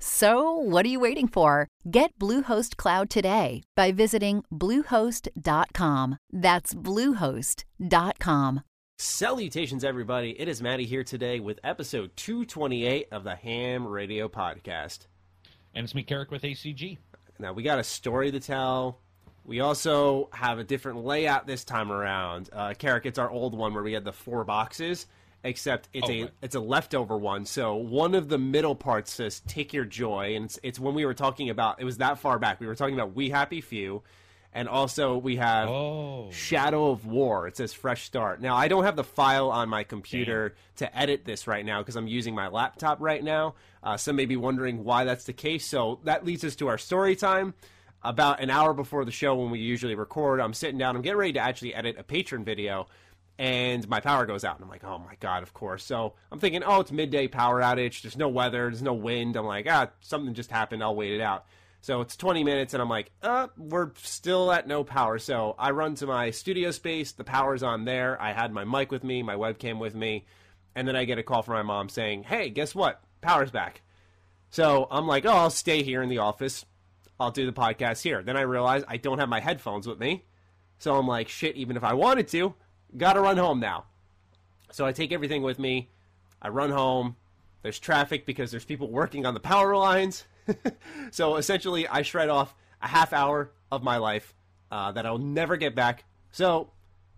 So, what are you waiting for? Get Bluehost Cloud today by visiting Bluehost.com. That's Bluehost.com. Salutations, everybody. It is Maddie here today with episode 228 of the Ham Radio Podcast. And it's me, Karak, with ACG. Now, we got a story to tell. We also have a different layout this time around. Uh, Karak, it's our old one where we had the four boxes except it's Oh, a right. it's a leftover one. So one of the middle parts says "Take Your Joy," and it's, it's when we were talking about it was that far back. We were talking about "We Happy Few," and also we have Oh. "Shadow of War." It says "Fresh Start." Now I don't have the file on my computer to edit this right now because I'm using my laptop right now. Uh, some may be wondering why that's the case. So that leads us to our story time. About an hour before the show, when we usually record, I'm sitting down. I'm getting ready to actually edit a patron video and my power goes out and i'm like oh my god of course. So i'm thinking oh it's midday power outage. There's no weather. There's no wind. I'm like ah something just happened. I'll wait it out. So it's 20 minutes and i'm like uh we're still at no power. So i run to my studio space. The power's on there. I had my mic with me my webcam with me and then i get a call from my mom saying hey guess what? Power's back. So i'm like oh i'll stay here in the office. I'll do the podcast here. Then i realize i don't have my headphones with me. So I'm like, shit, even if I wanted to, gotta run home now. So I take everything with me. I run home. There's traffic because there's people working on the power lines. so essentially, I shred off a half hour of my life uh, that I'll never get back. So,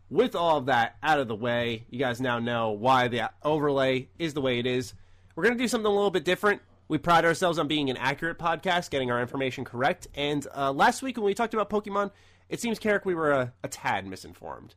with all of that out of the way, you guys now know why the overlay is the way it is. We're going to do something a little bit different. We pride ourselves on being an accurate podcast, getting our information correct. And uh, last week when we talked about Pokemon, it seems, Karak, we were a, a tad misinformed.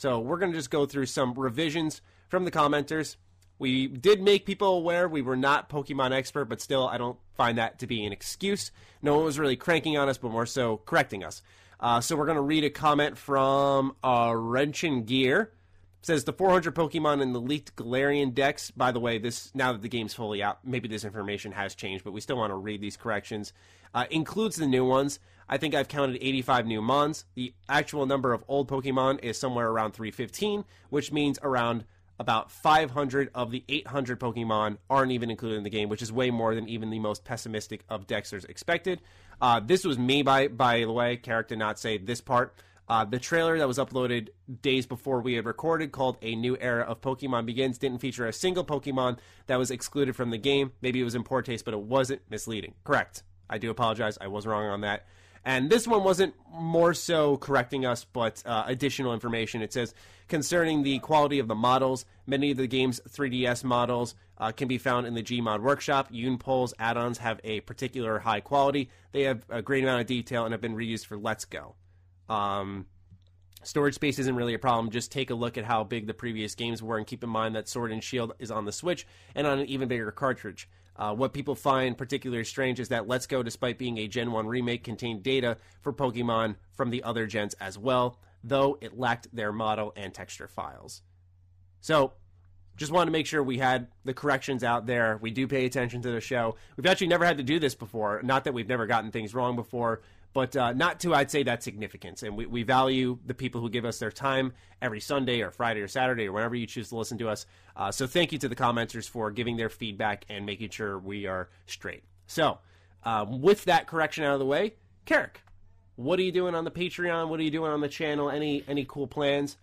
So we're going to just go through some revisions from the commenters. We did make people aware we were not Pokemon expert, but still, I don't find that to be an excuse. No one was really cranking on us, but more so correcting us. Uh, so we're going to read a comment from uh, Wrenchin Gear. Says the 400 Pokemon in the leaked Galarian Dex. By the way, this now that the game's fully out, maybe this information has changed, but we still want to read these corrections. Uh, includes the new ones. I think I've counted 85 new Mons. The actual number of old Pokemon is somewhere around 315, which means around about 500 of the 800 Pokemon aren't even included in the game, which is way more than even the most pessimistic of Dexters expected. Uh, this was me, by by the way. Karak did not say this part. Uh, the trailer that was uploaded days before we had recorded, called A New Era of Pokemon Begins, didn't feature a single Pokemon that was excluded from the game. Maybe it was in poor taste, but it wasn't misleading. Correct. I do apologize. I was wrong on that. And this one wasn't more so correcting us, but uh, additional information. It says concerning the quality of the models, many of the game's 3DS models uh, can be found in the Gmod workshop. Unpol's add-ons have a particular high quality. They have a great amount of detail and have been reused for Let's Go. Um, storage space isn't really a problem. Just take a look at how big the previous games were and keep in mind that Sword and Shield is on the Switch and on an even bigger cartridge. Uh, what people find particularly strange is that Let's Go, despite being a Gen 1 remake, contained data for Pokemon from the other gens as well, though it lacked their model and texture files. So, just wanted to make sure we had the corrections out there. We do pay attention to the show. We've actually never had to do this before. Not that we've never gotten things wrong before, but uh, not to, I'd say, that significance. And we, we value the people who give us their time every Sunday or Friday or Saturday or whenever you choose to listen to us. Uh, so thank you to the commenters for giving their feedback and making sure we are straight. So, um, with that correction out of the way, Karak, what are you doing on the Patreon? What are you doing on the channel? Any any cool plans?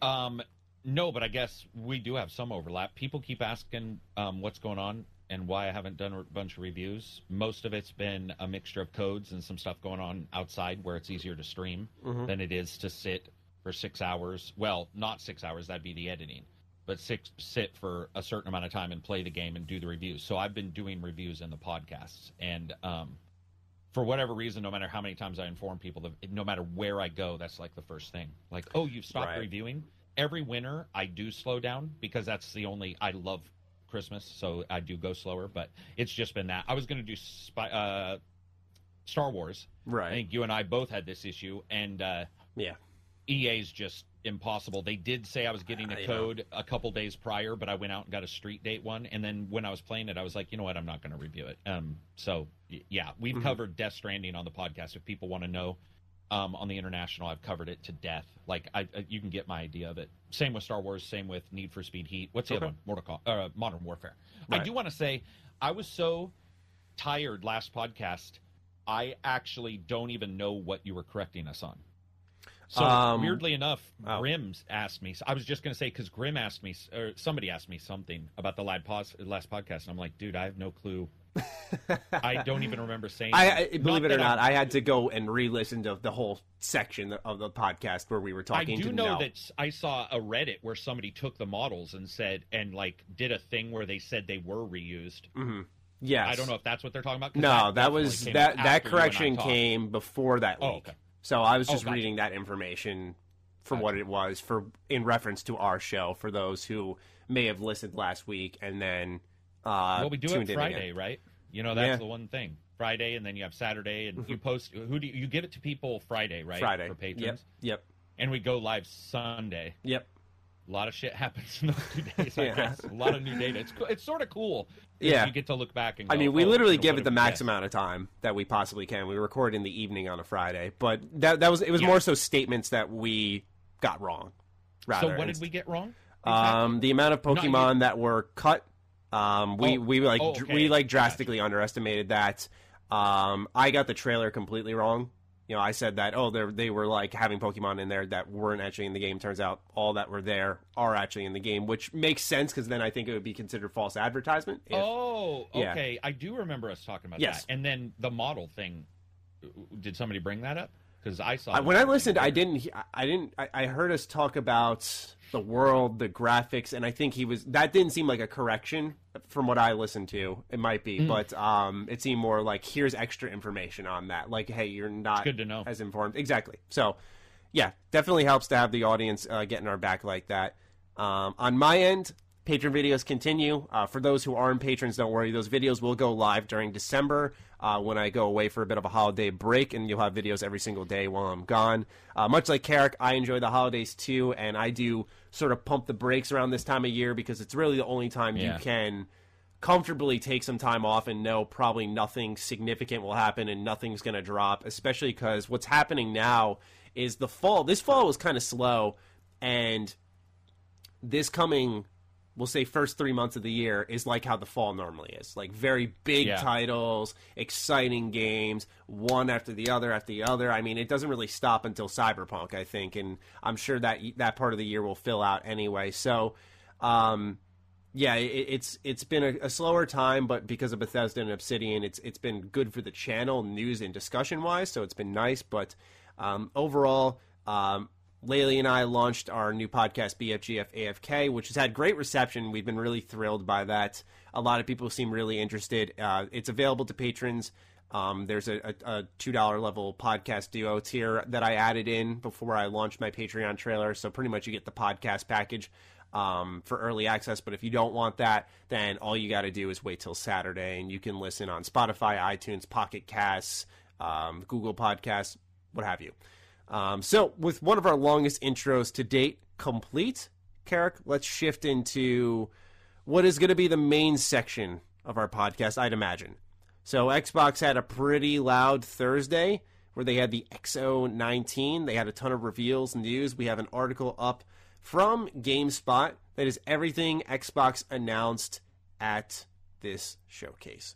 Um, no, but I guess we do have some overlap. People keep asking um, what's going on and why I haven't done a bunch of reviews. Most of it's been a mixture of codes and some stuff going on outside where it's easier to stream than it is to sit for six hours. Well, not six hours, that'd be the editing. but six, sit for a certain amount of time and play the game and do the reviews. So I've been doing reviews in the podcasts, and um, for whatever reason, no matter how many times I inform people, no matter where I go, that's like the first thing. Like, oh, you've stopped Right. reviewing. Every winter, I do slow down because that's the only I love Christmas, so I do go slower. But it's just been that I was going to do spy, uh, Star Wars. Right. I think you and I both had this issue, and uh, Yeah. EA's just impossible. They did say I was getting a code a couple days prior, but I went out and got a street date one, and then when I was playing it, I was like, you know what, I'm not going to review it. Um, so yeah, we've Mm-hmm. covered Death Stranding on the podcast. If people want to know, um, on the international, I've covered it to death. Like I, I, you can get my idea of it. Same with Star Wars. Same with Need for Speed Heat. What's the other one? Mortal Kombat, uh, Modern Warfare. I do want to say, I was so tired last podcast. I actually don't even know what you were correcting us on. So Um, weirdly enough, oh. Grim asked me. I was just going to say because Grim asked me, or somebody asked me something about the last podcast, and I'm like, dude, I have no clue. I don't even remember saying. I. I believe it or not, I'm- I had to go and re-listen to the whole section of the podcast where we were talking. I do to know that I saw a Reddit where somebody took the models and said and like did a thing where they said they were reused. Yes. I don't know if that's what they're talking about. No, that definitely was that that after you and I correction came before that Oh, week. okay. So I was Oh, just gotcha. reading that information for Gotcha. what it was for in reference to our show for those who may have listened last week and then uh Well, we do it Friday, right? You know, that's Yeah. the one thing. Friday, and then you have Saturday, and you post. Who do you, you give it to people Friday, right? Friday. for patrons, Yep. Yep. and we go live Sunday. Yep. A lot of shit happens in those two days. I Yeah. guess a lot of new data. It's it's sort of cool. Yeah. you get to look back and. I mean, we oh, literally give it the max amount of time that we possibly can. We record in the evening on a Friday, but that that was it was Yeah. more so statements that we got wrong. Rather, So what did we get wrong? Um, the amount of. Pokemon that were cut, um, we Oh. we like Oh, okay. we like Gotcha. drastically underestimated that. Um, I got the trailer completely wrong. You know, I said that oh, they they were like having Pokemon in there that weren't actually in the game. Turns out all that were there are actually in the game, which makes sense because then I think it would be considered false advertisement. if- Oh, Yeah. okay. I do remember us talking about Yes. that. And then the model thing. Did somebody bring that up? Because I saw I, when I listened, I didn't. I didn't. I, I heard us talk about the world, the graphics, and I think he was. That didn't seem like a correction from what I listened to. It might be, Hmm. but um, it seemed more like here's extra information on that. Like, hey, you're not good to know. as informed. Exactly. So, yeah, definitely helps to have the audience uh, getting our back like that. Um, on my end, patron videos continue. Uh, for those who aren't patrons, don't worry. Those videos will go live during December uh, when I go away for a bit of a holiday break, and you'll have videos every single day while I'm gone. Uh, much like Karak, I enjoy the holidays too, and I do sort of pump the brakes around this time of year because it's really the only time Yeah. you can comfortably take some time off and know probably nothing significant will happen and nothing's going to drop, especially because what's happening now is the fall. This fall was kind of slow, and this coming, we'll say, first three months of the year is like how the fall normally is like very big Yeah. titles, exciting games, one after the other after the other. I mean, it doesn't really stop until Cyberpunk, I think, and I'm sure that that part of the year will fill out anyway. So, um, yeah, it, it's it's been a, a slower time, but because of Bethesda and Obsidian, it's it's been good for the channel, news and discussion wise. So it's been nice. But um, overall, um, Laylee and I launched our new podcast, BFGF AFK, which has had great reception. We've been really thrilled by that. A lot of people seem really interested. Uh, it's available to patrons. Um, there's a, a, a two dollar level podcast duo tier that I added in before I launched my Patreon trailer. So pretty much you get the podcast package um, for early access. But if you don't want that, then all you got to do is wait till Saturday, and you can listen on Spotify, iTunes, Pocket Casts, um, Google Podcasts, what have you. Um, so, with one of our longest intros to date complete, Karak, let's shift into what is going to be the main section of our podcast, I'd imagine. So, Xbox had a pretty loud Thursday where they had the XO19. They had a ton of reveals, and news. We have an article up from GameSpot that is everything Xbox announced at this showcase.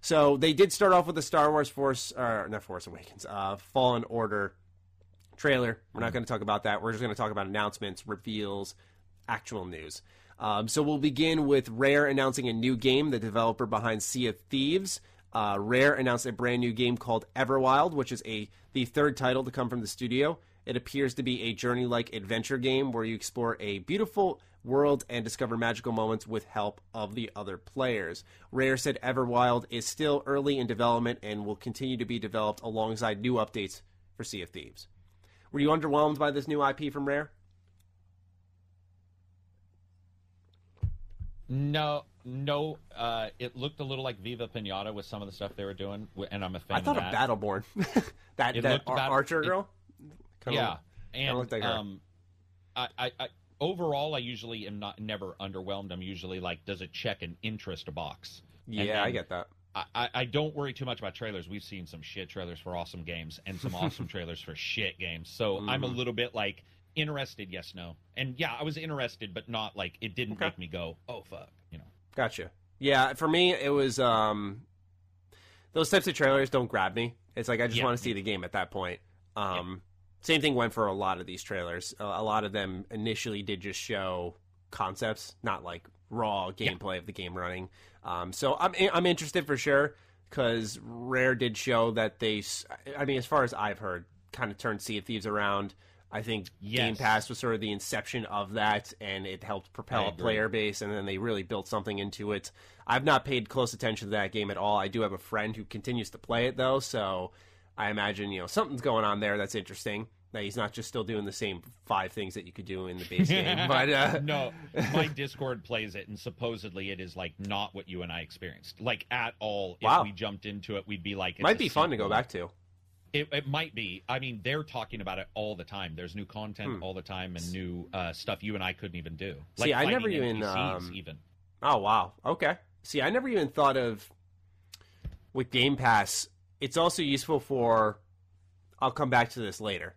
So they did start off with the Star Wars Force, or not Force Awakens, uh, Fallen Order trailer. We're not going to talk about that. We're just going to talk about announcements, reveals, actual news. Um, so we'll begin with Rare announcing a new game, the developer behind Sea of Thieves. Uh, Rare announced a brand new game called Everwild, which is a the third title to come from the studio. It appears to be a journey-like adventure game where you explore a beautiful world and discover magical moments with help of the other players. Rare said Everwild is still early in development and will continue to be developed alongside new updates for Sea of Thieves. Were you underwhelmed by this new IP from Rare? No, no. Uh, it looked a little like Viva Pinata with some of the stuff they were doing, and I'm a fan. I thought of, of that. Battleborn. that It that Ar- bat- Archer girl. Kinda yeah, looked- and looked like um, I, I, I overall, I usually am not never underwhelmed. I'm usually like, does it check an interest box? And yeah, I get that. I, I, don't worry too much about trailers. We've seen some shit trailers for awesome games and some awesome trailers for shit games. So I'm a Mhm. little bit like interested, yes, no, and yeah, I was interested, but not like it didn't Okay. make me go, oh fuck, you know. Gotcha. Yeah, for me, it was um, those types of trailers don't grab me. It's like I just Yeah, want to see the game at that point. Um, Same thing went for a lot of these trailers. A lot of them initially did just show concepts, not like raw Yeah. gameplay of the game running. Um, so I'm I'm interested for sure because Rare did show that they. I mean, as far as I've heard, kind of turned Sea of Thieves around. I think Game Pass was sort of the inception of that, and it helped propel a player base, and then they really built something into it. I've not paid close attention to that game at all. I do have a friend who continues to play it though, so I imagine you know something's going on there that's interesting. That he's not just still doing the same five things that you could do in the base game, but uh, no, my Discord plays it, and supposedly it is like not what you and I experienced, like at all. Wow. If we jumped into it, we'd be like, might be fun to go back to. It, it might be. I mean, they're talking about it all the time. There's new content Hmm. all the time and new uh, stuff you and I couldn't even do. See, I never even, um, even. Oh wow. Okay. See, I never even thought of with Game Pass. It's also useful for. I'll come back to this later.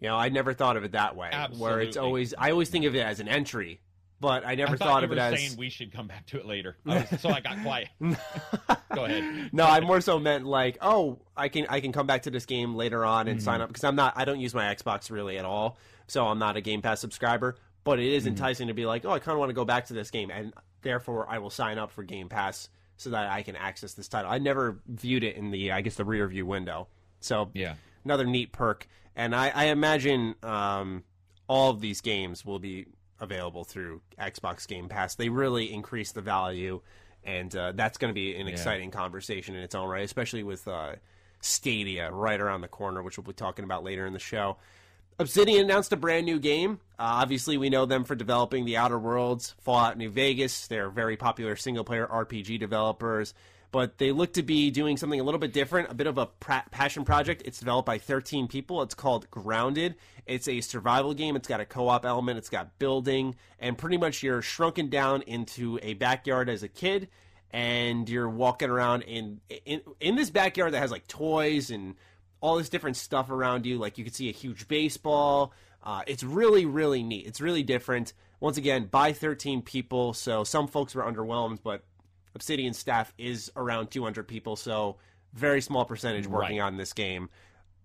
You know, I never thought of it that way. Where it's always, I always think of it as an entry, but I never I thought, thought of it as. saying we should come back to it later. I was- so I got quiet. Go ahead. no, I more so meant like, oh, I can I can come back to this game later on and Mm-hmm. sign up because I'm not I don't use my Xbox really at all, so I'm not a Game Pass subscriber. But it is Mm-hmm. enticing to be like, oh, I kind of want to go back to this game, and therefore I will sign up for Game Pass so that I can access this title. I never viewed it in the I guess the rear view window, so Yeah. Another neat perk. And I, I imagine um, all of these games will be available through Xbox Game Pass. They really increase the value, and uh, that's going to be an Yeah. exciting conversation in its own right, especially with uh, Stadia right around the corner, which we'll be talking about later in the show. Obsidian announced a brand new game. Uh, obviously, we know them for developing The Outer Worlds, Fallout New Vegas. They're very popular single player RPG developers, but they look to be doing something a little bit different, a bit of a pra- passion project. It's developed by 13 people. It's called Grounded. It's a survival game. It's got a co op element, it's got building, and pretty much you're shrunken down into a backyard as a kid. And you're walking around in, in in this backyard that has like toys and all this different stuff around you. Like you can see a huge baseball. Uh, it's really, really neat. It's really different. Once again, by 13 people, so some folks were underwhelmed, but Obsidian staff is around 200 people, so very small percentage working Right. on this game.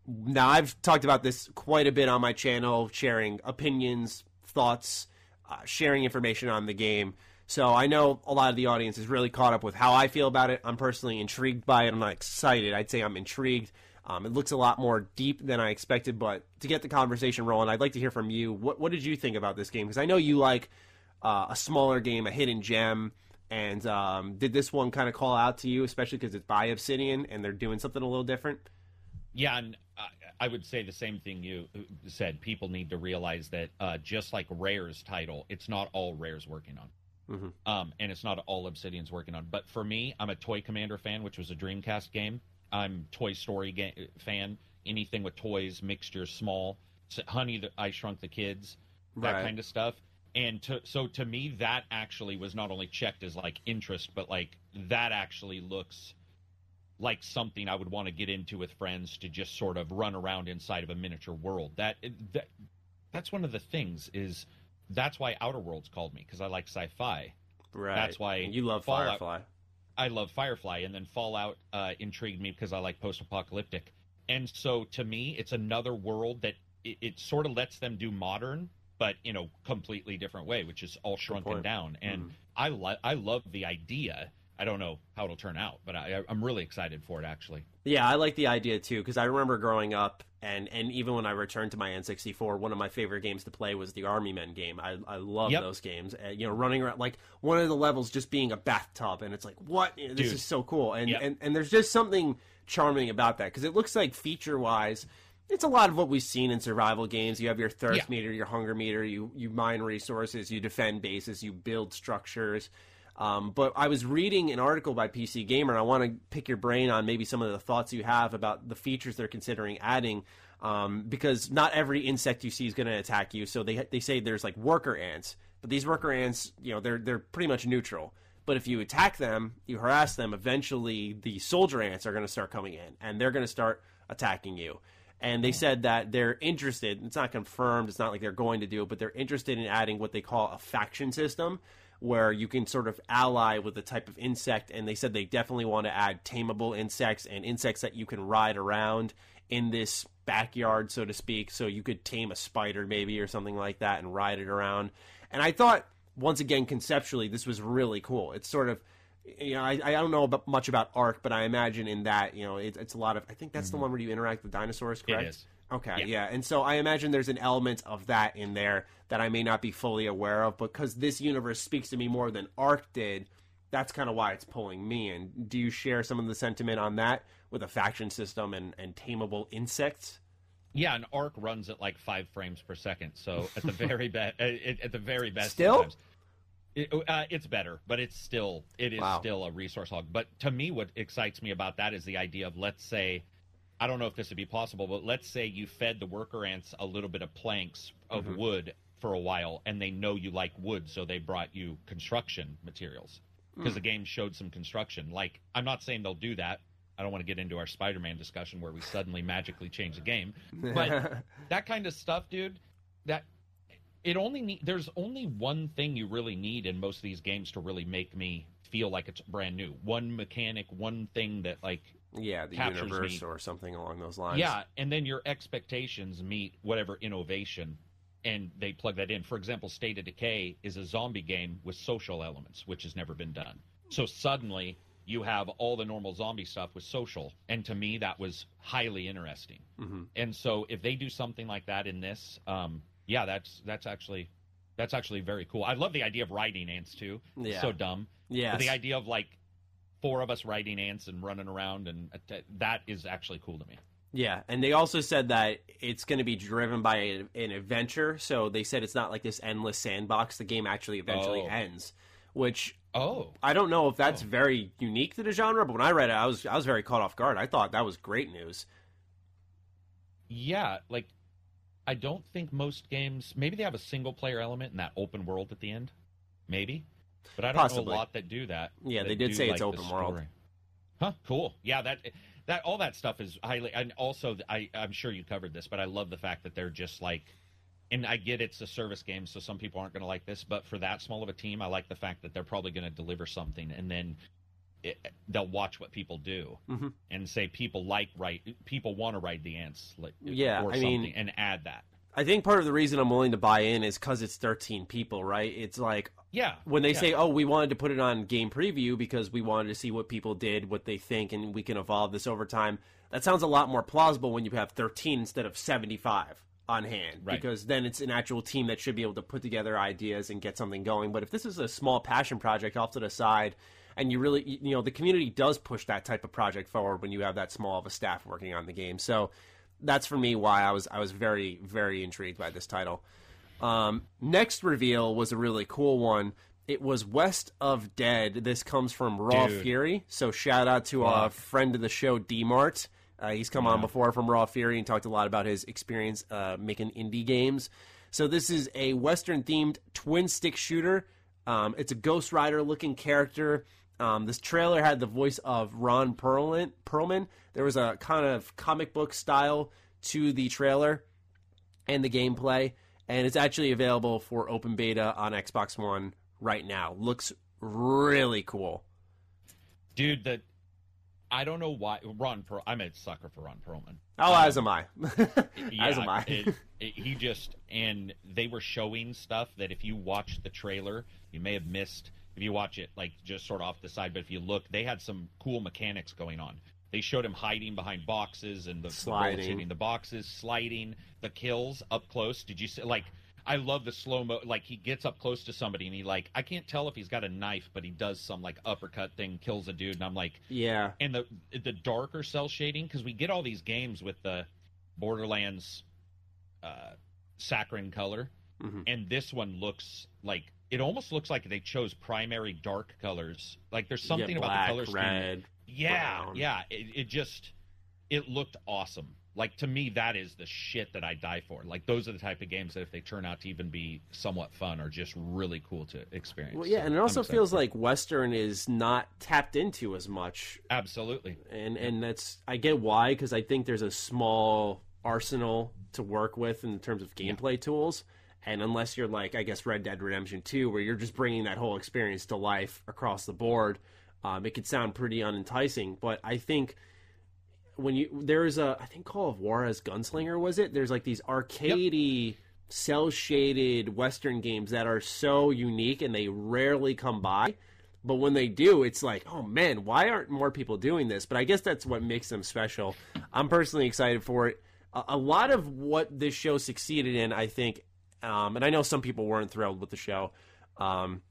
Now, I've talked about this quite a bit on my channel, sharing opinions, thoughts, uh, sharing information on the game. So I know a lot of the audience is really caught up with how I feel about it. I'm personally intrigued by it. I'm not excited. I'd say I'm intrigued. Um, it looks a lot more deep than I expected, but to get the conversation rolling, I'd like to hear from you. What, what did you think about this game? Because I know you like uh, a smaller game, a hidden gem. And um, did this one kind of call out to you, especially because it's by Obsidian and they're doing something a little different? Yeah, and I, I would say the same thing you said. People need to realize that uh, just like Rare's title, it's not all Rare's working on. Mhm. Um, and it's not all Obsidian's working on. But for me, I'm a Toy Commander fan, which was a Dreamcast game. I'm Toy Story ga- fan. Anything with toys, mixtures, small, Honey, the, I Shrunk the Kids, that Right. kind of stuff. And to, so to me, that actually was not only checked as like interest, but like that actually looks like something I would want to get into with friends to just sort of run around inside of a miniature world. That that that's one of the things is that's why Outer Worlds called me because I like sci-fi. Right. That's why And you love Fallout- Firefly. I love Firefly, and then Fallout uh, intrigued me because I like post-apocalyptic. And so to me, it's another world that it, it sort of lets them do modern, but in a completely different way, which is all shrunken down. And Mhm. I lo- I love the idea. I don't know how it'll turn out, but I, I'm really excited for it actually. Yeah, I like the idea too because I remember growing up and and even when I returned to my N64, one of my favorite games to play was the Army Men game. I I love Yep. those games. Uh, you know, running around like one of the levels just being a bathtub, and it's like what this Dude. is so cool. And Yep. and and there's just something charming about that because it looks like feature wise. It's a lot of what we've seen in survival games. You have your thirst Yeah. meter, your hunger meter. You you mine resources, you defend bases, you build structures. Um, but I was reading an article by PC Gamer, and I want to pick your brain on maybe some of the thoughts you have about the features they're considering adding. Um, because not every insect you see is going to attack you. So they they say there's like worker ants, but these worker ants, you know, they're they're pretty much neutral. But if you attack them, you harass them, eventually the soldier ants are going to start coming in, and they're going to start attacking you. And they said that they're interested. It's not confirmed. It's not like they're going to do it, but they're interested in adding what they call a faction system, where you can sort of ally with a type of insect. And they said they definitely want to add tameable insects and insects that you can ride around in this backyard, so to speak. So you could tame a spider maybe or something like that and ride it around. And I thought, once again, conceptually, this was really cool. It's sort of you know, I, I don't know about, much about Ark, but I imagine in that, you know, it, it's a lot of. I think that's the mm-hmm. one where you interact with dinosaurs, correct? is. Okay, Yeah. yeah. And so I imagine there's an element of that in there that I may not be fully aware of, because this universe speaks to me more than Ark did. That's kind of why it's pulling me in. Do you share some of the sentiment on that with a faction system and, and tameable insects? Yeah, an Ark runs at like five frames per second. So at the very best, at the very best, Still? sometimes. It, uh, it's better, but it's still it is Wow. still a resource hog. But to me, what excites me about that is the idea of let's say, I don't know if this would be possible, but let's say you fed the worker ants a little bit of planks of Mm-hmm. wood for a while, and they know you like wood, so they brought you construction materials because Hmm. the game showed some construction. Like I'm not saying they'll do that. I don't want to get into our Spider-Man discussion where we suddenly magically change the game, but that kind of stuff, dude. That it only need. There's only one thing you really need in most of these games to really make me feel like it's brand new. One mechanic, one thing that like Yeah, the Captures universe me. or something along those lines. yeah, and then your expectations meet whatever innovation, and they plug that in. For example, State of Decay is a zombie game with social elements, which has never been done. So suddenly you have all the normal zombie stuff with social, and to me that was highly interesting. hmm And so if they do something like that in this, um, yeah, that's that's actually that's actually very cool. I love the idea of riding ants too. It's Yeah. so dumb. Yeah. The idea of like four of us riding ants and running around and that is actually cool to me. Yeah, and they also said that it's going to be driven by an, an adventure. So they said it's not like this endless sandbox. The game actually eventually Oh. ends, which Oh, I don't know if that's Oh. very unique to the genre. But when I read it, I was I was very caught off guard. I thought that was great news. yeah, like I don't think most games maybe they have a single player element in that open world at the end. Maybe. But I don't Possibly. know a lot that do that. Yeah, that they did do, say it's like, open world. story. Huh, cool. Yeah, that that all that stuff is highly and also I I'm sure you covered this, but I love the fact that they're just like and I get it's a service game, so some people aren't going to like this, but for that small of a team, I like the fact that they're probably going to deliver something and then it, they'll watch what people do Mhm. and say people like right people want to ride the ants like Yeah, or I mean- and add that. I think part of the reason I'm willing to buy in is because it's 13 people, right? It's like Yeah. when they yeah. say, "Oh, we wanted to put it on game preview because we wanted to see what people did, what they think, and we can evolve this over time." That sounds a lot more plausible when you have 13 instead of 75 on hand, Right. because then it's an actual team that should be able to put together ideas and get something going. But if this is a small passion project off to the side, and you really, you know, the community does push that type of project forward when you have that small of a staff working on the game. So that's for me why I was I was very very intrigued by this title. Um, next reveal was a really cool one. It was West of Dead. This comes from Raw Dude. Fury. So shout out to a friend of the show, Dmart. Uh, he's come on before from Raw Fury and talked a lot about his experience uh, making indie games. So this is a Western themed twin stick shooter. Um, it's a Ghost Rider looking character. Um, this trailer had the voice of Ron Perlman. Perlman. There was a kind of comic book style to the trailer and the gameplay, and it's actually available for open beta on Xbox One right now. Looks really cool. Dude, that I don't know why Ron Per I'm a sucker for Ron Perlman. Oh, Um, as am I. as am I. it- it- he just and they were showing stuff that if you watched the trailer, you may have missed If you watch it, like just sort of off the side, but if you look, they had some cool mechanics going on. They showed him hiding behind boxes and the, Sliding. hitting the boxes, sliding, the kills up close. Did you see? Like, I love the slow mo. Like he gets up close to somebody and he like I can't tell if he's got a knife, but he does some like uppercut thing, kills a dude, and I'm like, Yeah. and the the darker cel shading because we get all these games with the Borderlands uh, saccharine color, Mhm. and this one looks like it almost looks like they chose primary dark colors. Like there's something Yeah, about black, the color scheme. red. Yeah, brown. yeah. It, it just it looked awesome. Like to me, that is the shit that I die for. Like those are the type of games that if they turn out to even be somewhat fun, are just really cool to experience. Well, yeah, So and it also feels like Western is not tapped into as much, absolutely. and and that's I get why because I think there's a small arsenal to work with in terms of gameplay tools, and unless you're like I guess Red Dead Redemption Two, where you're just bringing that whole experience to life across the board, um, it could sound pretty unenticing. But I think when you there's a I think Call of Juarez Gunslinger was it? There's like these arcadey cel shaded Western games that are so unique and they rarely come by. But when they do, it's like, oh man, why aren't more people doing this? But I guess that's what makes them special. I'm personally excited for it. A, a lot of what this show succeeded in, I think, um, and I know some people weren't thrilled with the show, um,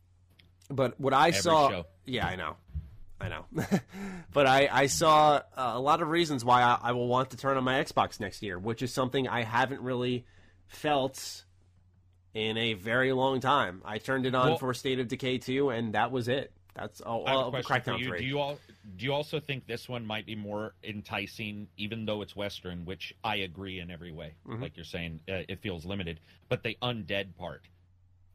but what I saw, show. yeah, I know, I know, but I, I saw uh, a lot of reasons why I, I will want to turn on my Xbox next year, which is something I haven't really felt in a very long time. I turned it on Well- for State of Decay 2, and that was it. That's all. I have a all question for Crackdown you. 3. Do you all do you also think this one might be more enticing, even though it's Western, which I agree in every way. Mm-hmm. Like you're saying, uh, it feels limited, but the undead part,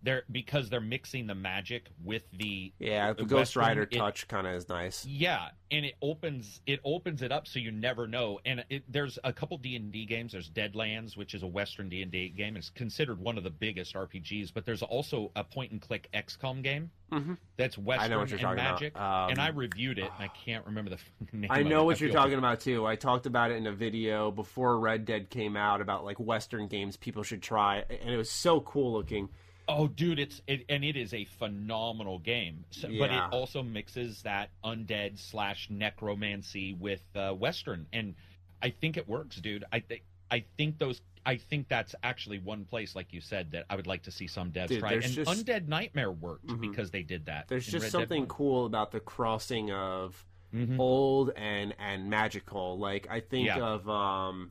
they're because they're mixing the magic with the yeah, the Ghost Western, Rider it- touch kind of is nice. yeah, and it opens it opens it up so you never know. And it, there's a couple D and D games. There's Deadlands, which is a Western D and D game. It's considered one of the biggest RPGs. But there's also a point and click XCOM game Mhm. that's Western what you're and talking about. magic. Um, and I reviewed it, and I can't remember the name. I know what you're feel talking about too. I talked about it in a video before Red Dead came out about like Western games people should try, and it was so cool looking. Oh, dude, it's it, and it is a phenomenal game. So, But it also mixes that undead slash necromancy with uh, Western, and I think it works, dude. I think I think those. I think that's actually one place, like you said, that I would like to see some devs Dude, try. And just- Mm-hmm. Undead Nightmare worked because they did that. There's just Red something cool about the crossing of Mhm. old and and magical. Like I think Yeah. of um,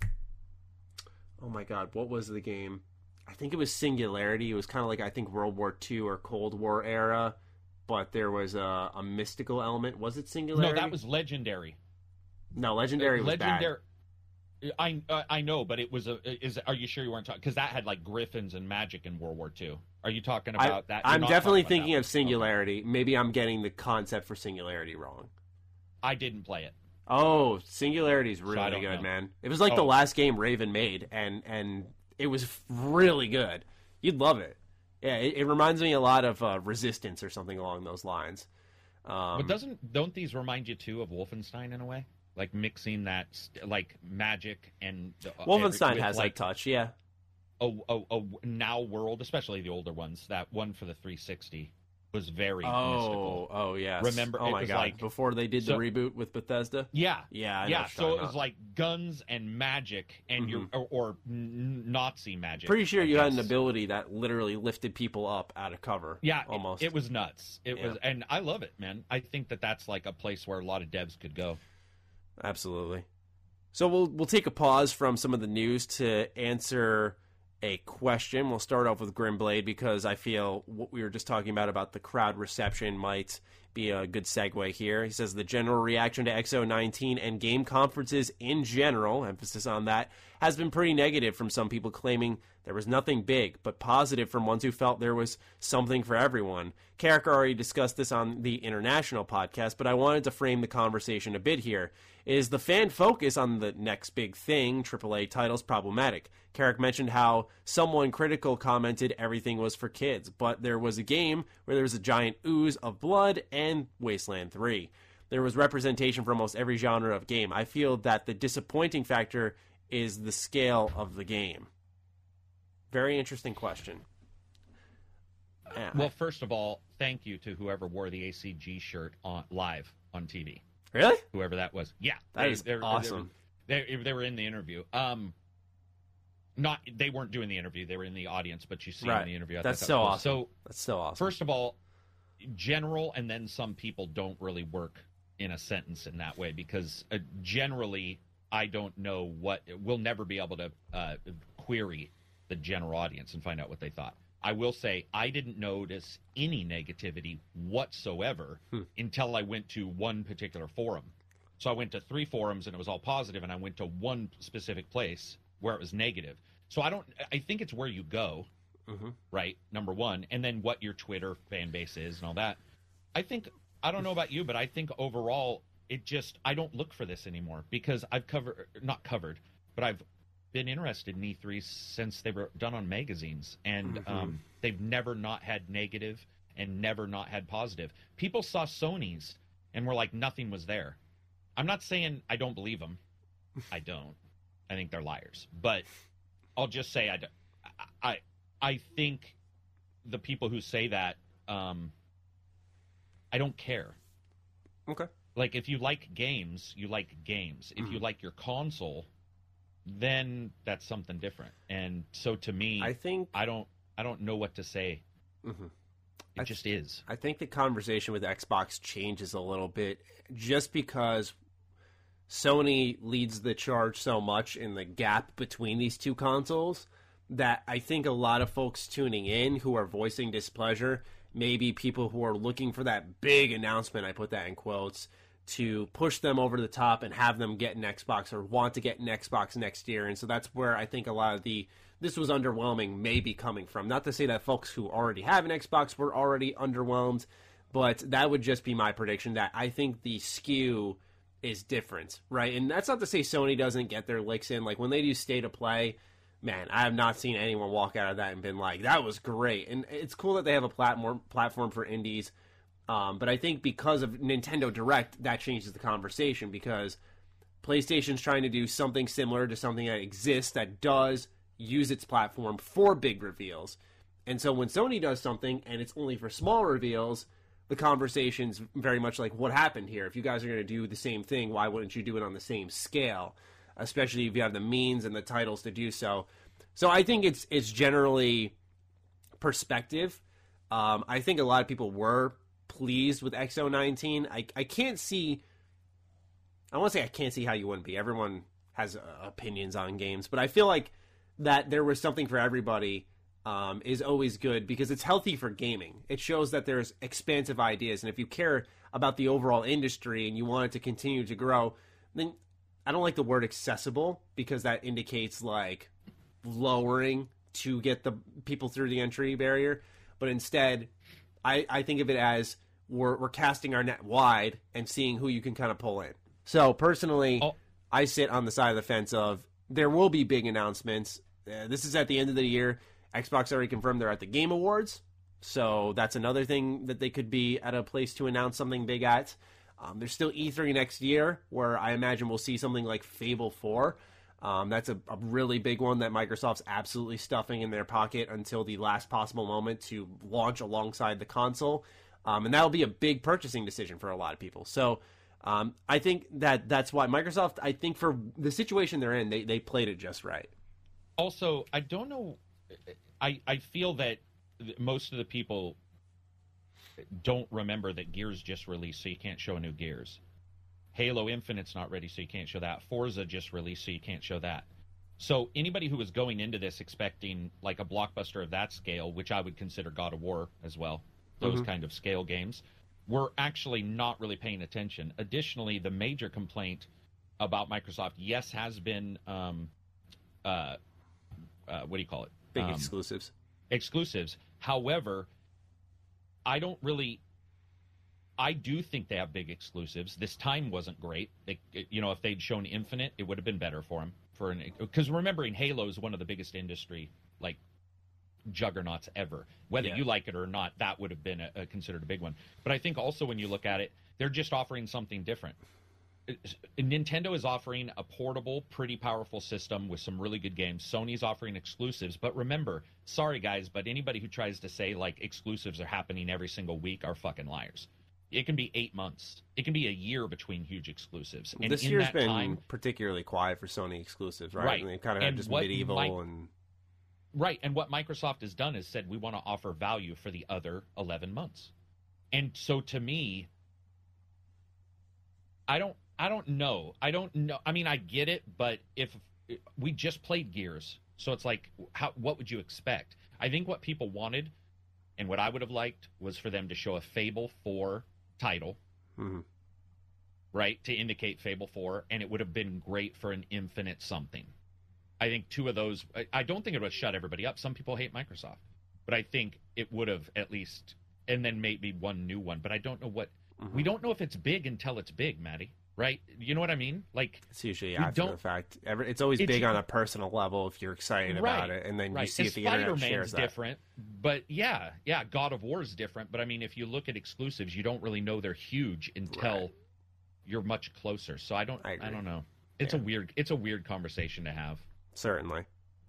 oh my god, what was the game? I think it was Singularity. It was kind of like I think World War II or Cold War era, but there was a, a mystical element. Was it Singularity? No, that was Legendary. no Legendary. Was Legendary. bad. I uh, I know, but it was a. Is are you sure you weren't talking? Because that had like griffins and magic in World War II. Are you talking I, about that? You're I'm definitely thinking of. Singularity. Maybe I'm getting the concept for Singularity wrong. I didn't play it. Oh, Singularity's really don't good, know. man. It was like the Oh. last game Raven made, and and it was really good. You'd love it. Yeah, it, it reminds me a lot of uh, Resistance or something along those lines. Um, But doesn't don't these remind you too of Wolfenstein in a way? Like mixing that st- like magic and uh, Wolfenstein with, has like that touch, yeah. a, a, a now world, especially the older ones. That one for the 360 was very Oh, mystical. oh yes. Remember, Oh it my was god! like- Before they did so- the reboot with Bethesda. Yeah, Yeah, I yeah. So it was like guns and magic, and your mm-hmm. or, or Nazi magic. Pretty sure I you had an ability that literally lifted people up out of cover. Yeah, it- almost. It, was nuts. It Yeah. was, and I love it, man. I think that that's like a place where a lot of devs could go. Absolutely. So we'll we'll take a pause from some of the news to answer a question. We'll start off with Grimblade because I feel what we were just talking about about the crowd reception might be a good segue here. He says the general reaction to XO19 and game conferences in general, emphasis on that, has been pretty negative from some people claiming there was nothing big, but positive from ones who felt there was something for everyone. Karak already discussed this on the international podcast, but I wanted to frame the conversation a bit here. Is the fan focus on the next big thing, AAA titles, problematic? Karak mentioned how someone critical commented everything was for kids, but there was a game where there was a giant ooze of blood and Wasteland 3. There was representation for almost every genre of game. I feel that the disappointing factor is the scale of the game. Very interesting question. Yeah, Well, first of all, thank you to whoever wore the ACG shirt on live on TV. Really? Whoever that was. Yeah, That they- is they awesome. They, they, they were in the interview. Um, not they weren't doing the interview; they were in the audience. But you see Right. in the interview. I That's that so was awesome. So That's so awesome. First of all, general and then some people don't really work in a sentence in that way because uh, generally I don't know what we'll never be able to uh, query the general audience and find out what they thought. I will say I didn't notice any negativity whatsoever hmm. until I went to one particular forum. So I went to three forums and it was all positive, and I went to one specific place where it was negative. So I don't. I think it's where you go mm-hmm. right? Number one, and then what your Twitter fan base is and all that. I think I don't know about you, but I think overall it just I don't look for this anymore because I've covered not covered, but I've been interested in E3 since they were done on magazines, and um, they've never not had negative and never not had positive. People saw Sony's and were like nothing was there. I'm not saying I don't believe them. I don't. I think they're liars, but I'll just say I, I, I think the people who say that, um, I don't care. okay. Like if you like games, you like games. If Mm-hmm. you like your console, then that's something different. And so to me, I think I don't, I don't know what to say. Mhm. It I- just is. I think the conversation with Xbox changes a little bit just because Sony leads the charge so much in the gap between these two consoles that I think a lot of folks tuning in who are voicing displeasure, maybe people who are looking for that big announcement, I put that in quotes, to push them over the top and have them get an Xbox or want to get an Xbox next year. And so that's where I think a lot of the this was underwhelming may be coming from. Not to say that folks who already have an Xbox were already underwhelmed, but that would just be my prediction that I think the skew is different, right? And that's not to say Sony doesn't get their licks in. Like when they do state of play, man, I have not seen anyone walk out of that and been like, "That was great." And it's cool that they have a platform platform for indies, um, but I think because of Nintendo Direct, that changes the conversation because PlayStation's trying to do something similar to something that exists that does use its platform for big reveals. And so when Sony does something and it's only for small reveals, the conversation's very much like what happened here. If you guys are going to do the same thing, why wouldn't you do it on the same scale? Especially if you have the means and the titles to do so. So I think it's it's generally perspective. Um, I think a lot of people were pleased with XO19. I I can't see. I want to say I can't see how you wouldn't be. Everyone has uh, opinions on games, but I feel like that there was something for everybody um, is always good because it's healthy for gaming. It shows that there's expansive ideas, and if you care about the overall industry and you want it to continue to grow, then I don't like the word accessible because that indicates like lowering to get the people through the entry barrier. But instead, I, I think of it as we're, we're casting our net wide and seeing who you can kind of pull in. So personally, Oh. I sit on the side of the fence of there will be big announcements. Uh, this is at the end of the year. Xbox already confirmed they're at the Game Awards, so that's another thing that they could be at a place to announce something big at. Um, there's still E3 next year, where I imagine we'll see something like Fable 4. Um, that's a, a really big one that Microsoft's absolutely stuffing in their pocket until the last possible moment to launch alongside the console. Um, and that'll be a big purchasing decision for a lot of people. So um, I think that that's why Microsoft, I think for the situation they're in, they, they played it just right. Also, I don't know. I I feel that most of the people don't remember that Gears just released, so you can't show new Gears. Halo Infinite's not ready, so you can't show that. Forza just released, so you can't show that. So anybody who was going into this expecting like a blockbuster of that scale, which I would consider God of War as well, those kind of scale games, were actually not really paying attention. Additionally, the major complaint about Microsoft, yes, has been um, uh, uh, what do you call it? Big Um, exclusives. exclusives. However, I don't really. I do think they have big exclusives. This time wasn't great. They, you know, if they'd shown Infinite, it would have been better for them. For an because remembering Halo is one of the biggest industry like juggernauts ever. Whether Yeah. you like it or not, that would have been a, a, considered a big one. But I think also when you look at it, they're just offering something different. Nintendo is offering a portable, pretty powerful system with some really good games. Sony's offering exclusives, but remember, sorry guys, but anybody who tries to say like exclusives are happening every single week are fucking liars. It can be eight months. It can be a year between huge exclusives. And this in year's that been time, particularly quiet for Sony exclusives, right? Right. And they kind of had just MediEvil and Right, and what Microsoft has done is said we want to offer value for the other 11 months. And so to me I don't I don't know. I don't know. I mean, I get it, but if we just played Gears, so it's like how what would you expect? I think what people wanted and what I would have liked was for them to show a Fable 4 title, Mhm. right, to indicate Fable 4 and it would have been great for an infinite something. I think two of those. I, I don't think it would have shut everybody up. Some people hate Microsoft, but I think it would have at least, and then maybe one new one. But I don't know what. Mm-hmm. We don't know if it's big until it's big, Maddie. Right? You know what I mean? Like, it's usually after the fact. Every, it's always It's- big on a personal level if you're excited about it, and then you right. see And if the internet Spider-Man's shares that. different, but yeah, yeah, God of War is different. But I mean, if you look at exclusives, you don't really know they're huge until Right. you're much closer. So I don't, I I, don't know. It's a weird, it's a weird conversation to have. Certainly.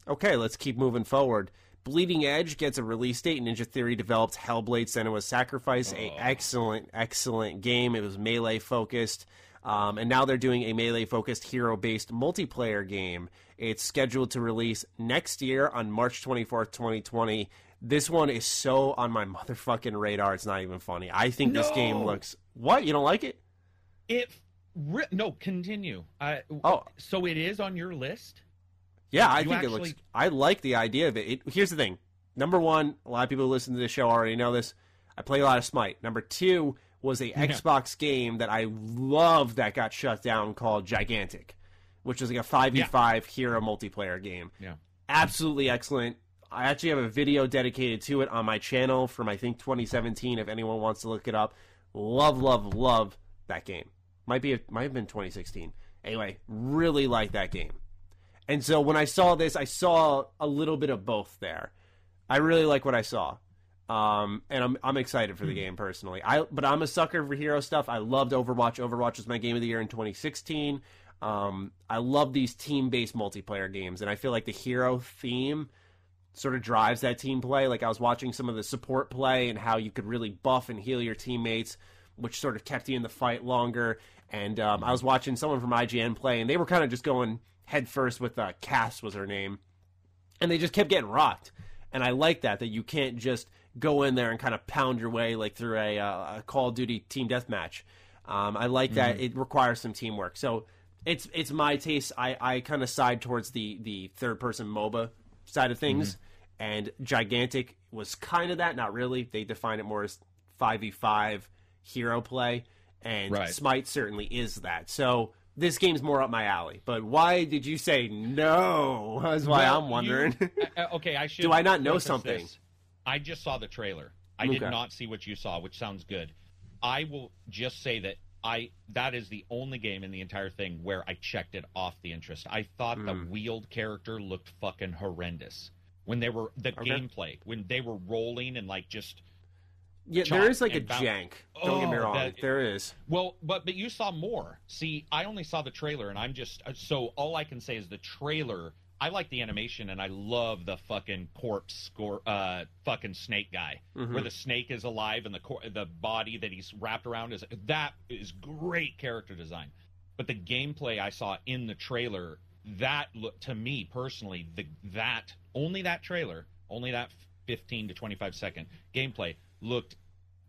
Okay, let's keep moving forward. Bleeding Edge gets a release date. Ninja Theory developed Hellblade Senua's Sacrifice, a Oh. excellent, excellent game. It was melee focused. Um, and now they're doing a melee focused hero based multiplayer game. It's scheduled to release next year on March 24th, 2020. This one is so on my motherfucking radar, it's not even funny. I think this game looks. What? You don't like it? It, ri- no, continue. I, Oh. so it is on your list. Yeah, I think it looks. I like the idea of it. it. Here's the thing. Number one, a lot of people who listen to this show already know this. I play a lot of Smite. Number two was a Xbox game that I loved that got shut down called Gigantic, which was like a five v five hero multiplayer game. Yeah. Absolutely excellent. I actually have a video dedicated to it on my channel from I think 2017. If anyone wants to look it up, love, love, love that game. Might be might have been 2016. Anyway, really like that game. And so when I saw this, I saw a little bit of both there. I really like what I saw. Um, and I'm I'm excited for the game personally. I but I'm a sucker for hero stuff. I loved Overwatch. Overwatch was my game of the year in 2016. Um, I love these team-based multiplayer games, and I feel like the hero theme sort of drives that team play. Like I was watching some of the support play and how you could really buff and heal your teammates, which sort of kept you in the fight longer. And um, I was watching someone from IGN play, and they were kind of just going head first with uh, Cass was her name, and they just kept getting rocked. And I like that that you can't just go in there and kind of pound your way like through a, uh, a Call of Duty team deathmatch. Um, I like that it requires some teamwork. So it's it's my taste. I, I kind of side towards the the third person MOBA side of things, and Gigantic was kind of that. Not really. They define it more as five v five hero play, and Right. Smite certainly is that. So. This game's more up my alley, but why did you say no? That's why Well, I'm wondering. you- uh, uh, okay, I should. Do I not know something? this. I just saw the trailer. I did not see what you saw, which sounds good. I will just say that I that is the only game in the entire thing where I checked it off the interest. I thought the Hmm. wheeled character looked fucking horrendous when they were the Okay. gameplay when they were rolling and like just Yeah, there is like a bounce. jank. Don't get me Oh, wrong. that- there is. Well, but but you saw more. See, I only saw the trailer, and I'm just so all I can say is the trailer. I like the animation, and I love the fucking corpse score, uh, fucking snake guy, Mm-hmm. where the snake is alive and the cor- the body that he's wrapped around is that is great character design. But the gameplay I saw in the trailer, that looked to me personally, the that only that trailer, only that 15 to 25 second gameplay looked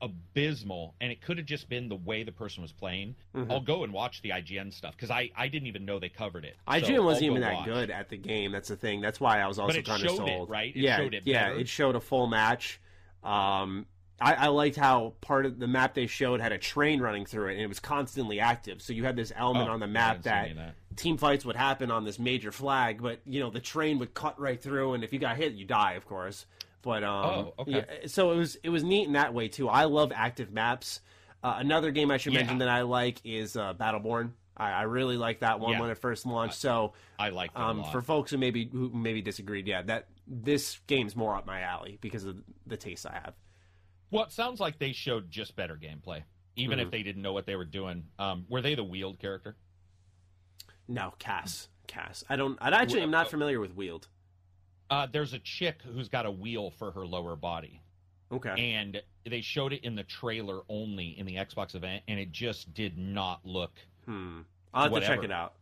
abysmal and it could have just been the way the person was playing Mm-hmm. i'll go and watch the ign stuff because I, I didn't even know they covered it IGN So wasn't even that watch. good at the game. That's the thing. That's why I was also kind of showed it, sold. right? It yeah, showed it yeah. better. It showed a full match. Um, I, I liked how part of the map they showed had a train running through it, and it was constantly active. So you had this element Oh, on the map that, that. team fights would happen on this major flag, but you know the train would cut right through, and if you got hit, you die, of course. But um, Oh, okay. yeah, so it was it was neat in that way too. I love active maps. Uh, another game I should Yeah. mention that I like is uh, Battleborn. I, I really like that one Yeah. when it first launched. So i like um, for folks who maybe who maybe disagreed, yeah, that this game's more up my alley because of the taste I have. well it sounds like they showed just better gameplay even Mhm. if they didn't know what they were doing. Um, were they the wield character? No, Cass. Cass. I don't. I actually am not familiar with Wield. Uh, there's a chick who's got a wheel for her lower body, Okay. and they showed it in the trailer only in the Xbox event, and it just did not look. Hmm. I'll have to check it out.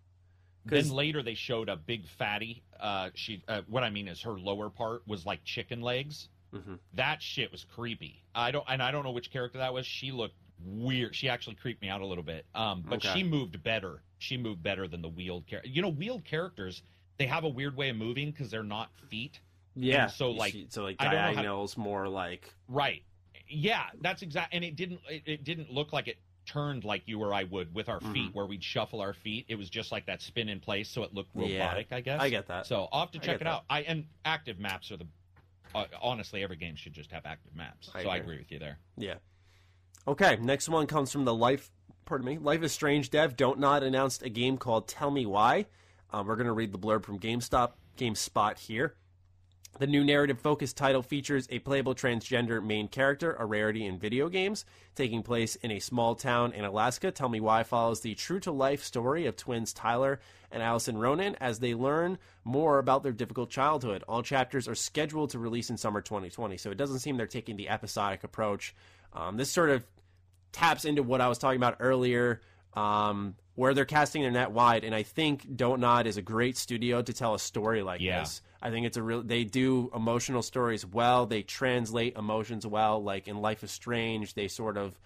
Then later they showed a big fatty. Uh, she. Uh, what I mean is her lower part was like chicken legs. Mhm. That shit was creepy. I don't, and I don't know which character that was. She looked weird. She actually creeped me out a little bit. Um, but Okay. she moved better. She moved better than the wheeled character. You know, wheeled characters they have a weird way of moving because they're not feet. Yeah. And so, like, so like I know how- diagonals, more like. Right. Yeah, that's exact. And it didn't. It, it didn't look like it turned like you or I would with our feet, Mhm. where we'd shuffle our feet. It was just like that spin in place, so it looked Yeah, robotic. I guess. I get that. So I'll have to check it that. out. I and active maps are the. Uh, honestly, every game should just have active maps. I so I agree. agree with you there. Yeah. Okay, next one comes from the Life, pardon me, Life is Strange dev. Don't Nod announced a game called Tell Me Why. Um, we're going to read the blurb from GameStop, GameSpot here. The new narrative focused title features a playable transgender main character, a rarity in video games, taking place in a small town in Alaska. Tell Me Why follows the true to life story of twins Tyler and Alyson Ronan as they learn more about their difficult childhood. All chapters are scheduled to release in summer 2020, so it doesn't seem they're taking the episodic approach. Um, this sort of taps into what I was talking about earlier, um, where they're casting their net wide. And I think Don't Nod is a great studio to tell a story like Yeah. this. I think it's a real. They do emotional stories well. They translate emotions well. Like in Life is Strange, they sort of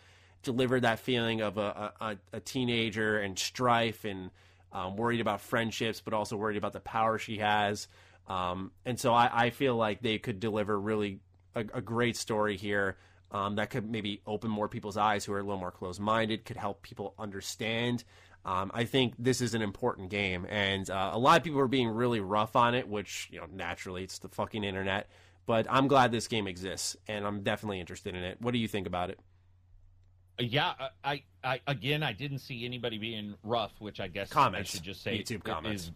deliver that feeling of a, a, a teenager and strife and um, worried about friendships, but also worried about the power she has. Um, and so I, I feel like they could deliver really a, a great story here um, that could maybe open more people's eyes who are a little more closed minded, could help people understand. Um, I think this is an important game, and uh, a lot of people are being really rough on it, which you know naturally it's the fucking internet. But I'm glad this game exists, and I'm definitely interested in it. What do you think about it? Yeah, I, I again, I didn't see anybody being rough, which I guess Comments. I should just say YouTube comments. is-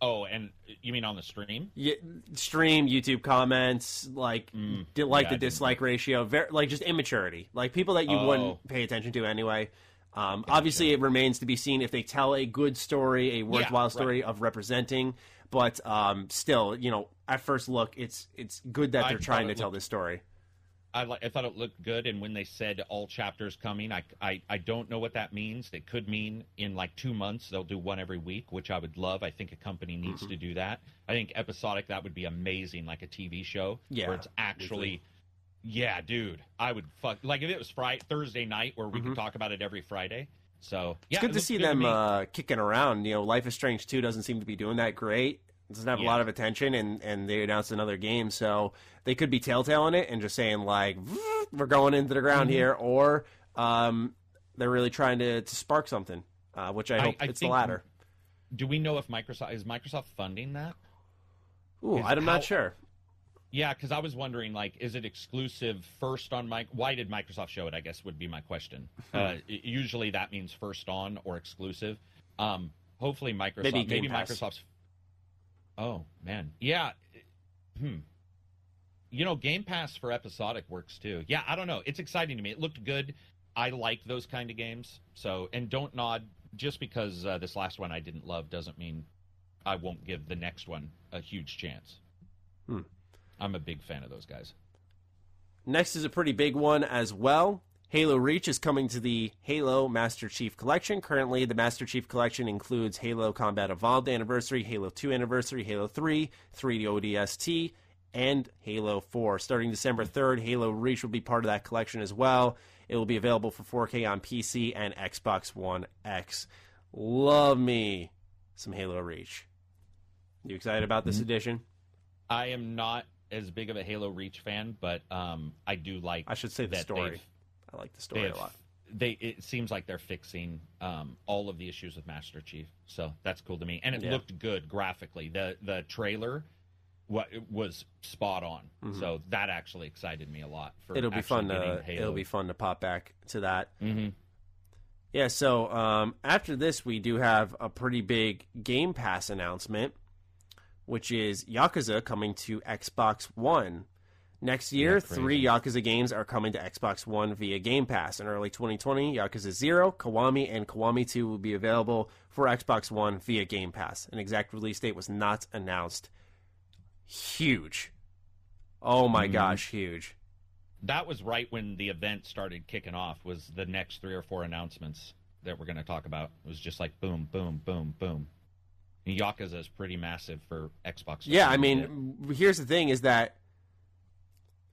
oh, and you mean on the stream? Yeah, stream YouTube comments, like Mm, di- like yeah, the dislike ratio, very like just immaturity, like people that you Oh. wouldn't pay attention to anyway. Um, Obviously, it remains to be seen if they tell a good story, a worthwhile right. story of representing. But um, still, you know, at first look, it's it's good that they're thought trying to it tell this story. I, li- I thought it looked good, and when they said all chapters coming, I, I, I don't know what that means. It could mean in like two months they'll do one every week, which I would love. I think a company needs Mm-hmm. to do that. I think episodic that would be amazing, like a TV show Yeah, where it's actually. Yeah, dude, I would fuck like if it was Friday Thursday night where we could talk about it every Friday. So yeah, Mm-hmm. It's good to see to them me. uh, kicking around. You know, Life is Strange 2 doesn't seem to be doing that great. It doesn't have a lot of attention, and, and they announced another game, so they could be telltale in it and just saying, like, we're going into the Mm-hmm. ground here, or um, they're really trying to, to spark something, uh, which I I- hope I it's the latter. Do we know if Microsoft is Microsoft funding that? Ooh, is I'm how- not sure. Yeah, because I was wondering, like, is it exclusive first on Mike? Why did Microsoft show it? I guess would be my question. Hmm. uh, usually that means first on or exclusive. Um, hopefully Microsoft, Maybe maybe Microsoft's. Oh man, yeah. Hmm. You know, Game Pass for episodic works too. Yeah, I don't know. It's exciting to me. It looked good. I like those kind of games. So, and don't nod just because uh, this last one I didn't love doesn't mean I won't give the next one a huge chance. Hmm. I'm a big fan of those guys. Next is a pretty big one as well. Halo Reach is coming to the Halo Master Chief Collection. Currently, the Master Chief Collection includes Halo Combat Evolved Anniversary, Halo 2 Anniversary, Halo 3, 3D ODST, and Halo 4. Starting December 3rd, Halo Reach will be part of that collection as well. It will be available for 4K on PC and Xbox One X. Love me some Halo Reach. You excited about this mm-hmm. edition? I am not as big of a Halo Reach fan, but um, I do like. I should say the that story. I like the story a lot. they it seems like they're fixing um, all of the issues with Master Chief, so that's cool to me. And it Yeah. looked good graphically. the The trailer what was spot on, so that actually excited me a lot. For Mm-hmm. it'll be fun to Halo. it'll be fun to pop back to that. hmm Yeah, so um, after this, we do have a pretty big Game Pass announcement, which is Yakuza coming to Xbox One. Next year, Yeah, three Yakuza games are coming to Xbox One via Game Pass. In early 2020, Yakuza 0, Kiwami, and Kiwami 2 will be available for Xbox One via Game Pass. An exact release date was not announced. Huge. Oh my Mhm. gosh, huge. That was right when the event started kicking off. Was the next three or four announcements that we're going to talk about? It was just like boom, boom, boom, boom. Yakuza is pretty massive for Xbox. Yeah, I mean, here's the thing is that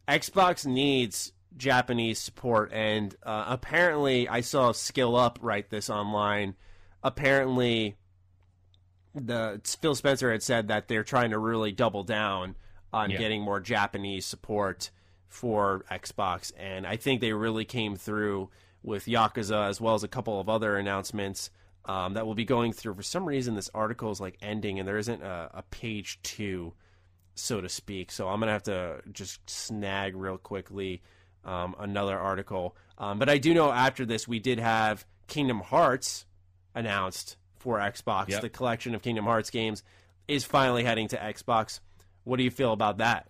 Xbox needs Japanese support, and uh, apparently, I saw Skill Up write this online. Apparently, the Phil Spencer had said that they're trying to really double down on Yeah. getting more Japanese support for Xbox, and I think they really came through with Yakuza as well as a couple of other announcements um, that we'll be going through. For some reason, this article is like ending, and there isn't a, a page two, so to speak. So I'm gonna have to just snag real quickly um, another article. Um, but I do know after this, we did have Kingdom Hearts announced for Xbox. Yep. The collection of Kingdom Hearts games is finally heading to Xbox. What do you feel about that?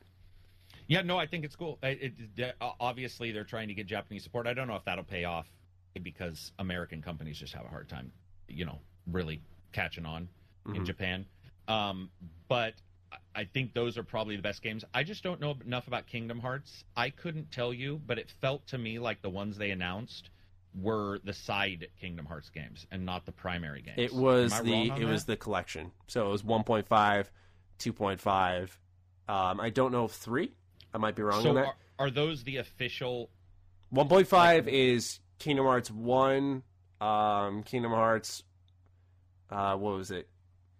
Yeah, no, I think it's cool. It, it, it- obviously, they're trying to get Japanese support. I don't know if that'll pay off because American companies just have a hard time, you know, really catching on in Mhm. Japan. Um, but I- think those are probably the best games. I just don't know enough about Kingdom Hearts. I couldn't tell you, but it felt to me like the ones they announced were the side Kingdom Hearts games and not the primary games. It was the it was the collection. So it was 1.5, 2.5. Um, I don't know if three. I might be wrong so on that. are, are those the official 1.5 is Kingdom Hearts 1, um, Kingdom Hearts, uh, what was it?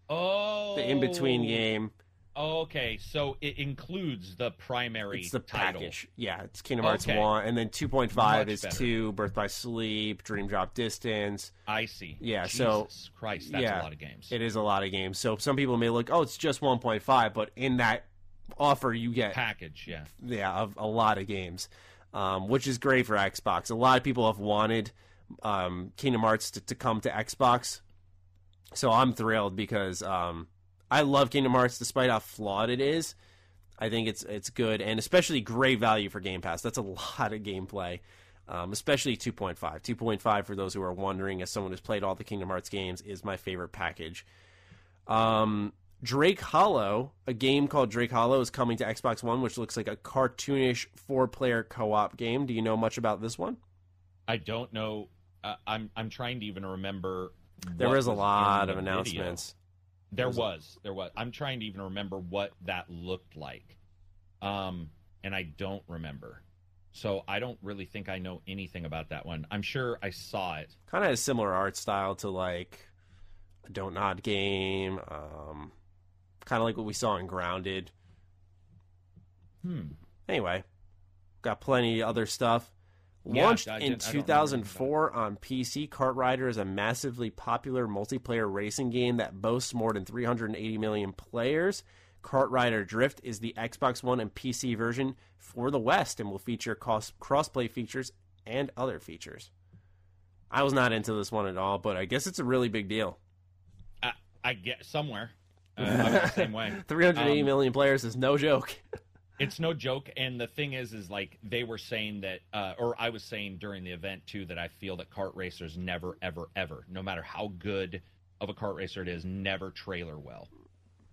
Oh, The in between game. Okay, so it includes the primary It's the title. package. Yeah, it's Kingdom Hearts Okay. 1. And then 2.5 is better. 2, Birth by Sleep, Dream Drop Distance. I see. Yeah, so- Jesus Christ, that's yeah, a lot of games. It is a lot of games. So some people may look, oh, it's just 1.5, but in that offer, you get Package, yeah. yeah, of a lot of games, um, which is great for Xbox. A lot of people have wanted um, Kingdom Hearts to, to come to Xbox, so I'm thrilled because um, I love Kingdom Hearts despite how flawed it is. I think it's it's good and especially great value for Game Pass. That's a lot of gameplay, um, especially 2.5. 2.5 for those who are wondering, as someone who's played all the Kingdom Hearts games, is my favorite package. Um, Drake Hollow, a game called Drake Hollow, is coming to Xbox One, which looks like a cartoonish four-player co-op game. Do you know much about this one? I don't know. Uh, I'm I'm trying to even remember. There was a lot of announcements. There Was was, there was. I'm trying to even remember what that looked like, um, and I don't remember. So I don't really think I know anything about that one. I'm sure I saw it. Kind of a similar art style to like a Don't Nod game. Um, kind of like what we saw in Grounded. Hmm. Anyway, got plenty of other stuff. Yeah, Launched I in I 2004 on PC, Kart Rider is a massively popular multiplayer racing game that boasts more than 380 million players. Kart Rider Drift is the Xbox One and PC version for the West and will feature cross crossplay features and other features. I was not into this one at all, but I guess it's a really big deal. I, I get somewhere. Uh, I was the same way. 380 Um, million players is no joke. It's no joke, and the thing is, is like they were saying that, uh, or I was saying during the event too, that I feel that kart racers never, ever, ever, no matter how good of a kart racer it is, never trailer well.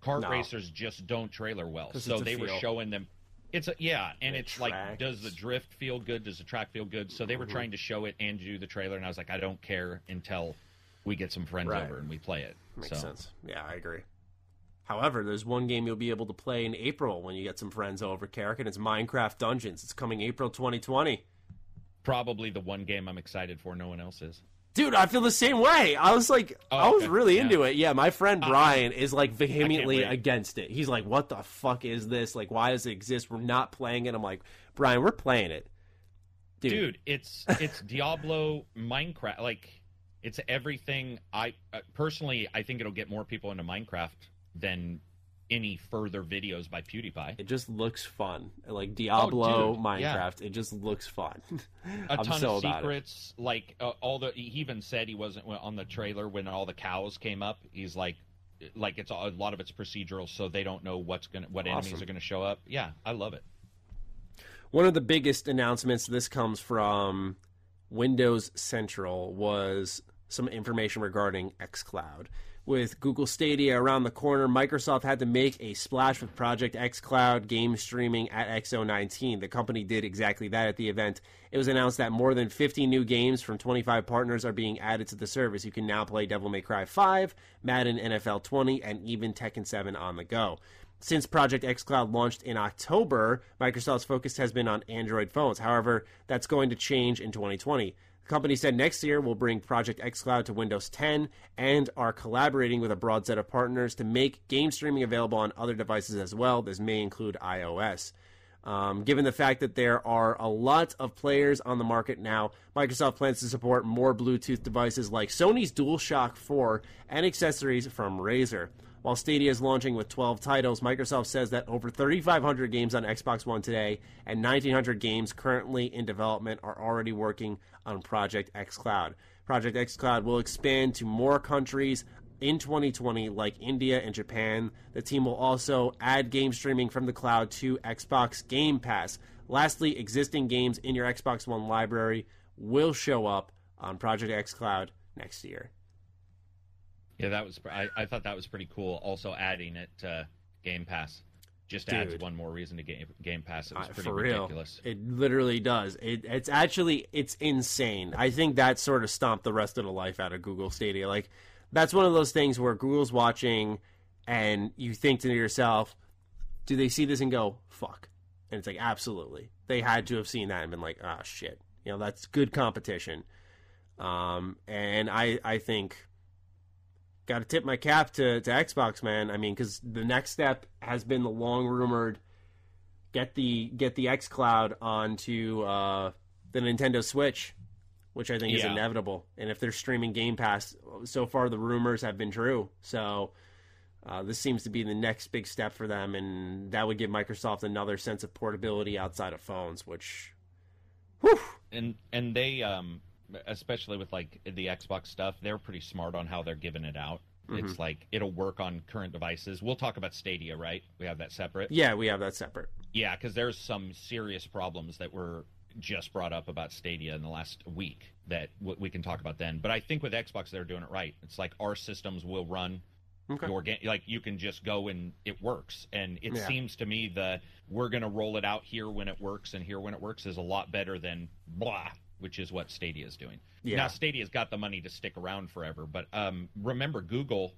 Kart No. racers just don't trailer well. So they were showing them. It's a yeah, and The it's like, does the drift feel good? Does the track feel good? So they were Mhm. trying to show it and do the trailer, and I was like, I don't care until we get some friends Right. over and we play it. Makes so. sense. Yeah, I agree. However, there's one game you'll be able to play in April when you get some friends over, Karak, and it's Minecraft Dungeons. It's coming April 2020. Probably the one game I'm excited for. No one else is. Dude, I feel the same way. I was like, Oh, I was okay. really Yeah. into it. Yeah, my friend Uh, Brian is like vehemently against it. He's like, "What the fuck is this? Like, why does it exist? We're not playing it." I'm like, Brian, we're playing it, dude. dude, it's it's Diablo Minecraft like it's everything I uh, personally I think it'll get more people into Minecraft than any further videos by PewDiePie. It just looks fun. Like Diablo, Oh, dude, yeah. Minecraft. It just looks fun. A I'm ton so of secrets like uh, all the he even said he wasn't on the trailer when all the cows came up. He's like like it's a lot of it's procedural so they don't know what's going to what enemies are going to show up. Yeah, I love it. one of the biggest announcements, this comes from Windows Central, was some information regarding xCloud. With Google Stadia around the corner, Microsoft had to make a splash with Project xCloud game streaming at XO19. The company did exactly that at the event. It was announced that more than 50 new games from 25 partners are being added to the service. You can now play Devil May Cry 5, Madden NFL 20, and even Tekken 7 on the go. Since Project xCloud launched in October, Microsoft's focus has been on Android phones. However, that's going to change in 2020. The company said next year will bring Project xCloud to Windows 10 and are collaborating with a broad set of partners to make game streaming available on other devices as well. This may include iOS. Um, given the fact that there are a lot of players on the market now, Microsoft plans to support more Bluetooth devices like Sony's DualShock 4 and accessories from Razer. While Stadia is launching with 12 titles, Microsoft says that over 3,500 games on Xbox One today and 1,900 games currently in development are already working on Project xCloud. Project xCloud will expand to more countries in 2020, like India and Japan. The team will also add game streaming from the cloud to Xbox Game Pass. Lastly, existing games in your Xbox One library will show up on Project xCloud next year. Yeah, that was. I, I thought that was pretty cool. Also adding it to Game Pass just adds one more reason to Game Game Pass. It was pretty for ridiculous. real. It literally does. It, it's actually it's insane. I think that sort of stomped the rest of the life out of Google Stadia. Like that's one of those things where Google's watching, and you think to yourself, "Do they see this and go fuck?" And it's like absolutely. They had to have seen that and been like, "Ah, shit." You know, that's good competition. Um, and I I think got to tip my cap to, to Xbox, man. I mean, because the next step has been the long rumored get the get the X Cloud onto uh, the Nintendo Switch, which I think is inevitable. And if they're streaming Game Pass, so far the rumors have been true. So uh, this seems to be the next big step for them, and that would give Microsoft another sense of portability outside of phones, which. Whew, and and they um especially with like the Xbox stuff, they're pretty smart on how they're giving it out. Mm-hmm. It's like it'll work on current devices. We'll talk about Stadia, right? We have that separate. yeah, we have that separate. Yeah, because there's some serious problems that were just brought up about Stadia in the last week that w- we can talk about then. But I think with Xbox, they're doing it right. It's like our systems will run Okay. your game. Like you can just go and it works. And it Yeah. seems to me the we're going to roll it out here when it works and here when it works is a lot better than blah, which is what Stadia is doing. Yeah. Now Stadia's got the money to stick around forever, but um, remember Google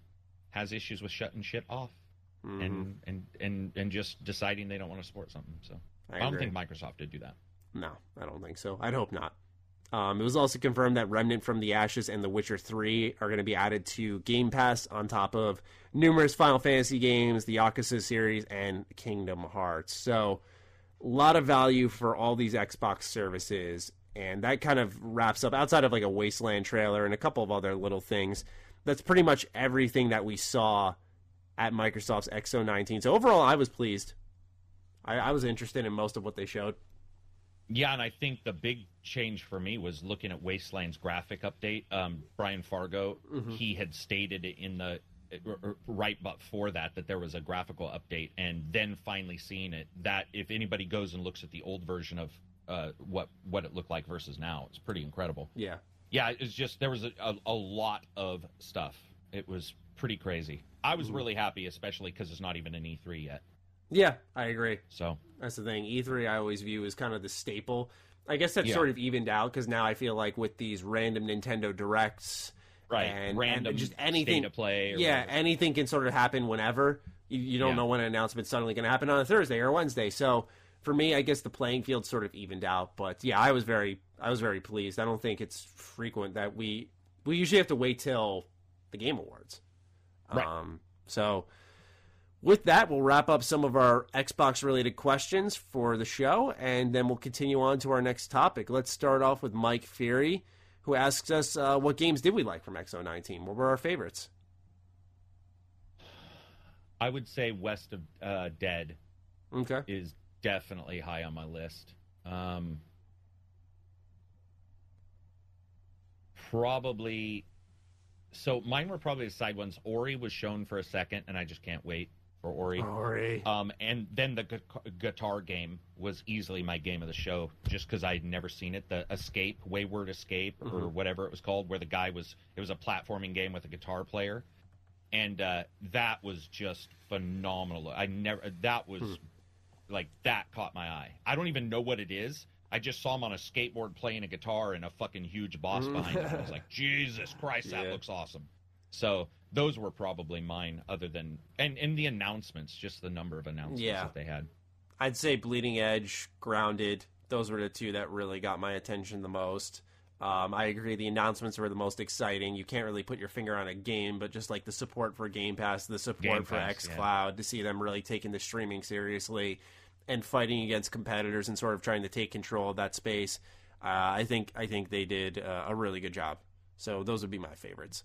has issues with shutting shit off. Mm-hmm. And, and and and just deciding they don't want to support something. So I I, don't think Microsoft did do that. No, I don't think so. I'd hope not. Um, it was also confirmed that Remnant from the Ashes and The Witcher 3 are going to be added to Game Pass on top of numerous Final Fantasy games, the Yakuza series, and Kingdom Hearts. So, a lot of value for all these Xbox services. And that kind of wraps up, outside of like a Wasteland trailer and a couple of other little things, that's pretty much everything that we saw at Microsoft's XO19. So, overall, I was pleased. I, I was interested in most of what they showed. Yeah, and I think the big change for me was looking at Wasteland's graphic update. Um, Brian Fargo, mm-hmm. he had stated in the r- r- right before that that there was a graphical update, and then finally seeing it. That if anybody goes and looks at the old version of uh, what what it looked like versus now, it's pretty incredible. Yeah. Yeah, it's just there was a, a, a lot of stuff. It was pretty crazy. I was really happy, especially because it's not even an E3 yet. Yeah, I agree. So That's the thing. E3 I always view as kind of the staple. I guess that's Yeah. sort of evened out because now I feel like with these random Nintendo directs, right, and, random and just anything to play. Or yeah, whatever. anything can sort of happen whenever. You, you don't Yeah. know when an announcement's suddenly going to happen on a Thursday or a Wednesday. So for me, I guess the playing field sort of evened out. But yeah, I was very, I was very pleased. I don't think it's frequent that we we usually have to wait till the Game Awards. Right. Um, so with that, we'll wrap up some of our Xbox related questions for the show, and then we'll continue on to our next topic. Let's start off with Mike Fury, who asks us uh, what games did we like from XO19? What were our favorites? I would say West of uh, Dead Okay. is definitely high on my list. Um, probably. So mine were probably the side ones. Ori was shown for a second, and I just can't wait for Ori. Ori. Um, and then the gu- guitar game was easily my game of the show, just because I'd never seen it. The Escape, Wayward Escape, or Mm-hmm. whatever it was called, where the guy was. It was a platforming game with a guitar player, and uh, that was just phenomenal. I never. That was Hmm. Like that caught my eye. I don't even know what it is. I just saw him on a skateboard playing a guitar and a fucking huge boss mm. behind him. I was like, Jesus Christ, that Yeah. looks awesome. So those were probably mine, other than and and the announcements, just the number of announcements Yeah. that they had. I'd say Bleeding Edge, Grounded. Those were the two that really got my attention the most. Um, I agree. The announcements were the most exciting. You can't really put your finger on a game, but just like the support for Game Pass, the support Game for Pass, XCloud, to see them really taking the streaming seriously and fighting against competitors and sort of trying to take control of that space. Uh, I think I think they did uh, a really good job. So those would be my favorites.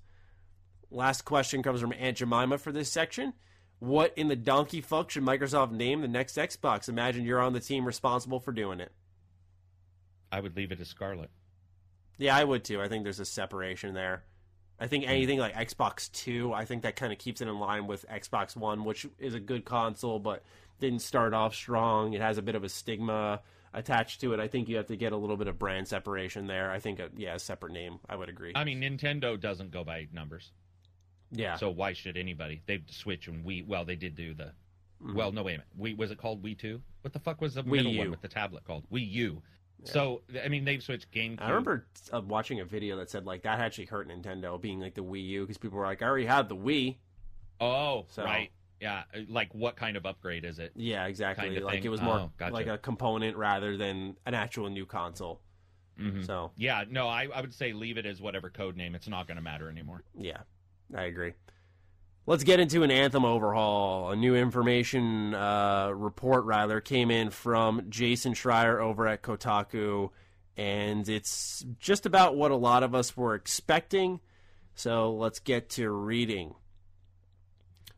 Last question comes from Aunt Jemima for this section. What in the donkey fuck should Microsoft name the next Xbox? Imagine you're on the team responsible for doing it. I would leave it as Scarlett. Yeah, I would too. I think there's a separation there. I think hmm. anything like Xbox 2, I think that kind of keeps it in line with Xbox One, which is a good console, but didn't start off strong. It has a bit of a stigma attached to it. I think you have to get a little bit of brand separation there. I think, a, yeah, a separate name. I would agree. I mean, Nintendo doesn't go by numbers, yeah. so why should anybody? They Switch and we. Well, they did do the. Mm-hmm. Well, no, wait a minute. Wii was it called Wii Two? What the fuck was the Wii middle U. one with the tablet called Wii U? So I mean, they've switched GameCube. I remember uh, watching a video that said like that actually hurt Nintendo being like the Wii U because people were like, I already had the Wii. Oh, So- right. Yeah, like what kind of upgrade is it? Yeah, exactly. Kind of like thing? it was more Oh, gotcha. like a component rather than an actual new console. Mhm. So Yeah, no, I, I would say leave it as whatever code name. It's not going to matter anymore. yeah, I agree. Let's get into an Anthem overhaul. A new information uh, report, rather, came in from Jason Schreier over at Kotaku, and it's just about what a lot of us were expecting. So let's get to reading.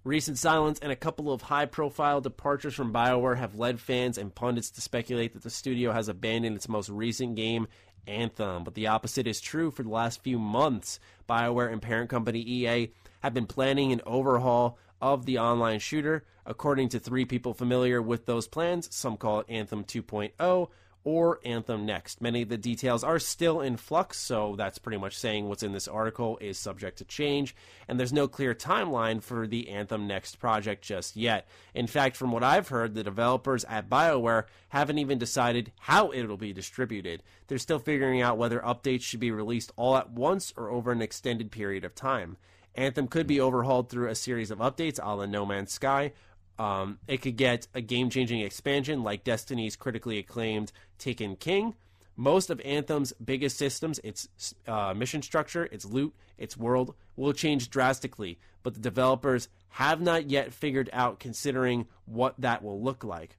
Recent silence and a couple of high profile departures from BioWare have led fans and pundits to speculate that the studio has abandoned its most recent game, Anthem. But the opposite is true for the last few months. BioWare and parent company EA have been planning an overhaul of the online shooter. According to three people familiar with those plans, some call it Anthem 2.0 or Anthem Next. Many of the details are still in flux, so that's pretty much saying what's in this article is subject to change, and there's no clear timeline for the Anthem Next project just yet. In fact, from what I've heard, the developers at BioWare haven't even decided how it'll be distributed. They're still figuring out whether updates should be released all at once or over an extended period of time. Anthem could be overhauled through a series of updates a la No Man's Sky, um, it could get a game changing expansion like Destiny's critically acclaimed Taken King. Most of Anthem's biggest systems, its uh, mission structure, its loot, its world, will change drastically, but the developers have not yet figured out considering what that will look like.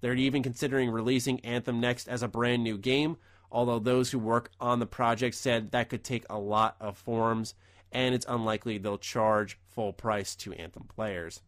They're even considering releasing Anthem Next as a brand new game, although those who work on the project said that could take a lot of forms, and it's unlikely they'll charge full price to Anthem players.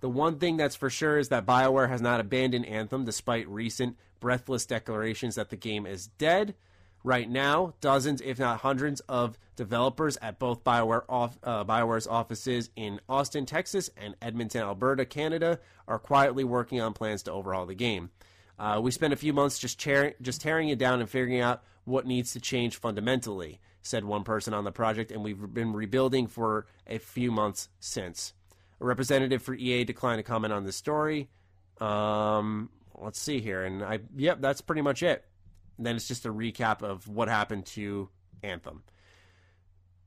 The one thing that's for sure is that BioWare has not abandoned Anthem despite recent breathless declarations that the game is dead. Right now, dozens, if not hundreds, of developers at both BioWare off, uh, BioWare's offices in Austin, Texas, and Edmonton, Alberta, Canada, are quietly working on plans to overhaul the game. Uh, we spent a few months just, tear- just tearing it down and figuring out what needs to change fundamentally, said one person on the project, and we've been rebuilding for a few months since. A representative for EA declined to comment on this story. Um, let's see here, and I yep, that's pretty much it. And then it's just a recap of what happened to Anthem.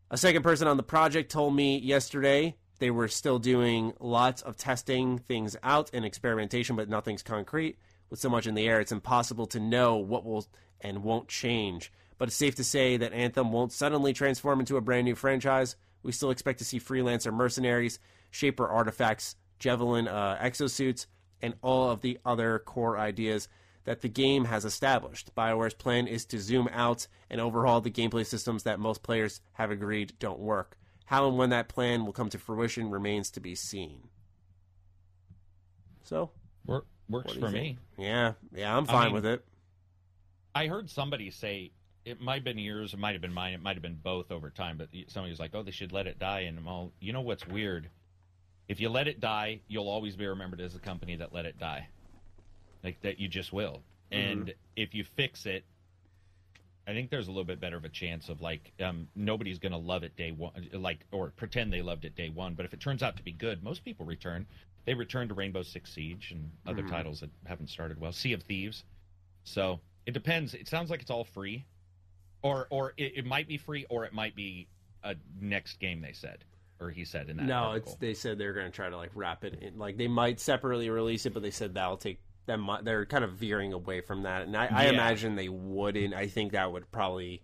A second person on the project told me yesterday they were still doing lots of testing things out and experimentation, but nothing's concrete. With so much in the air, it's impossible to know what will and won't change. But it's safe to say that Anthem won't suddenly transform into a brand new franchise. We still expect to see freelancer mercenaries, Shaper artifacts, Javelin uh, exosuits, and all of the other core ideas that the game has established. BioWare's plan is to zoom out and overhaul the gameplay systems that most players have agreed don't work. How and when that plan will come to fruition remains to be seen. So, Work, works for me. Yeah, yeah, I'm I fine mean- with it. I heard somebody say it might have been yours, it might have been mine, it might have been both over time. But somebody was like, "Oh, they should let it die." And I'm all, you know what's weird If you let it die, you'll always be remembered as a company that let it die. Like that you just will. And if you fix it, I think there's a little bit better of a chance of like um, nobody's going to love it day one, like or pretend they loved it day one. But if it turns out to be good, most people return. They return to Rainbow Six Siege and other titles that haven't started well. Sea of Thieves. So it depends. It sounds like it's all free, or or it, it might be free, or it might be a next game. They said, or he said in that. No, article. it's they said they're going to try to like wrap it in. Like they might separately release it, but they said that'll take them. They're kind of veering away from that, and I, I imagine they wouldn't. I think that would probably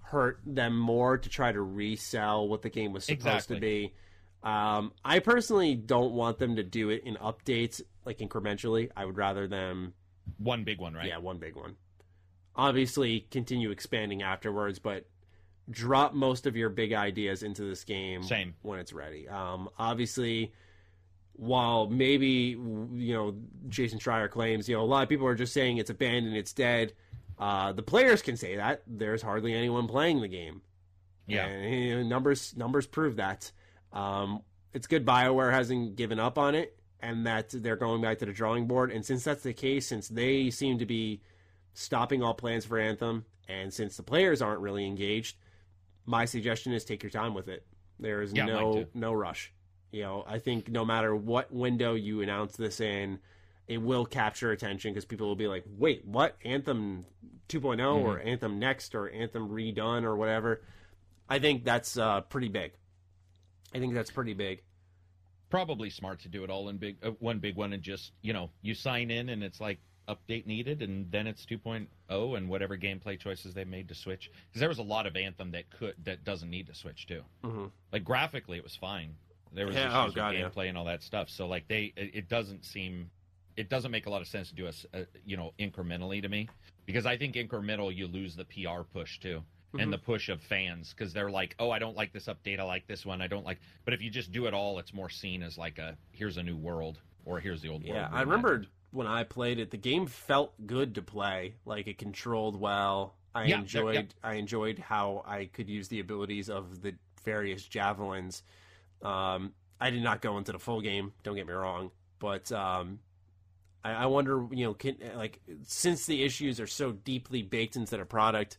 hurt them more to try to resell what the game was supposed Exactly. to be. Um, I personally don't want them to do it in updates like incrementally. I would rather them one big one, right? yeah, one big one. Obviously, continue expanding afterwards, but drop most of your big ideas into this game Same. when it's ready. Um, obviously, while maybe you know Jason Schreier claims you know a lot of people are just saying it's abandoned, it's dead. Uh, the players can say that. There's hardly anyone playing the game. Yeah. And, you know, numbers numbers prove that. Um, it's good Bioware hasn't given up on it, and that they're going back to the drawing board. And since that's the case, since they seem to be stopping all plans for Anthem, and since the players aren't really engaged, my suggestion is take your time with it. There is Yeah, no no rush. You know, I think no matter what window you announce this in, it will capture attention because people will be like, "Wait, what? Anthem 2 or Mm-hmm. Anthem Next or Anthem Redone or whatever." I think that's uh, pretty big. I think that's pretty big. probably smart to do it all in big uh, one big one and just you know you sign in and it's like update needed and then it's 2.0 and whatever gameplay choices they made to switch. Because there was a lot of anthem that could that doesn't need to switch too. Mhm. like graphically it was fine. There was Yeah, issues oh, with God, yeah. gameplay and all that stuff. So like they it, it doesn't seem it doesn't make a lot of sense to do us you know incrementally to me. Because i think incremental you lose the pr push too Mm-hmm. and the push of fans. Because they're like oh i don't like this update. I like this one. I don't like but if you just do it all it's more seen as like a here's a new world or here's the old world Yeah, I remember when I played it, the game felt good to play. Like it controlled well. I Yeah, yeah, enjoyed. yeah. I enjoyed how I could use the abilities of the various javelins. Um, I did not go into the full game. Don't get me wrong, but um, I, I wonder, you know, can like since the issues are so deeply baked into the product,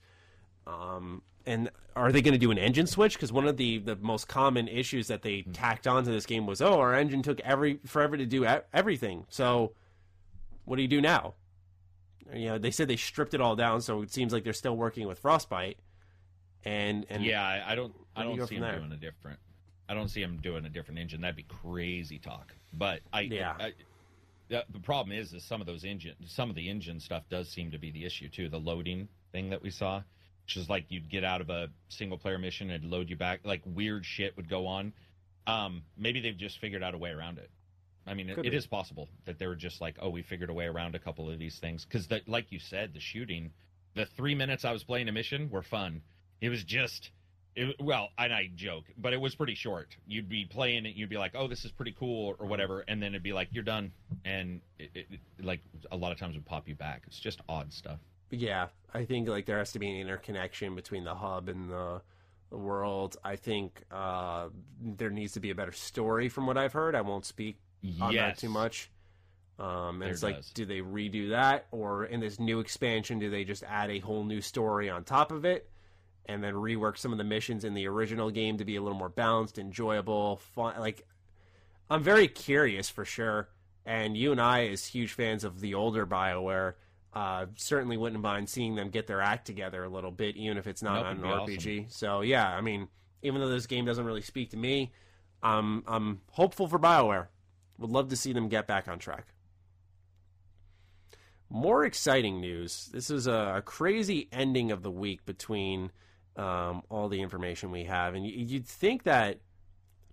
um, and are they going to do an engine switch? Because one of the the most common issues that they tacked onto this game was, oh, our engine took every forever to do everything. So, what do you do now? You know, they said they stripped it all down, so it seems like they're still working with Frostbite. And and yeah I, I don't i do don't see him there? doing a different i don't see him doing a different engine that'd be crazy talk but i Yeah. I, the, the problem is is some of those engine some of the engine stuff does seem to be the issue too the loading thing that we saw which is like you'd get out of a single player mission and load you back like weird shit would go on um maybe they've just figured out a way around it i mean it, Could it be. possible that they were just like oh we figured a way around a couple of these things because like you said the shooting the three minutes i was playing a mission were fun it was just it, well, and I joke, but it was pretty short. You'd be playing it, you'd be like, "Oh, this is pretty cool" or whatever, and then it'd be like, "You're done," and it, it, it- like a lot of times would pop you back. It's just odd stuff. yeah, I think like there has to be an interconnection between the hub and the the world. I think uh, there needs to be a better story, from what I've heard. I won't speak on that Yes. too much. Um, and There it's like, does. do they redo that, or in this new expansion, do they just add a whole new story on top of it, and then rework some of the missions in the original game to be a little more balanced, enjoyable, fun? Like, I'm very curious for sure. And you and I, as huge fans of the older Bioware, uh, certainly wouldn't mind seeing them get their act together a little bit, even if it's not Nope, on an RPG. So yeah, I mean, even though this game doesn't really speak to me, I'm I'm hopeful for Bioware. Would love to see them get back on track. More exciting news. This is a, crazy ending of the week between um, all the information we have, and you'd think that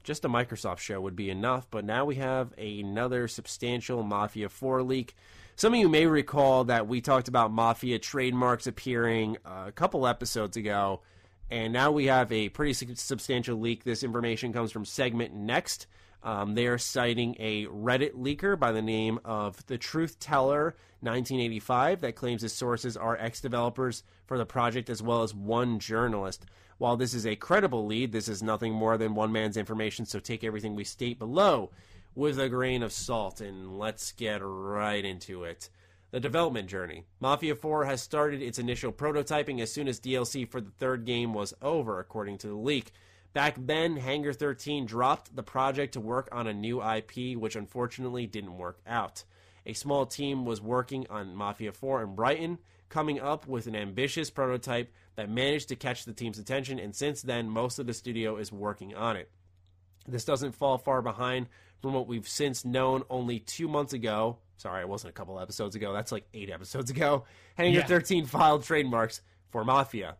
just a Microsoft show would be enough, but now we have another substantial Mafia 4 leak. Some of you may recall that we talked about Mafia trademarks appearing a couple episodes ago, And now we have a pretty substantial leak. This information comes from Segment Next. Um, they are citing a Reddit leaker by the name of the Truth Teller 1985 that claims his sources are ex developers for the project as well as one journalist. While this is a credible lead, this is nothing more than one man's information, so take everything we state below with a grain of salt, and let's get right into it. The development journey. Mafia 4 has started its initial prototyping as soon as DLC for the third game was over, according to the leak. Back then, Hangar 13 dropped the project to work on a new IP, which unfortunately didn't work out. A small team was working on Mafia 4 in Brighton, coming up with an ambitious prototype that managed to catch the team's attention, and since then, most of the studio is working on it. This doesn't fall far behind from what we've since known only two months ago. Sorry, it wasn't a couple episodes ago. That's like eight episodes ago. Hangar yeah. 13 filed trademarks for Mafia.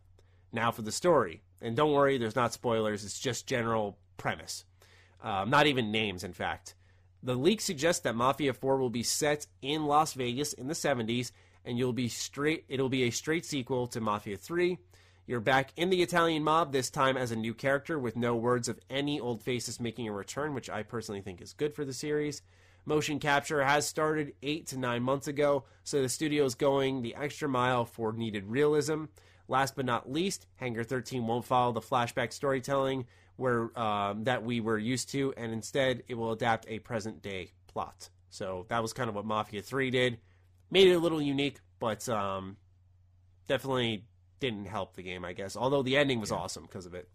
Now for the story. And don't worry, there's not spoilers. It's just general premise. Um, not even names, in fact. The leak suggests that Mafia 4 will be set in Las Vegas in the 70s, and you'll be straight. It'll be a straight sequel to Mafia 3. You're back in the Italian mob, this time as a new character with no words of any old faces making a return, which I personally think is good for the series. Motion capture has started eight to nine months ago, so the studio is going the extra mile for needed realism. Last but not least, Hangar 13 won't follow the flashback storytelling where um, that we were used to, and instead it will adapt a present day plot. So that was kind of what Mafia 3 did. Made it a little unique, but um, definitely didn't help the game, I guess. Although the ending was yeah. awesome because of it.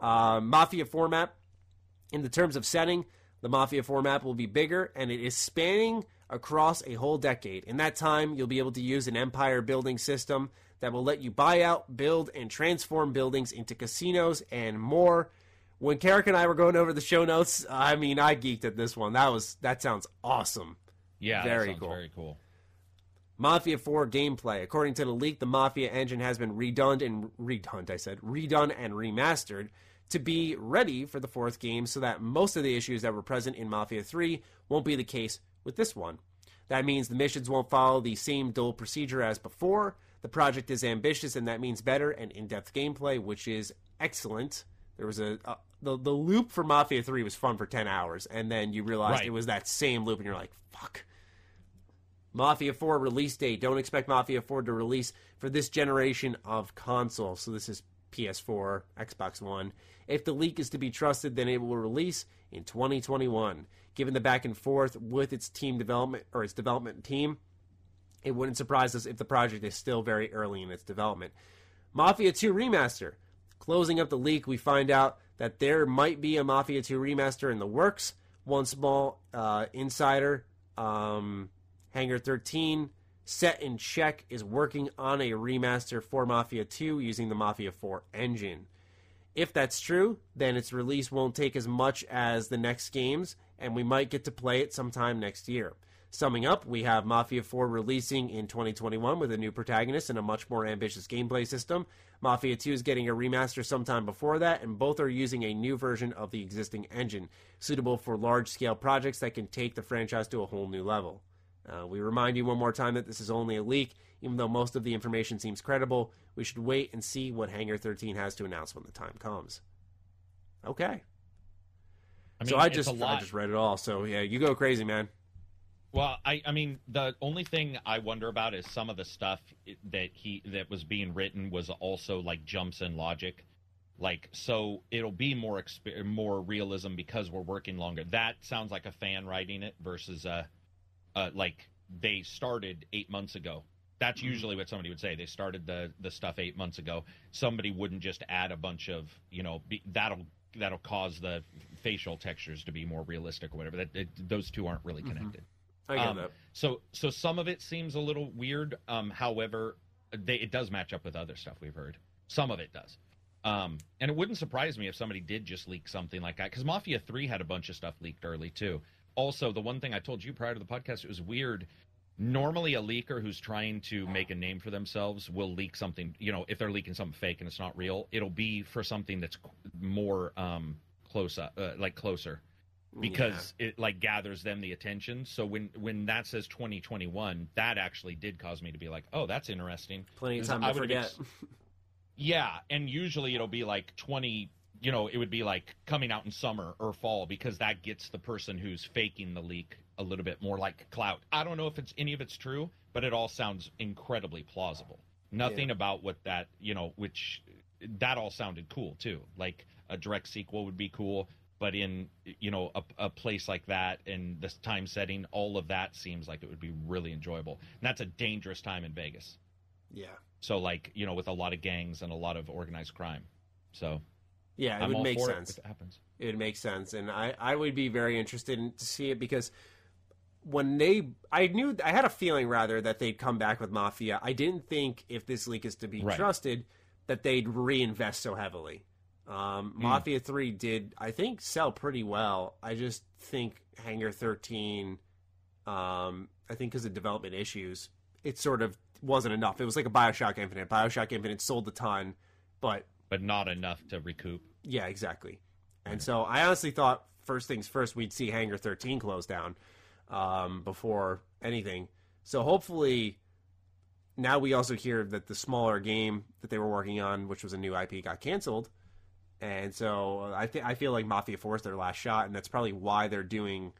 Uh, Mafia format, in the terms of setting, the Mafia format will be bigger and it is spanning across a whole decade. In that time, you'll be able to use an empire building system that will let you buy out, build, and transform buildings into casinos and more. When Karak and I were going over the show notes, I mean, I geeked at this one. That was that sounds awesome. Yeah, very cool. Very cool. Mafia 4 gameplay. According to the leak, the Mafia engine has been redone and redone, I said, redone and remastered to be ready for the fourth game so that most of the issues that were present in Mafia 3 won't be the case with this one. That means the missions won't follow the same dull procedure as before. The project is ambitious, and that means better and in depth gameplay, which is excellent. There was a, a, the the loop for Mafia Three was fun for ten hours, and then you realized right. it was that same loop, and you're like, "Fuck." Mafia 4 release date. Don't expect Mafia 4 to release for this generation of consoles. So this is PS4, Xbox One. If the leak is to be trusted, then it will release in 2021. Given the back and forth with its team development or its development team, it wouldn't surprise us if the project is still very early in its development. Mafia 2 Remaster. Closing up the leak, we find out that there might be a Mafia 2 remaster in the works. One small uh, insider um, Hangar 13, Set in Check, is working on a remaster for Mafia 2 using the Mafia 4 engine. If that's true, then its release won't take as much as the next games, and we might get to play it sometime next year. Summing up, we have Mafia 4 releasing in 2021 with a new protagonist and a much more ambitious gameplay system. Mafia 2 is getting a remaster sometime before that, and both are using a new version of the existing engine, suitable for large scale projects that can take the franchise to a whole new level. Uh, we remind you one more time that this is only a leak. Even though most of the information seems credible, we should wait and see what Hangar 13 has to announce when the time comes. Okay. I mean, so I just I just read it all. So yeah, you go crazy, man. Well, I, I mean, the only thing I wonder about is some of the stuff that he that was being written was also like jumps in logic, like so it'll be more exp- more realism because we're working longer. That sounds like a fan writing it versus a uh, like they started eight months ago. That's mm-hmm. usually what somebody would say. They started the the stuff eight months ago. Somebody wouldn't just add a bunch of you know be, that'll that'll cause the facial textures to be more realistic or whatever. That it, those two aren't really mm-hmm. connected. Mm-hmm. I get um, that. So so some of it seems a little weird. Um, however, they, it does match up with other stuff we've heard. Some of it does. Um, and it wouldn't surprise me if somebody did just leak something like that because Mafia Three had a bunch of stuff leaked early too also the one thing I told you prior to the podcast, it was weird. Normally, a leaker who's trying to make a name for themselves will leak something. You know, if they're leaking something fake and it's not real, it'll be for something that's more um, close up, uh, like closer, because yeah. it like gathers them the attention. So when when that says 2021, that actually did cause me to be like, oh, that's interesting. Plenty of time to forget. Ex- Yeah, and usually it'll be like 20, you know, it would be like coming out in summer or fall because that gets the person who's faking the leak a little bit more like clout. I don't know if it's any of it's true, but it all sounds incredibly plausible. Nothing Yeah. about what that, you know, which that all sounded cool too. Like a direct sequel would be cool, but in, you know, a, a place like that and this time setting, all of that seems like it would be really enjoyable. And that's a dangerous time in Vegas. Yeah. So like you know, with a lot of gangs and a lot of organized crime. So Yeah, it I'm would make sense. it if it happens. it would make sense and I, I would be very interested in to see it because when they i knew i had a feeling rather that they'd come back with mafia i didn't think if this leak is to be Right. trusted that they'd reinvest so heavily um, Hmm. mafia 3 did i think sell pretty well i just think hangar 13 um, i think because of development issues it sort of wasn't enough it was like a bioshock infinite bioshock infinite sold a ton but But not enough to recoup. yeah, exactly. And so I honestly thought first things first we'd see Hangar 13 close down um, before anything. So hopefully now we also hear that the smaller game that they were working on, which was a new IP, got canceled. And so I think I feel like Mafia 4 is their last shot, and that's probably why they're doing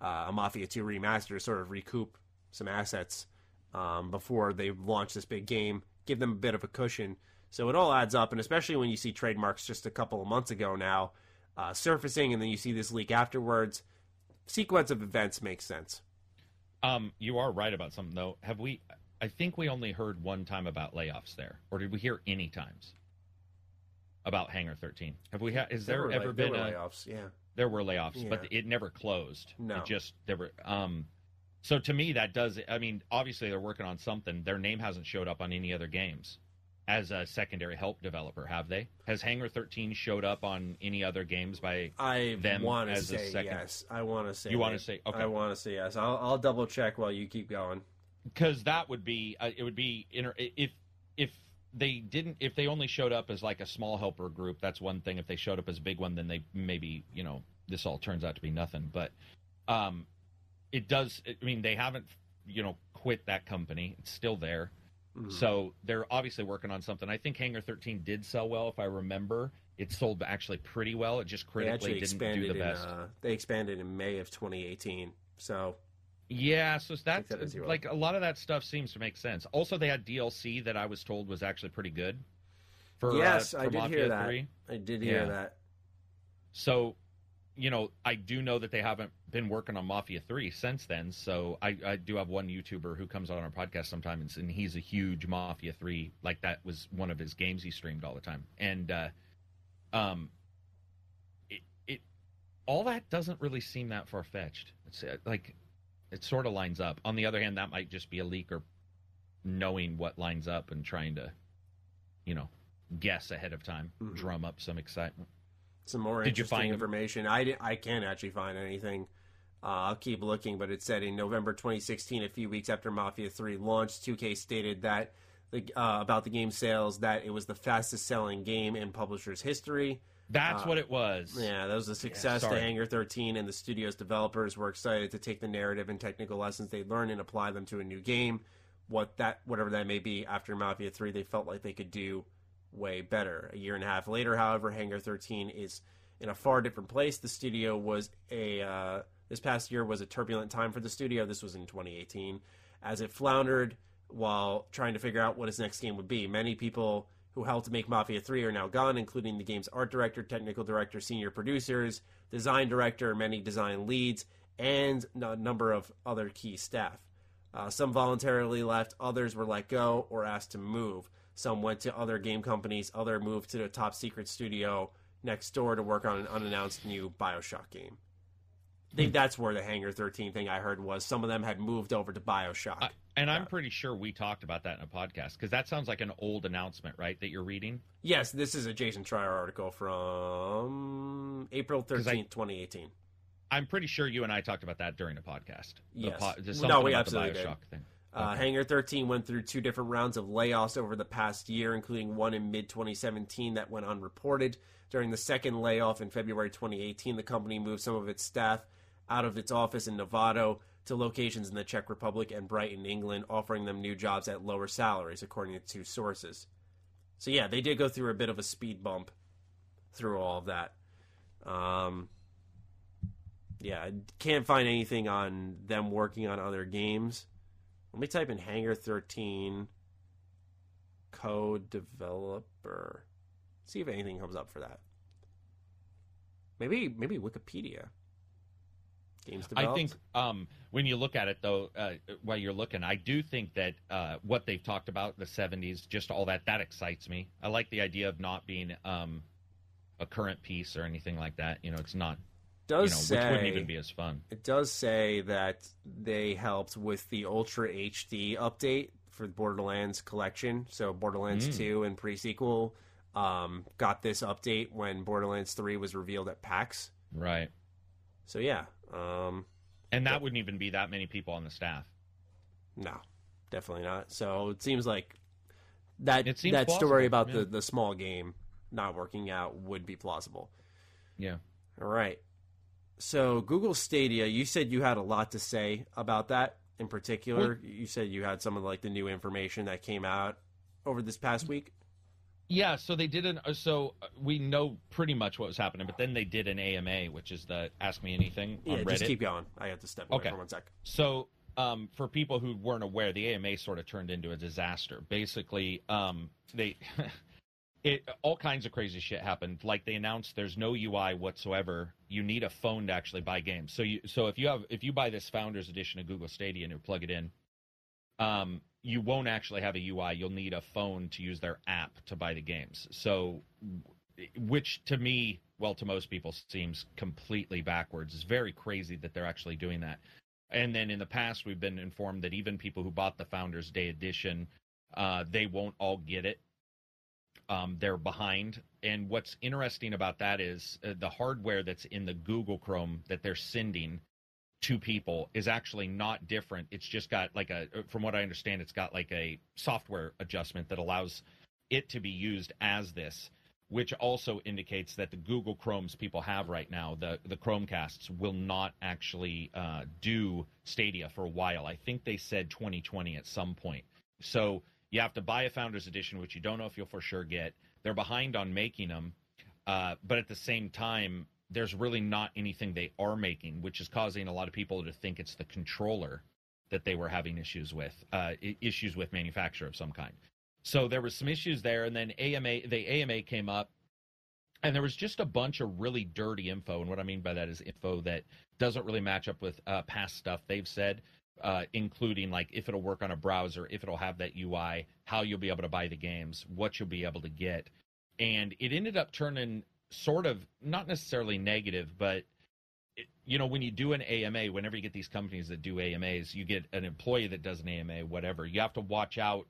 uh, a Mafia 2 remaster to sort of recoup some assets um, before they launch this big game, give them a bit of a cushion. So it all adds up, and especially when you see trademarks just a couple of months ago now uh, surfacing, and then you see this leak afterwards, sequence of events makes sense. Um, you are right about something though. Have we? I think we only heard one time about layoffs there, or did we hear any times about Hangar 13? Have we? had? has there, were ever lay- there been were a? layoffs? Yeah. There were layoffs, but it never closed. No. it just there were. Um, so to me, that does. I mean, obviously they're working on something. Their name hasn't showed up on any other games as a secondary help developer, have they? Has Hangar 13 showed up on any other games by? I them want to say second- yes. I want to say You wanna say- okay. I want to say yes. I'll, I'll double check while you keep going. because that would be uh, it would be inter- if if they didn't if they only showed up as like a small helper group that's one thing. If they showed up as a big one then they maybe you know this all turns out to be nothing. But um it does i mean they haven't you know quit that company. It's still there. Mhm. so they're obviously working on something. I think hangar 13 did sell well if i remember. It sold actually pretty well. It just critically didn't do the in best. uh, they expanded in May of 2018. So Yeah, so that's that as you will. like a lot of that stuff seems to make sense. Also, they had DLC that I was told was actually pretty good. For yes, uh, I did Mafia hear that. 3. I did hear Yeah. that. So, you know, I do know that they haven't been working on Mafia 3 since then. So I, I do have one YouTuber who comes on our podcast sometimes, and he's a huge Mafia 3. Like that was one of his games he streamed all the time. And, uh, um, it, it, all that doesn't really seem that far fetched. It's uh, like, it sort of lines up. On the other hand, that might just be a leak or knowing what lines up and trying to, you know, guess ahead of time, Mhm. drum up some excitement. Some more Did you interesting find- information. I di- I can't actually find anything. Uh, I'll keep looking, but it said in November 2016, a few weeks after Mafia 3 launched, 2K stated that the, uh, about the game sales that it was the fastest selling game in publisher's history. That's Uh, what it was. Yeah, that was a success to sorry. Hangar 13, and the studio's developers were excited to take the narrative and technical lessons they learned and apply them to a new game. What that, whatever that may be, after Mafia 3, they felt like they could do way better. A year and a half later, however, Hangar 13 is in a far different place. The studio was a uh, this past year was a turbulent time for the studio. This was in 2018, as it floundered while trying to figure out what its next game would be. Many people who helped make Mafia 3 are now gone, including the game's art director, technical director, senior producers, design director, many design leads, and a number of other key staff. Uh, some voluntarily left, others were let go or asked to move. Some went to other game companies, other moved to the top secret studio next door to work on an unannounced new Bioshock game. I think that's where the Hangar 13 thing I heard was some of them had moved over to Bioshock. I- and I'm pretty sure we talked about that in a podcast because that sounds like an old announcement, right? That you're reading. yes, this is a Jason Schreier article from April 13th, 'Cause I- 2018. I'm pretty sure you and I talked about that during the podcast. The Yes. po- No, we absolutely the did. Thing. Uh, Okay. Hangar 13 went through two different rounds of layoffs over the past year, including one in mid 2017 that went unreported. During the second layoff in February 2018, the company moved some of its staff out of its office in Novato to locations in the Czech Republic and Brighton, England, offering them new jobs at lower salaries, according to two sources. So yeah, they did go through a bit of a speed bump through all of that. Um, yeah, I can't find anything on them working on other games. Let me type in Hangar 13 code developer. See if anything comes up for that. Maybe maybe Wikipedia. Games developed. I think um, when you look at it, though, uh, while you're looking, I do think that uh, what they've talked about the '70s, just all that, that excites me. I like the idea of not being um, a current piece or anything like that. You know, it's not. does you know, say which wouldn't even be as fun. it does say that they helped with the Ultra HD update for the Borderlands collection. So Borderlands Mm. 2 and pre-sequel um, got this update when Borderlands 3 was revealed at PAX. Right. So yeah, um, And that wouldn't even be that many people on the staff. no, definitely not. So it seems like that that plausible, story about yeah. the the small game not working out would be plausible. Yeah. All right. So Google Stadia, you said you had a lot to say about that in particular. you said you had some of like the new information that came out over this past week. Yeah, so they did an uh, so uh, we know pretty much what was happening, but then they did an AMA, which is the Ask Me Anything on Yeah, Reddit. just keep going. I have to step away Okay. for one sec. So, um, for people who weren't aware, the AMA sort of turned into a disaster. Basically, um, they it all kinds of crazy shit happened. Like they announced there's no UI whatsoever. You need a phone to actually buy games. So you so if you have if you buy this Founders Edition of Google Stadia and you plug it in, um, you won't actually have a UI. You'll need a phone to use their app to buy the games. So, which to me, well, to most people, seems completely backwards. It's very crazy that they're actually doing that. And then in the past, we've been informed that even people who bought the Founders Day edition, uh, they won't all get it. Um, they're behind. And what's interesting about that is uh, the hardware that's in the Google Chrome that they're sending to people is actually not different. It's just got like a, from what I understand, it's got like a software adjustment that allows it to be used as this, which also indicates that the Google Chromes people have right now, the the Chromecasts, will not actually uh, do Stadia for a while. I think they said 2020 at some point. So you have to buy a Founders Edition, which you don't know if you'll for sure get. They're behind on making them, uh, but at the same time, there's really not anything they are making, which is causing a lot of people to think it's the controller that they were having issues with, uh, issues with manufacture of some kind. So there was some issues there, and then AMA, the AMA came up, and there was just a bunch of really dirty info. And what I mean by that is info that doesn't really match up with uh, past stuff they've said, uh, including like if it'll work on a browser, if it'll have that UI, how you'll be able to buy the games, what you'll be able to get. And it ended up turning sort of not necessarily negative, but it, you know, when you do an AMA, whenever you get these companies that do AMAs, you get an employee that does an AMA, whatever. You have to watch out.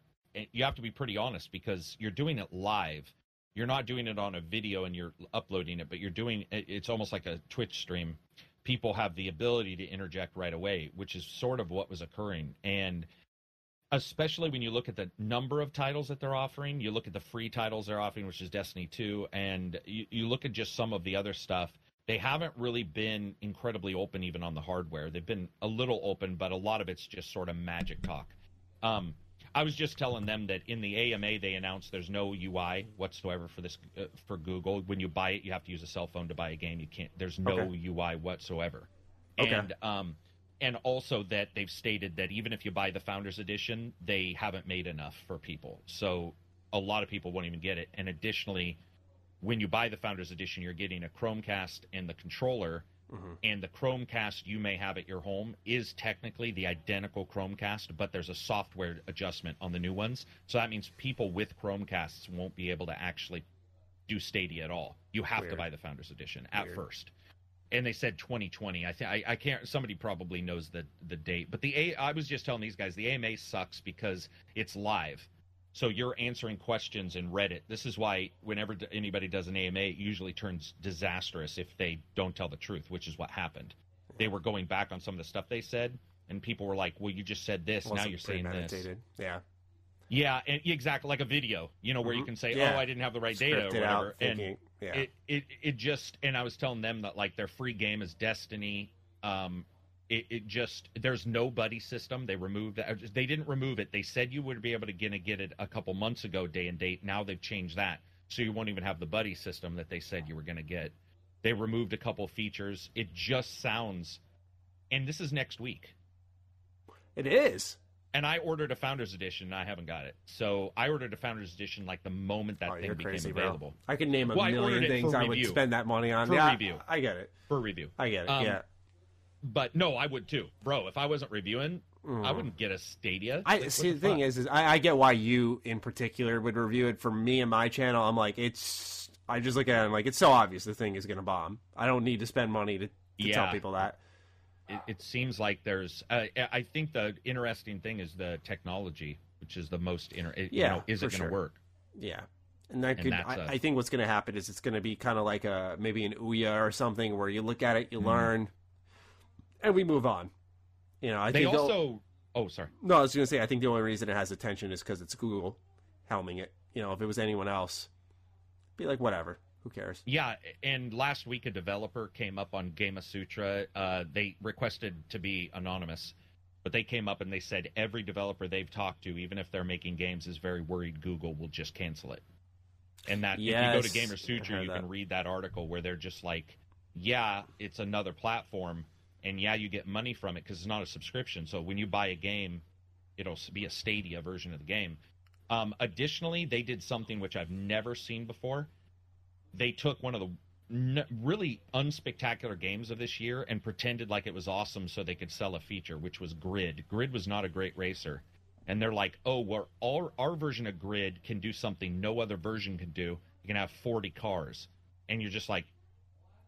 You have to be pretty honest because you're doing it live. You're not doing it on a video and you're uploading it, but you're doing it- it's almost like a Twitch stream. People have the ability to interject right away, which is sort of what was occurring. And especially when you look at the number of titles that they're offering, you look at the free titles they're offering, which is Destiny 2, and you, you look at just some of the other stuff. They haven't really been incredibly open even on the hardware. They've been a little open, but a lot of it's just sort of magic talk. Um, I was just telling them that in the AMA they announced there's no UI whatsoever for this uh, for Google. When you buy it, you have to use a cell phone to buy a game. You can't. There's no Okay. UI whatsoever. Okay. And um, and also that they've stated that even if you buy the Founders Edition, they haven't made enough for people. So a lot of people won't even get it. And additionally, when you buy the Founders Edition, you're getting a Chromecast and the controller. Mhm. And the Chromecast you may have at your home is technically the identical Chromecast, but there's a software adjustment on the new ones. So that means people with Chromecasts won't be able to actually do Stadia at all. You have to buy the Founders Edition at Weird. first. And they said 2020. I think I, I can't. Somebody probably knows the the date. But the A. I was just telling these guys the AMA sucks because it's live. So you're answering questions in Reddit. This is why whenever anybody does an AMA, it usually turns disastrous if they don't tell the truth, which is what happened. They were going back on some of the stuff they said, and people were like, "Well, you just said this. now you're saying this." Yeah. Yeah, and exactly like a video, you know, where you Mhm. can say, Yeah. "Oh, I didn't have the right data" or whatever, out, and. Yeah. it, it it just and I was telling them that like their free game is Destiny. Um, It, it just there's no buddy system. They removed that. They didn't remove it. They said you would be able to gonna get it a couple months ago, day and date. Now they've changed that, so you won't even have the buddy system that they said you were gonna get. They removed a couple features. It just sounds, and this is next week. It is. And I ordered a Founders Edition. and I haven't got it. So I ordered a Founders Edition like the moment that Oh, thing became crazy, available bro. I could name a Well, million things I would spend that money on. For yeah, review. I get it. for review. I get it. Um, yeah. But no, I would too, bro. If I wasn't reviewing, I wouldn't get a Stadia. Mm. I Like, see. what The thing is, is I, I get why you in particular would review it. For me and my channel, I'm like, it's. I just look at it and I'm like it's so obvious the thing is going to bomb. I don't need to spend money to, to tell people that. It, it seems like there's. Uh, I think the interesting thing is the technology, which is the most inter. Yeah, you know, is it going to sure. work? Yeah. And that could, I a- I think what's going to happen is it's going to be kind of like a maybe an Ouya or something where you look at it, you Mm-hmm. learn, and we move on. You know, I They think also. Oh, sorry. No, I was going to say I think the only reason it has attention is because it's Google helming it. You know, if it was anyone else, be like whatever, who cares? Yeah, and last week a developer came up on Gamasutra. Uh, they requested to be anonymous, but they came up and they said every developer they've talked to, even if they're making games, is very worried Google will just cancel it. And that if you go to Yes, Gamasutra, you that. can read that article where they're just like, yeah, it's another platform, and yeah, you get money from it because it's not a subscription. So when you buy a game, it'll be a Stadia version of the game. Um, additionally, they did something which I've never seen before they took one of the n- really unspectacular games of this year and pretended like it was awesome so they could sell a feature, which was Grid. Grid was not a great racer. And they're like, oh, well, our, our version of Grid can do something no other version can do. You can have 40 cars. And you're just like,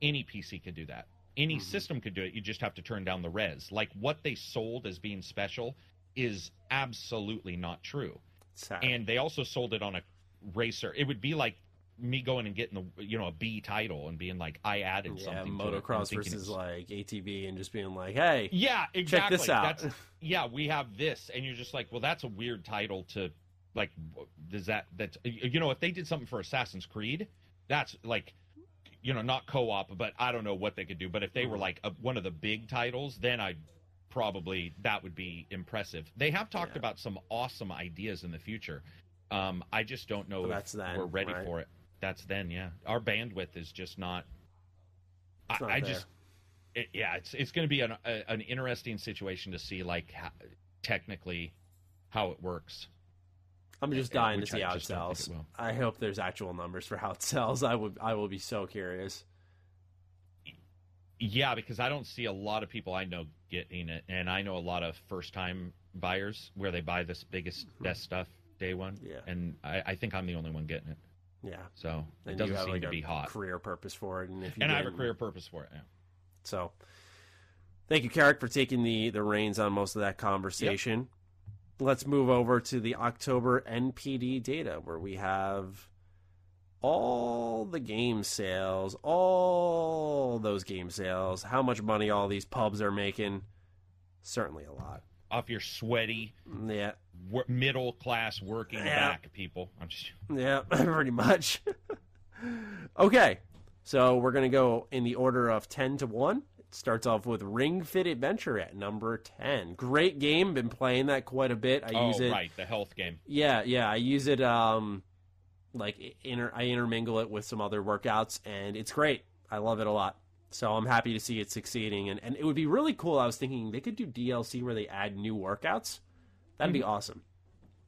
any PC could do that. Any mm-hmm. system could do it. You just have to turn down the res. Like what they sold as being special is absolutely not true Sad. and they also sold it on a racer. It would be like me going and getting the you know a B title and being like I added yeah, something. to it. Motocross versus like ATV and just being like, hey, yeah, exactly. this out. That's, yeah, we have this, and you're just like, well, that's a weird title to like. Does that that you know if they did something for Assassin's Creed, that's like. You know, not co-op, but I don't know what they could do. But if they were like a, one of the big titles, then I'd probably that would be impressive. They have talked Yeah. about some awesome ideas in the future. Um, I just don't know Well, if that's we're ready right? for it. That's then, yeah. Our bandwidth is just not. I, not I just, it, yeah, it's it's going to be an a, an interesting situation to see, like how, technically, how it works. I'm just dying to see I how it just don't think sells. it. I hope there's actual numbers for how it sells. I would, I will be so curious. Yeah, because I don't see a lot of people I know getting it, and I know a lot of first time buyers where they buy this biggest hmm. best stuff day one. Yeah. and I, I think I'm the only one getting it, Yeah, so it and doesn't have seem like to be hot. career purpose for it, and if you And I have a career purpose for it. Yeah. So, thank you, Karak, for taking the the reins on most of that conversation. Let's move over to the October NPD data, where we have all the game sales, all those game sales, how much money all these pubs are making. Certainly a lot. Off your sweaty Yeah, middle class working Yeah. back people. I'm just Yeah, pretty much. okay, so we're going to go in the order of 10 to 1. It starts off with Ring Fit Adventure at number 10. Great game, been playing that quite a bit. I oh use it. right, the health game. Yeah, yeah, I use it um like inter I intermingle it with some other workouts and it's great. I love it a lot. So I'm happy to see it succeeding and and it would be really cool. I was thinking they could do DLC where they add new workouts. That'd be awesome.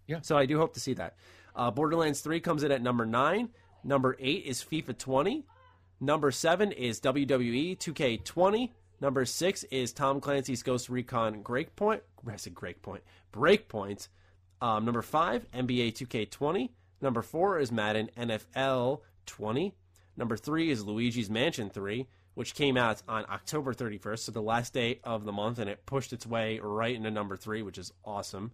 Yeah. So I do hope to see that. Uh, Borderlands 3 comes in at number 9. Number 8 is FIFA 20. Number 7 is WWE 2K20. Number 6 is Tom Clancy's Ghost Recon Breakpoint. I said Breakpoint. Breakpoint. Um, number 5, NBA 2K20. Number 4 is Madden NFL 20. Number 3 is Luigi's Mansion 3, which came out on October 31st, so the last day of the month, and it pushed its way right into number 3, which is awesome.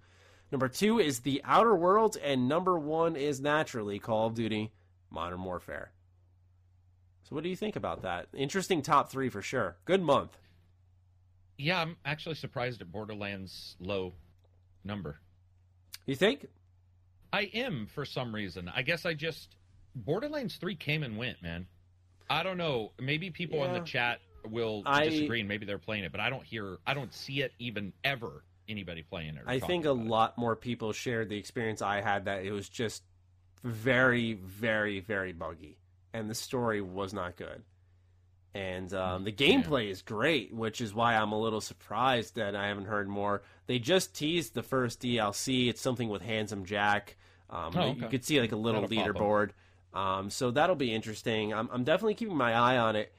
Number 2 is The Outer Worlds, and number 1 is naturally Call of Duty Modern Warfare. So, what do you think about that? Interesting top three for sure. Good month. Yeah, I'm actually surprised at Borderlands' low number. You think? I am for some reason. I guess I just Borderlands 3 came and went, man. I don't know. Maybe people in the chat will I- disagree, and maybe they're playing it, but I don't hear, I don't see it even ever anybody playing it. I think a it. lot more people shared the experience I had that it was just very, very, very buggy, and the story was not good. And um, the gameplay is great, which is why I'm a little surprised that I haven't heard more. They just teased the first DLC. It's something with Handsome Jack. Um, Oh, You could see like a little That'll leaderboard. Um, so that'll be interesting. I'm, I'm definitely keeping my eye on it.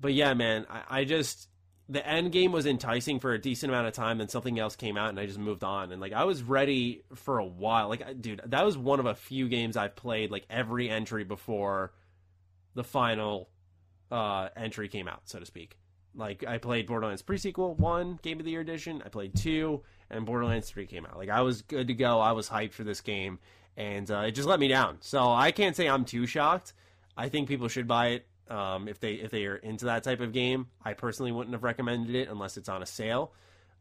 But yeah, man, I, I just the end game was enticing for a decent amount of time, then something else came out, and I just moved on. And like I was ready for a while. Like, dude, that was one of a few games I've played like every entry before the final uh, entry came out, so to speak. Like I played Borderlands pre-sequel one, Game of the Year edition. I played two, and Borderlands three came out. Like I was good to go. I was hyped for this game, and uh, it just let me down. So I can't say I'm too shocked. I think people should buy it um, if they if they are into that type of game. I personally wouldn't have recommended it unless it's on a sale.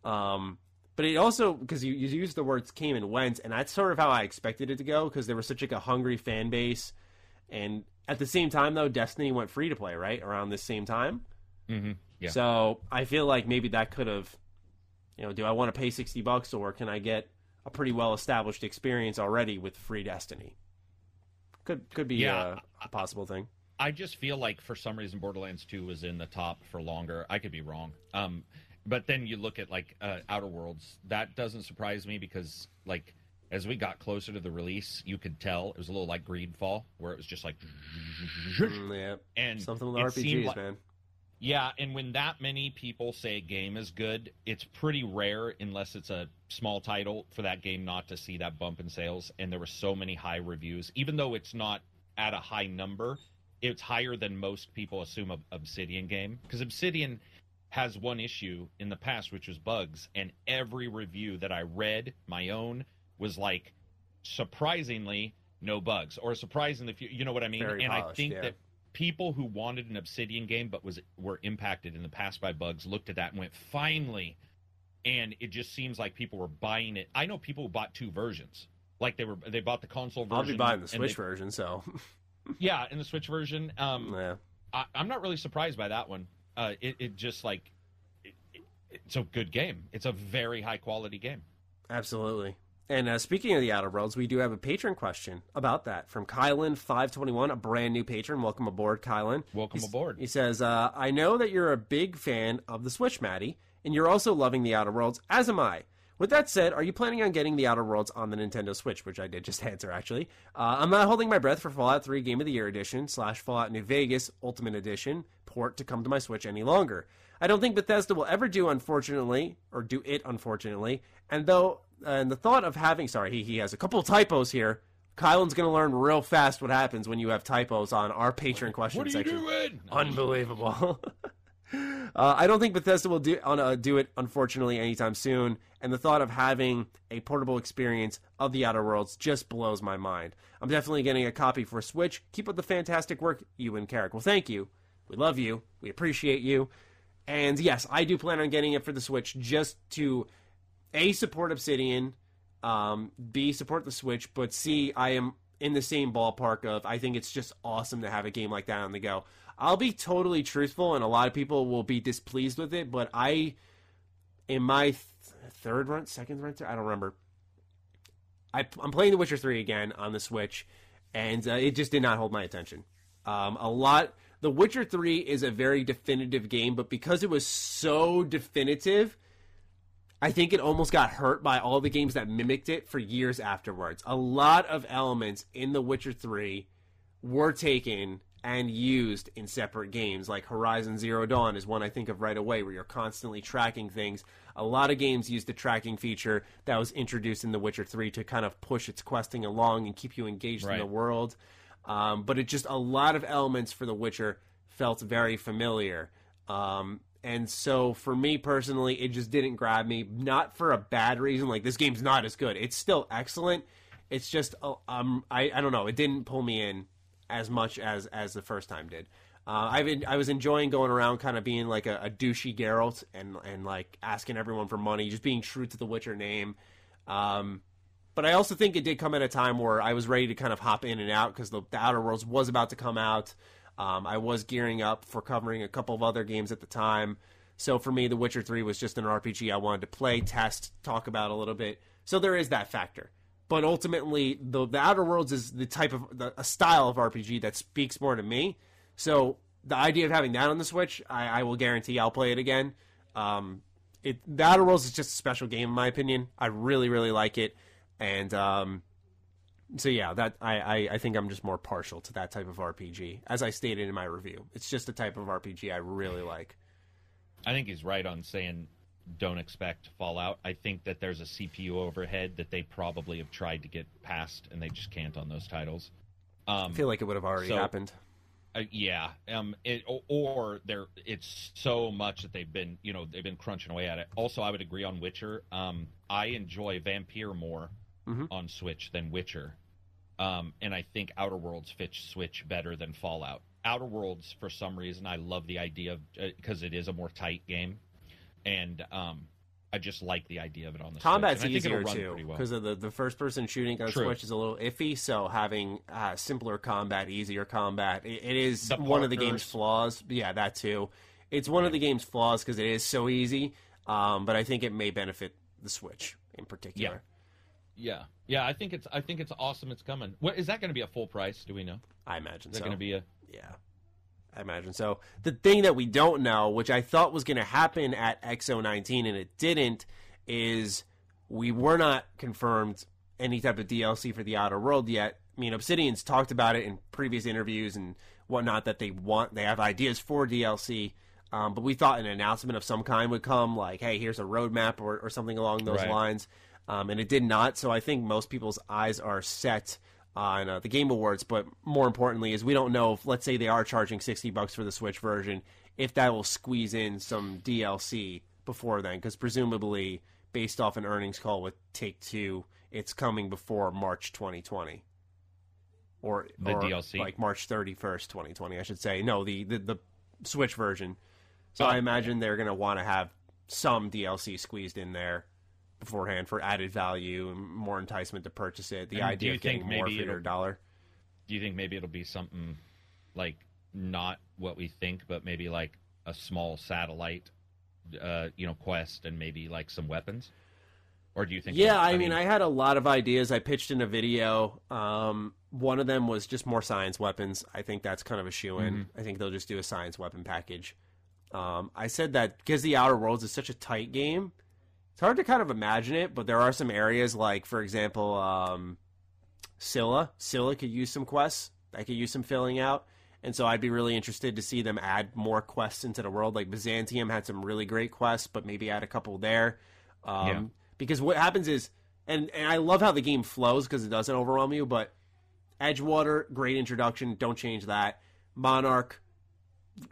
Um, but it also because you, you used the words came and went, and that's sort of how I expected it to go because there was such like a hungry fan base, and at the same time though, Destiny went free to play right around this same time. Mhm. Yeah. So I feel like maybe that could have, you know, do I want to pay sixty bucks or can I get a pretty well established experience already with free Destiny? Could could be Yeah. a, a possible thing. I just feel like for some reason Borderlands 2 was in the top for longer. I could be wrong. Um, but then you look at like uh, Outer Worlds. That doesn't surprise me because like as we got closer to the release, you could tell it was a little like Greedfall, where it was just like Mm, yeah, and something with RPGs, like- man. Yeah, and when that many people say a game is good, it's pretty rare unless it's a small title for that game not to see that bump in sales. And there were so many high reviews, even though it's not at a high number, it's higher than most people assume a Obsidian game because Obsidian has one issue in the past, which was bugs, and every review that I read, my own, was like surprisingly no bugs or surprisingly. You know what I mean? Very and I think yeah. that people who wanted an Obsidian game but was were impacted in the past by bugs looked at that and went, finally. And it just seems like people were buying it. I know people who bought two versions. Like they were, they bought the console version. I'll be buying the Switch they- version, so Yeah, in the Switch version. Um, yeah. I, I'm not really surprised by that one. Uh, it, it just like it, it, it's a good game. It's a very high quality game. Absolutely. And uh, speaking of the Outer Worlds, we do have a patron question about that from Kylan521, a brand new patron. Welcome aboard, Kylan. Welcome He's- aboard. He says, uh, I know that you're a big fan of the Switch, Maddie, and you're also loving the Outer Worlds, as am I. With that said, are you planning on getting the Outer Worlds on the Nintendo Switch, which I did just answer, actually? Uh, I'm not holding my breath for Fallout 3 Game of the Year Edition slash Fallout New Vegas Ultimate Edition port to come to my Switch any longer. I don't think Bethesda will ever do, unfortunately, or do it, unfortunately. And though, and the thought of having, sorry, he, he has a couple typos here. Kylan's going to learn real fast what happens when you have typos on our patron question What are you section. doing? Unbelievable. uh, I don't think Bethesda will do on uh, do it unfortunately anytime soon. And the thought of having a portable experience of the Outer Worlds just blows my mind. I'm definitely getting a copy for Switch. Keep up the fantastic work, you and Karak. Well, thank you. We love you. We appreciate you. And yes, I do plan on getting it for the Switch just to a support Obsidian, um, b support the Switch, but c I am in the same ballpark of I think it's just awesome to have a game like that on the go. I'll be totally truthful, and a lot of people will be displeased with it, but I, in my th- third run, second run, I don't remember. I, I'm playing The Witcher 3 again on the Switch, and uh, it just did not hold my attention. Um, a lot. The Witcher 3 is a very definitive game, but because it was so definitive, I think it almost got hurt by all the games that mimicked it for years afterwards. A lot of elements in The Witcher 3 were taken and used in separate games. Like Horizon Zero Dawn is one I think of right away, where you're constantly tracking things. A lot of games use the tracking feature that was introduced in The Witcher 3 to kind of push its questing along and keep you engaged in the world. Um, but it just a lot of elements for The Witcher felt very familiar. Um, and so for me personally, it just didn't grab me. Not for a bad reason. Like this game's not as good. It's still excellent. It's just uh, um, I I don't know. It didn't pull me in as much as as the first time did. Uh, I've I was enjoying going around, kind of being like a, a douchey Geralt and and like asking everyone for money, just being true to the Witcher name. Um, but I also think it did come at a time where I was ready to kind of hop in and out because the, the Outer Worlds was about to come out. Um, I was gearing up for covering a couple of other games at the time. So for me, The Witcher 3 was just an RPG I wanted to play, test, talk about a little bit. So there is that factor. But ultimately, the, the Outer Worlds is the type of the, a style of RPG that speaks more to me. So the idea of having that on the Switch, I, I will guarantee I'll play it again. Um, it the Outer Worlds is just a special game in my opinion. I really really like it, and um, so yeah, that I, I I think I'm just more partial to that type of RPG. As I stated in my review, it's just a type of RPG I really like. I think he's right on saying don't expect Fallout. I think that there's a CPU overhead that they probably have tried to get past, and they just can't on those titles. Um, I feel like it would have already so, happened. Uh, yeah, um, it, or, there it's so much that they've been you know they've been crunching away at it. Also, I would agree on Witcher. Um, I enjoy Vampire more mm-hmm. on Switch than Witcher, um, and I think Outer Worlds fits Switch better than Fallout. Outer Worlds, for some reason, I love the idea of because uh, it is a more tight game, and um, I just like the idea of it on the Switch. combat's Switch. easier too because well. of the the first person shooting on True. Switch is a little iffy. So having uh, simpler combat, easier combat, it, it is the one of the game's flaws. Yeah, that too. It's one yeah. of the game's flaws because it is so easy. Um, but I think it may benefit the Switch in particular. Yeah. yeah. I think it's I think it's awesome. It's coming. What is that going to be a full price? Do we know? I imagine. Is that so. going to be a yeah. I imagine so. The thing that we don't know, which I thought was going to happen at XO19 and it didn't, is we were not confirmed any type of DLC for the Outer World yet. I mean, Obsidian's talked about it in previous interviews and whatnot that they want, they have ideas for DLC. Um, but we thought an announcement of some kind would come, like, hey, here's a roadmap or, or something along those right. lines. Um, and it did not. So I think most people's eyes are set on uh, the Game Awards. But more importantly, is we don't know if, let's say, they are charging 60 bucks for the Switch version, if that will squeeze in some DLC before then. Because presumably, based off an earnings call with Take Two, it's coming before March 2020, or the or DLC, like March 31st, 2020, I should say. No, the the, the Switch version. So Oh, I imagine they're going to want to have some DLC squeezed in there beforehand for added value and more enticement to purchase it. The And idea of getting more for your dollar. Do you think maybe it'll be something like not what we think, but maybe like a small satellite, uh, you know, quest and maybe like some weapons? Or do you think? Yeah, I, mean, I had a lot of ideas. I pitched in a video. Um, one of them was just more science weapons. I think that's kind of a shoe in. Mm-hmm. I think they'll just do a science weapon package. Um, I said that because the Outer Worlds is such a tight game, it's hard to kind of imagine it. But there are some areas, like for example, um, Scylla. Scylla could use some quests. I could use some filling out. And so I'd be really interested to see them add more quests into the world. Like Byzantium had some really great quests, but maybe add a couple there. Um, Yeah. Because what happens is, and, and I love how the game flows because it doesn't overwhelm you, but Edgewater, great introduction. Don't change that. Monarch,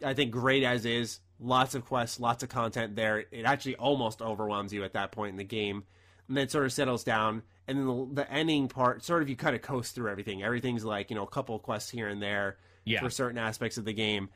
I think great as is. Lots of quests, lots of content there. It actually almost overwhelms you at that point in the game. And then it sort of settles down. And then the, the ending part, sort of you kind of coast through everything. Everything's like, you know, a couple of quests here and there Yeah. for certain aspects of the game.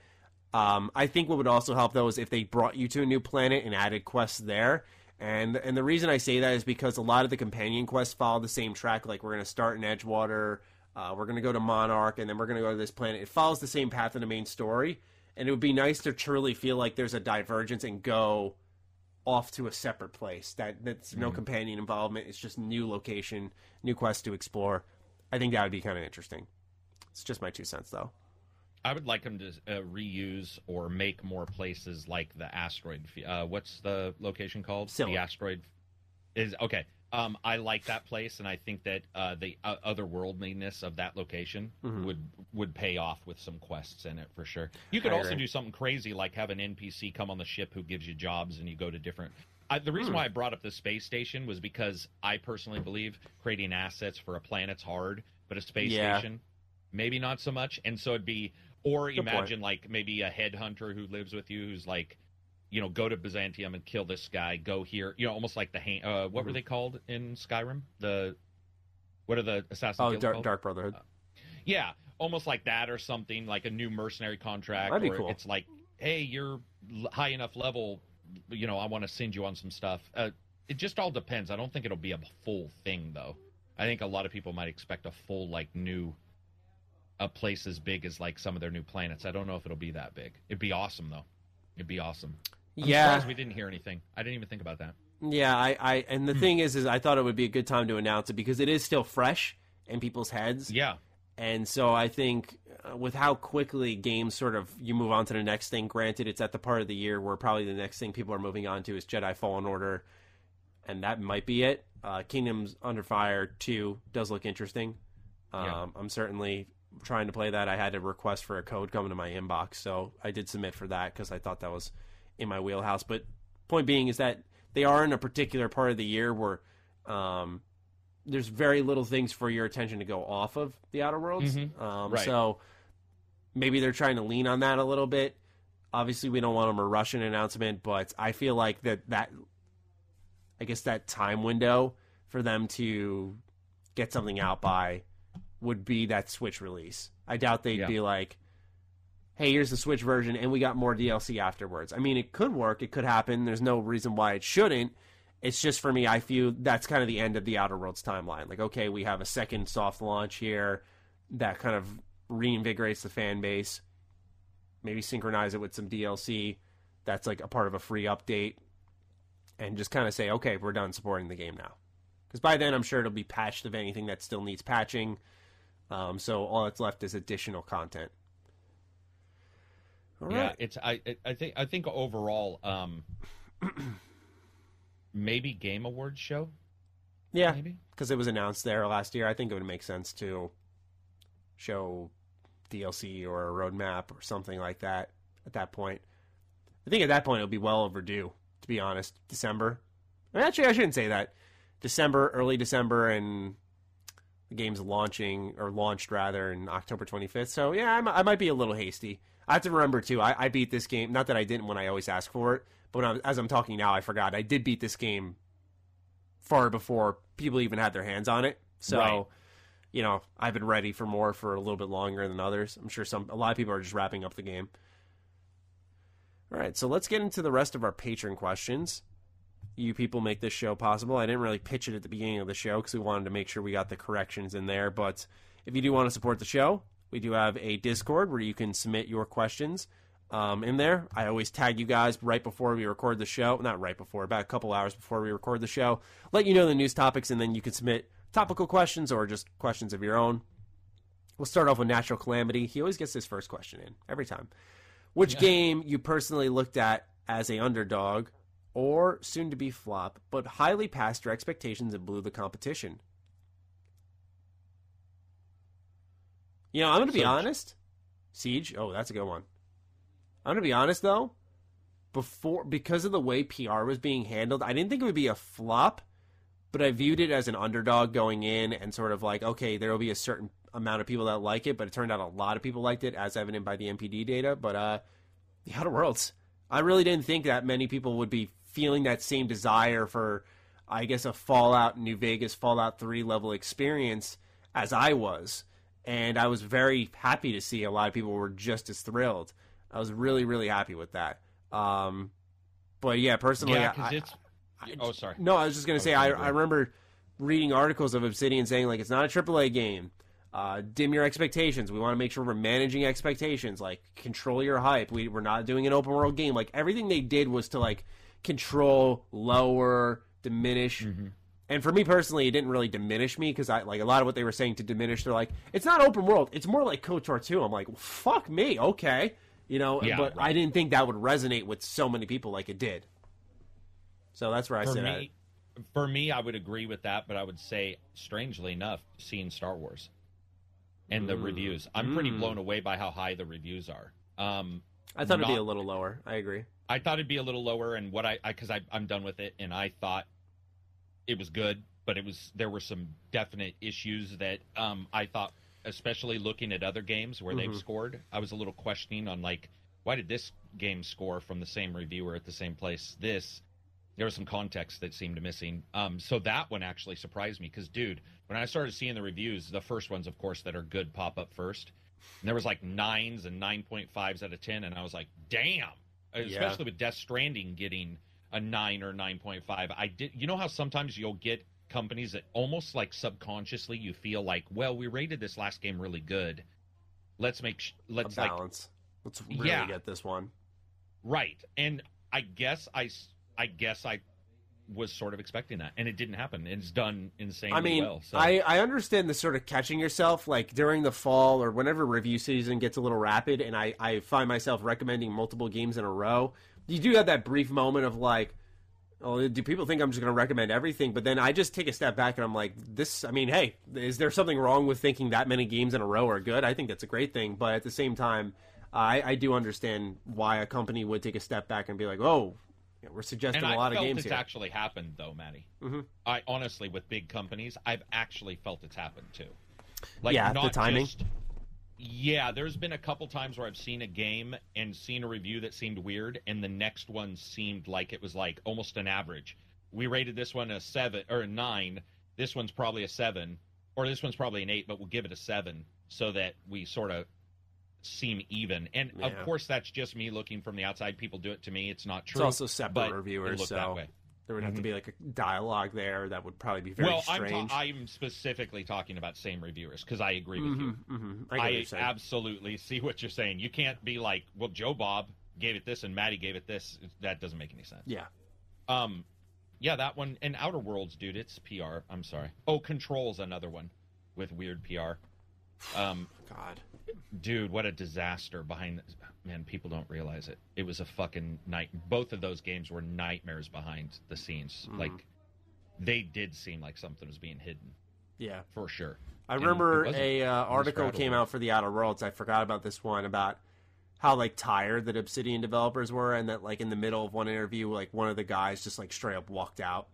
Um, I think what would also help though is if they brought you to a new planet and added quests there. And and the reason I say that is because a lot of the companion quests follow the same track. Like we're going to start in Edgewater, uh, we're going to go to Monarch, and then we're going to go to this planet. It follows the same path in the main story, and it would be nice to truly feel like there's a divergence and go off to a separate place. That that's no companion involvement. It's just new location, new quest to explore. I think that would be kind of interesting. It's just my two cents, though. I would like them to uh, reuse or make more places like the asteroid. Uh, what's the location called? Scylla. The asteroid is okay. Um, I like that place, and I think that uh, the uh, otherworldliness of that location Mm-hmm. would would pay off with some quests in it for sure. You could I also agree. do something crazy like have an NPC come on the ship who gives you jobs, and you go to different. I, the reason why I brought up the space station was because I personally believe creating assets for a planet's hard, but a space Yeah. station maybe not so much. And so it'd be, or Good point. imagine like maybe a headhunter who lives with you who's like, you know, go to Byzantium and kill this guy. Go here, you know, almost like the ha- uh, what Mm-hmm. were they called in Skyrim? The what are the assassins? Oh, Dark. Dark Brotherhood. Yeah, almost like that or something, like a new mercenary contract. That'd be or cool. It's like, hey, you're high enough level, you know, I want to send you on some stuff. Uh, it just all depends. I don't think it'll be a full thing though. I think a lot of people might expect a full like new a place as big as like some of their new planets. I don't know if it'll be that big. It'd be awesome though. It'd be awesome. I'm yeah, surprised we didn't hear anything. I didn't even think about that. Yeah, I, I and the thing is, is I thought it would be a good time to announce it because it is still fresh in people's heads. Yeah, and so I think uh, with how quickly games sort of you move on to the next thing. Granted, it's at the part of the year where probably the next thing people are moving on to is Jedi Fallen Order, and that might be it. Uh, Kingdoms Under Fire Two does look interesting. Um, Yeah. I'm certainly trying to play that. I had a request for a code coming to my inbox, so I did submit for that because I thought that was in my wheelhouse. But point being is that they are in a particular part of the year where um, there's very little things for your attention to go off of the Outer Worlds. Mhm. Um, Right. So maybe they're trying to lean on that a little bit. Obviously, we don't want them a rush an announcement, but I feel like that that I guess that time window for them to get something out by would be that Switch release. I doubt they'd Yeah. be like, "Hey, here's the Switch version, and we got more DLC afterwards." I mean, it could work. It could happen. There's no reason why it shouldn't. It's just for me, I feel that's kind of the end of the Outer Worlds timeline. Like, okay, we have a second soft launch here that kind of reinvigorates the fan base. Maybe synchronize it with some DLC that's like a part of a free update, and just kind of say, okay, we're done supporting the game now. Because by then, I'm sure it'll be patched of anything that still needs patching. Um, so all that's left is additional content. All right. yeah. It's I I- I think I think overall, um, maybe Game Awards show. Yeah, Maybe. because it was announced there last year. I think it would make sense to show DLC or a roadmap or something like that at that point. I think at that point it'll be well overdue, to be honest. December. I mean, actually, I shouldn't say that. December, early December, and the game's launching or launched rather in October 25th. So yeah, I, mi- I might be a little hasty. I have to remember too. I, I beat this game. Not that I didn't when I always ask for it, but when I, as I'm talking now, I forgot I did beat this game far before people even had their hands on it. So, Right. you know, I've been ready for more for a little bit longer than others. I'm sure some a lot of people are just wrapping up the game. All right, so let's get into the rest of our patron questions. You people make this show possible. I didn't really pitch it at the beginning of the show because we wanted to make sure we got the corrections in there. But if you do want to support the show, we do have a Discord where you can submit your questions um, in there. I always tag you guys right before we record the show. Not right before, about a couple hours before we record the show. Let you know the news topics, and then you can submit topical questions or just questions of your own. We'll start off with Natural Calamity. He always gets his first question in every time. Which game you personally looked at as a underdog or soon to be flop, but highly passed your expectations and blew the competition? You know, I'm going to be honest. Siege. Oh, that's a good one. I'm going to be honest though. Before because of the way PR was being handled, I didn't think it would be a flop, but I viewed it as an underdog going in and sort of like, okay, there will be a certain amount of people that like it, but it turned out a lot of people liked it, as evident by the NPD data. But uh, the Outer Worlds, I really didn't think that many people would be feeling that same desire for, I guess, a Fallout New Vegas Fallout 3 level experience as I was. And I was very happy to see a lot of people were just as thrilled. I was really, really happy with that. Um, but yeah, personally, Yeah, I- it's. I- oh, sorry. no, I was just gonna say I, I remember reading articles of Obsidian saying like it's not a AAA game. Uh, dim your expectations. We want to make sure we're managing expectations. Like control your hype. We we're not doing an open world game. Like everything they did was to like control, lower, diminish. Mm-hmm. And for me personally, it didn't really diminish me because I like a lot of what they were saying to diminish. They're like, it's not open world. It's more like KOTOR 2. I'm like, fuck me. Okay, you know. Yeah, but right. I didn't think that would resonate with so many people like it did. So that's where I for sit me, for me, I would agree with that, but I would say, strangely enough, seeing Star Wars and the Mm. reviews, I'm pretty Mm. blown away by how high the reviews are. Um, I thought it'd be a little lower. I agree. I thought it'd be a little lower, and what I because I, I'm done with it, and I thought it was good, but it was there were some definite issues that um, I thought, especially looking at other games where Mhm. they've scored, I was a little questioning on like why did this game score from the same reviewer at the same place? This there was some context that seemed missing. Um, so that one actually surprised me because, dude, when I started seeing the reviews, the first ones, of course, that are good pop up first, and there was like nines and nine point fives out of ten, and I was like, damn. Especially with Death Stranding getting a nine or nine point five. I did. You know how sometimes you'll get companies that almost like subconsciously you feel like, well, we rated this last game really good, let's make sh- let's like balance. Let's really Yeah. get this one. right. And I guess I I guess I was sort of expecting that, and it didn't happen. It's done insanely I mean, well. So. I, I understand the sort of catching yourself like during the fall or whenever review season gets a little rapid, and I, I find myself recommending multiple games in a row. You do have that brief moment of like, oh, do people think I'm just going to recommend everything? But then I just take a step back and I'm like, this. I mean, hey, is there something wrong with thinking that many games in a row are good? I think that's a great thing, but at the same time, I, I do understand why a company would take a step back and be like, oh, yeah, we're suggesting and a lot of games it's here. actually happened though, Maddie. Mhm. I honestly, with big companies, I've actually felt it's happened too. Like Yeah, the timing? Just, yeah, there's been a couple times where I've seen a game and seen a review that seemed weird, and the next one seemed like it was like almost an average. We rated this one a seven or a nine. This one's probably a seven, or this one's probably an eight, but we'll give it a seven so that we sort of seem even. And of course, that's just me looking from the outside. People do it to me. It's not true. It's also separate reviewers, so that way. there would have to Mhm. be like a dialogue there that would probably be very well, I'm, strange. ta- I'm specifically talking about same reviewers because I agree with you. Mhm, mhm. I, I absolutely see what you're saying. You can't be like, well, Joe Bob gave it this and Maddie gave it this. That doesn't make any sense. yeah. Um, yeah, that one and Outer Worlds, dude. It's PR. I'm sorry. Oh, Control's another one with weird PR. Um, God. Dude, what a disaster behind this. Man, people don't realize it. It was a fucking night. Both of those games were nightmares behind the scenes. Mhm. Like, they did seem like something was being hidden Yeah. for sure. I And remember a uh, article came out for the Outer Worlds. I forgot about this one about how like tired that Obsidian developers were, and that like in the middle of one interview, like one of the guys just like straight up walked out.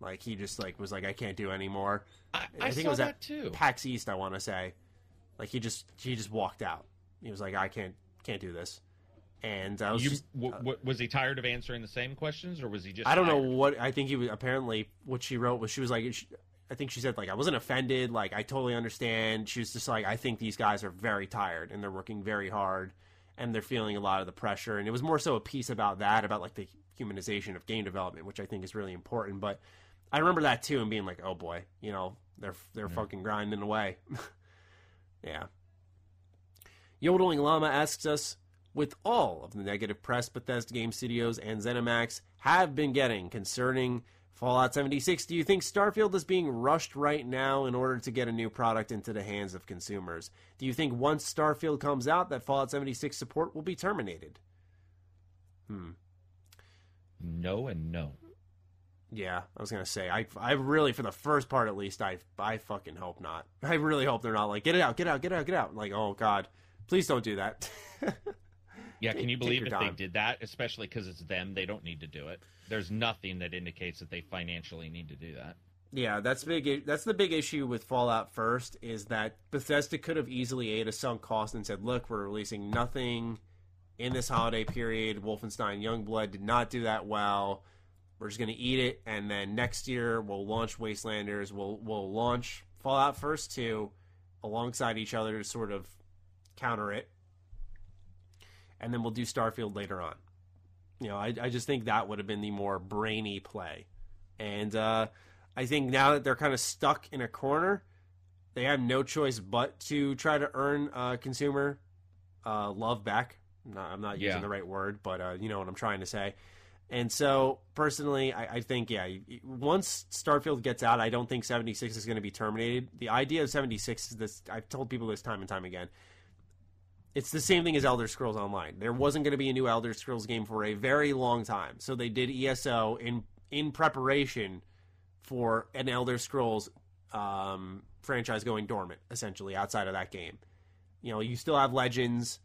Like he just like was like, I can't do anymore. I, I I think it was that at too. PAX East, I want to say. Like he just he just walked out. He was like, I can't can't do this. And I was You, just, w- uh, w- was he tired of answering the same questions, or was he just? I don't know what I think he was. Apparently, what she wrote was she was like, she, I think she said like I wasn't offended. Like I totally understand. She was just like I think these guys are very tired and they're working very hard and they're feeling a lot of the pressure. And it was more so a piece about that, about like the humanization of game development, which I think is really important. But I remember that too and being like, oh boy, you know, they're they're fucking grinding away. yeah. Yodeling Llama asks us with all of the negative press Bethesda Game Studios and ZeniMax have been getting concerning Fallout 76, do you think Starfield is being rushed right now in order to get a new product into the hands of consumers? Do you think once Starfield comes out that Fallout 76 support will be terminated? Hmm. No and no. Yeah, I was gonna say I, I really for the first part at least I I fucking hope not. I really hope they're not like get it out, get out, get out, get out. Like oh god, please don't do that. Yeah, can you believe if time. they did that? Especially because it's them; they don't need to do it. There's nothing that indicates that they financially need to do that. Yeah, that's big. That's the big issue with Fallout First is that Bethesda could have easily ate a sunk cost and said, "Look, we're releasing nothing in this holiday period. Wolfenstein Youngblood did not do that well. We're just going to eat it, and then next year we'll launch Wastelanders. We'll we'll launch Fallout First two alongside each other to sort of counter it, and then we'll do Starfield later on. You know, I I just think that would have been the more brainy play, and." uh I think now that they're kind of stuck in a corner, they have no choice but to try to earn uh, consumer uh, love back. I'm not, I'm not using Yeah. the right word, but uh, you know what I'm trying to say. And so, personally, I, I think, yeah, once Starfield gets out, I don't think 76 is going to be terminated. The idea of 76 is this I've told people this time and time again. It's the same thing as Elder Scrolls Online. There wasn't going to be a new Elder Scrolls game for a very long time. So they did ESO in in preparation for an Elder Scrolls um, franchise going dormant, essentially outside of that game. You know, you still have Legends,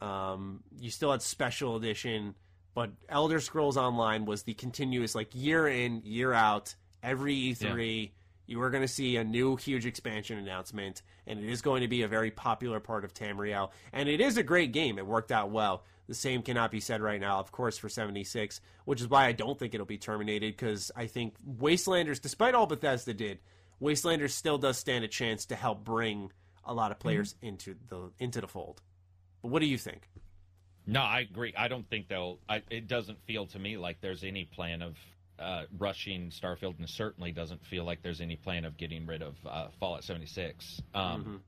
um, you still had Special Edition, but Elder Scrolls Online was the continuous, like year in, year out, every E3. You were going to see a new huge expansion announcement, and it is going to be a very popular part of Tamriel. And it is a great game. It worked out well. The same cannot be said right now, of course, for 76, which is why I don't think it'll be terminated because I think Wastelanders, despite all Bethesda did, Wastelanders still does stand a chance to help bring a lot of players mm-hmm. into the into the fold. But what do you think? No, I agree. I don't think they'll. I, it doesn't feel to me like there's any plan of uh, rushing Starfield, and certainly doesn't feel like there's any plan of getting rid of uh, Fallout 76. Um, Mhm.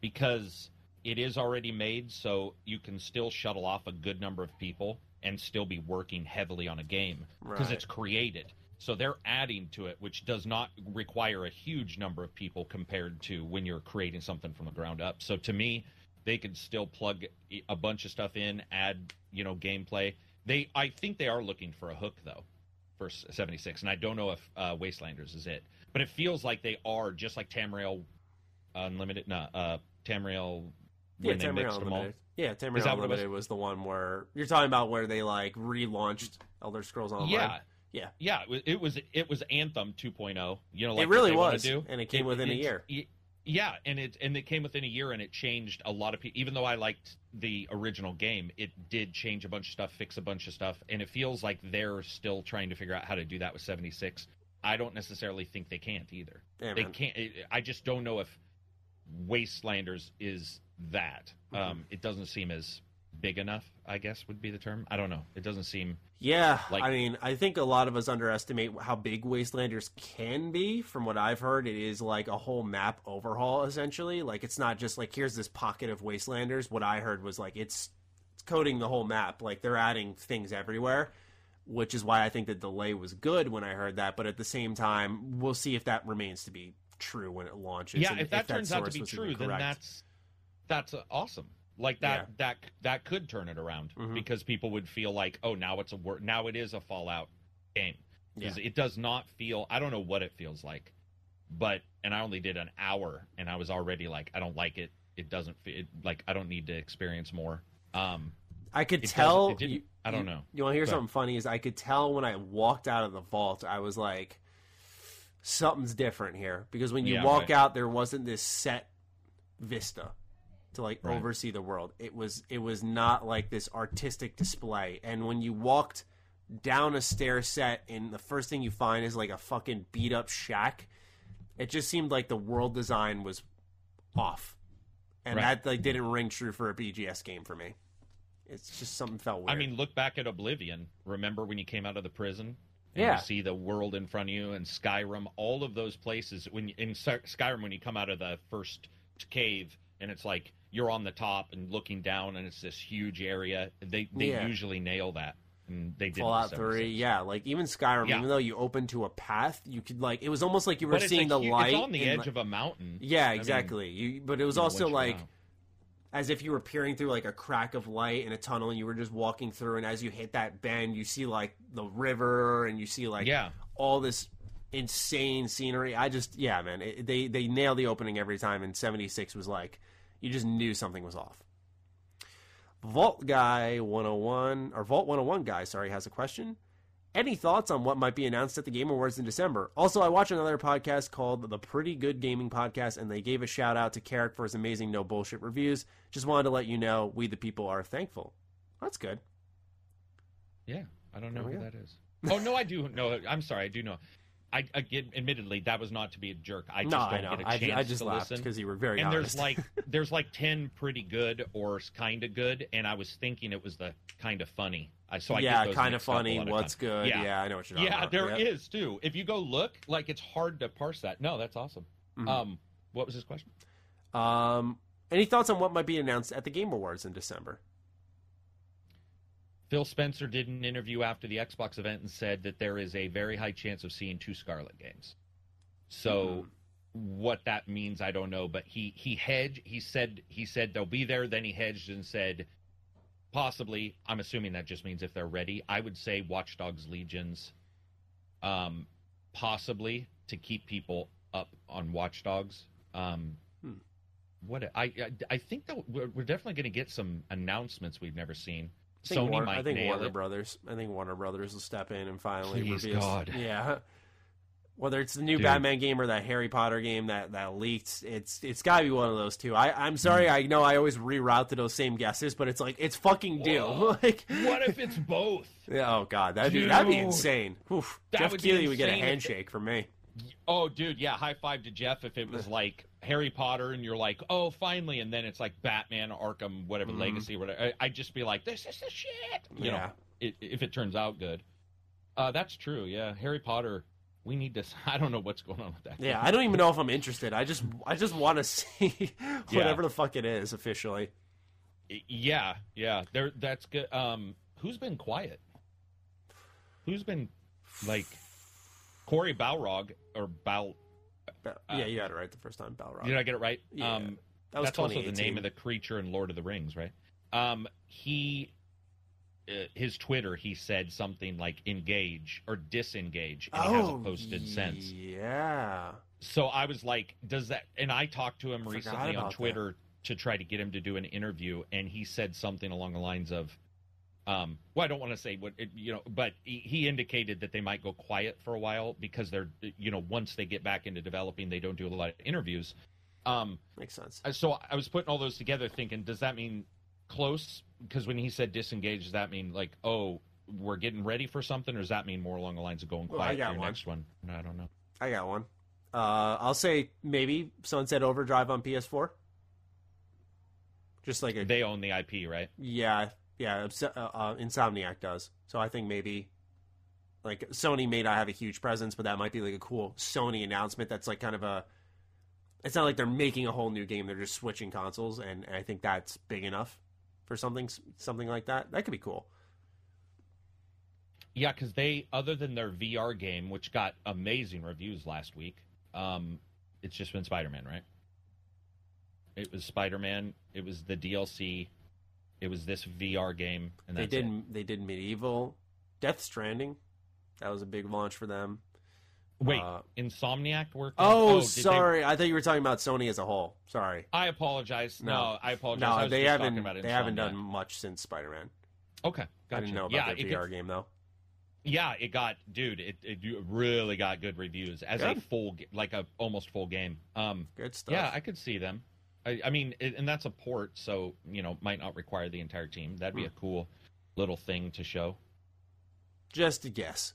Because it is already made, so you can still shuttle off a good number of people and still be working heavily on a game because Right. it's created. So they're adding to it, which does not require a huge number of people compared to when you're creating something from the ground up. So to me, they could still plug a bunch of stuff in, add you know gameplay. They, I think they are looking for a hook though for 76, and I don't know if uh, Wastelanders is it, but it feels like they are just like Tamriel Unlimited, no, uh, Tamriel Yeah, Tamriel mixed them all. Unlimited. Yeah, Tamriel Is that what it was? Unlimited was? the one where you're talking about where they like relaunched Elder Scrolls Online. Yeah, yeah, yeah. It was it was, it was Anthem 2.0. You know, like it really what they wanna was, do. and it came within a year. y- Yeah, and it and it came within a year, and it changed a lot of people. Even though I liked the original game, it did change a bunch of stuff, fix a bunch of stuff, and it feels like they're still trying to figure out how to do that with 76. I don't necessarily think they can't either. Yeah, they man. can't. It, I just don't know if Wastelanders is that. Mm-hmm. Um, it doesn't seem as big enough. I guess would be the term. I don't know. It doesn't seem. Yeah, Like- I mean, I think a lot of us underestimate how big Wastelanders can be. From what I've heard, it is like a whole map overhaul essentially. Like it's not just like here's this pocket of Wastelanders. What I heard was like it's, it's coding the whole map. Like they're adding things everywhere, which is why I think the delay was good when I heard that. But at the same time, we'll see if that remains to be true when it launches. yeah, and if that turns out to be true, then that's that's awesome. Like that that that could turn it around Mhm. because people would feel like, oh, now it's a wor- now it is a Fallout game because Yeah. it does not feel. I don't know what it feels like, but and I only did an hour and I was already like, I don't like it. It doesn't feel like I don't need to experience more. Um, I could tell. you, I don't you- know. You want to hear ahead. something funny? Is I could tell when I walked out of the vault, I was like, something's different here because when you Yeah, walk right. out, there wasn't this set vista to like Right. oversee the world. It was it was not like this artistic display. And when you walked down a stair set, and the first thing you find is like a fucking beat up shack, it just seemed like the world design was off, and Right. that like didn't ring true for a BGS game for me. It's just something felt weird. I mean, look back at Oblivion. Remember when you came out of the prison? And Yeah. You see the world in front of you, and Skyrim. All of those places. When in Skyrim, when you come out of the first cave, and it's like you're on the top and looking down, and it's this huge area. They they Yeah. usually nail that, and they did. Fallout with Three, yeah, like even Skyrim, Yeah. even though you open to a path, you could like it was almost like you were seeing the light. It's on the edge like- of a mountain. yeah, I mean, exactly. you, but it was also like as if you were peering through like a crack of light in a tunnel, and you were just walking through. And as you hit that bend, you see like the river, and you see like Yeah. all this insane scenery. I just yeah, man, it, they they nail the opening every time. And seventy six was like you just knew something was off. Vault Guy 101 or Vault 101 guy, sorry, has a question. Any thoughts on what might be announced at the Game Awards in December? Also, I watched another podcast called the Pretty Good Gaming Podcast, and they gave a shout out to Karak for his amazing no bullshit reviews. Just wanted to let you know we the people are thankful. That's good. Yeah, I don't know who go. that is. Oh no, I do know. I'm sorry, I do know. I again, admittedly, that was not to be a jerk. I just no, don't I know. get a I, chance I just to laughed because you were very and honest. there's like there's like 10 pretty good or kind of good and i was thinking it was the kind of funny I so I yeah, kind of mixed up a funny. What's times. good? Yeah. yeah I know what you're talking yeah about. there Yep. is too if you go look like it's hard to parse that no that's awesome Mhm. um what was his question Um, any thoughts on what might be announced at the Game Awards in December? Phil spencer did an interview after the xbox event and said that there is a very high chance of seeing two Scarlett games. So what that means i don't know but he he hedged he said he said they'll be there then he hedged and said possibly i'm assuming that just means if they're ready i would say watchdogs legions um possibly to keep people up on watchdogs um Hmm. what I, I i think that we're, we're definitely going to get some announcements we've never seen I think, sony Warner, might I think nail Warner it Brothers. I think Warner Brothers will step in and finally Please, reveal. God. Yeah. Whether it's the new Dude. Batman game or that Harry Potter game that, that leaked, it's it's got to be one of those two. I I'm sorry, mm. I know I always reroute to those same guesses, but it's like it's fucking due. Whoa. like, what if it's both Yeah, oh god, that'd be that'd be Dude. insane. Oof. That Jeff would be Keighley would get a insane handshake from me. Oh, dude, yeah, high five to Jeff if it was like Harry Potter and you're like, oh, finally, and then it's like Batman, Arkham, whatever, Mhm. Legacy, whatever. I- I'd just be like, this is the shit, you Yeah. know, i if it turns out good. Uh, that's true, yeah. Harry Potter, we need to. I don't know what's going on with that. Yeah, I don't even know if I'm interested. I just I just want to see whatever the fuck it is officially. Yeah, yeah. There, that's good. Um, who's been quiet? Who's been like Cory Balrog or Bal? Ba- yeah, you got it right the first time. Balrog. Did I get it right? Yeah. Um, That was that's also the name of the creature in Lord of the Rings, right? Um, he, uh, his Twitter, he said something like "engage" or "disengage," and he hasn't posted since. Oh, Yeah. So I was like, "Does that?" And I talked to him Forgot recently on about Twitter to try to get him to do an interview, and he said something along the lines of, um, "Well, I don't want to say what it, you know, but he, he indicated that they might go quiet for a while because they're, you know, once they get back into developing, they don't do a lot of interviews." Um, Makes sense. uh, so I was putting all those together, thinking, does that mean close? Because when he said disengage, does that mean like, oh, we're getting ready for something, or does that mean more along the lines of going Well, I quiet got for your one. next one? No, I don't know. I got one. Uh, I'll say maybe Sunset Overdrive on PS4. Just like a They own the IP, right? yeah, yeah. Uh, uh, Insomniac does. So I think maybe like Sony may not have a huge presence, but that might be like a cool Sony announcement. That's like kind of a. It's not like they're making a whole new game; they're just switching consoles, and, and I think that's big enough for something something like that. That could be cool. Yeah, because they, other than their VR game, which got amazing reviews last week, um, it's just been Spider Man, right? It was Spider Man. It was the DLC. It was this VR game, and they did it. they did MediEvil, Death Stranding. That was a big launch for them. Wait, uh, Insomniac worked. Oh, they- sorry. I thought you were talking about Sony as a whole. Sorry. I apologize. No, No. I apologize. No, they haven't. about They haven't done much since Spider Man. Okay, gotcha. I didn't know about yeah, their VR gets- game though. Yeah, it got, dude. It, it really got good reviews as a full, like a almost full game. Um, Good stuff. yeah, I could see them. I, I mean, it, and that's a port, so you know, might not require the entire team. That'd be Hmm. a cool little thing to show. Just a guess.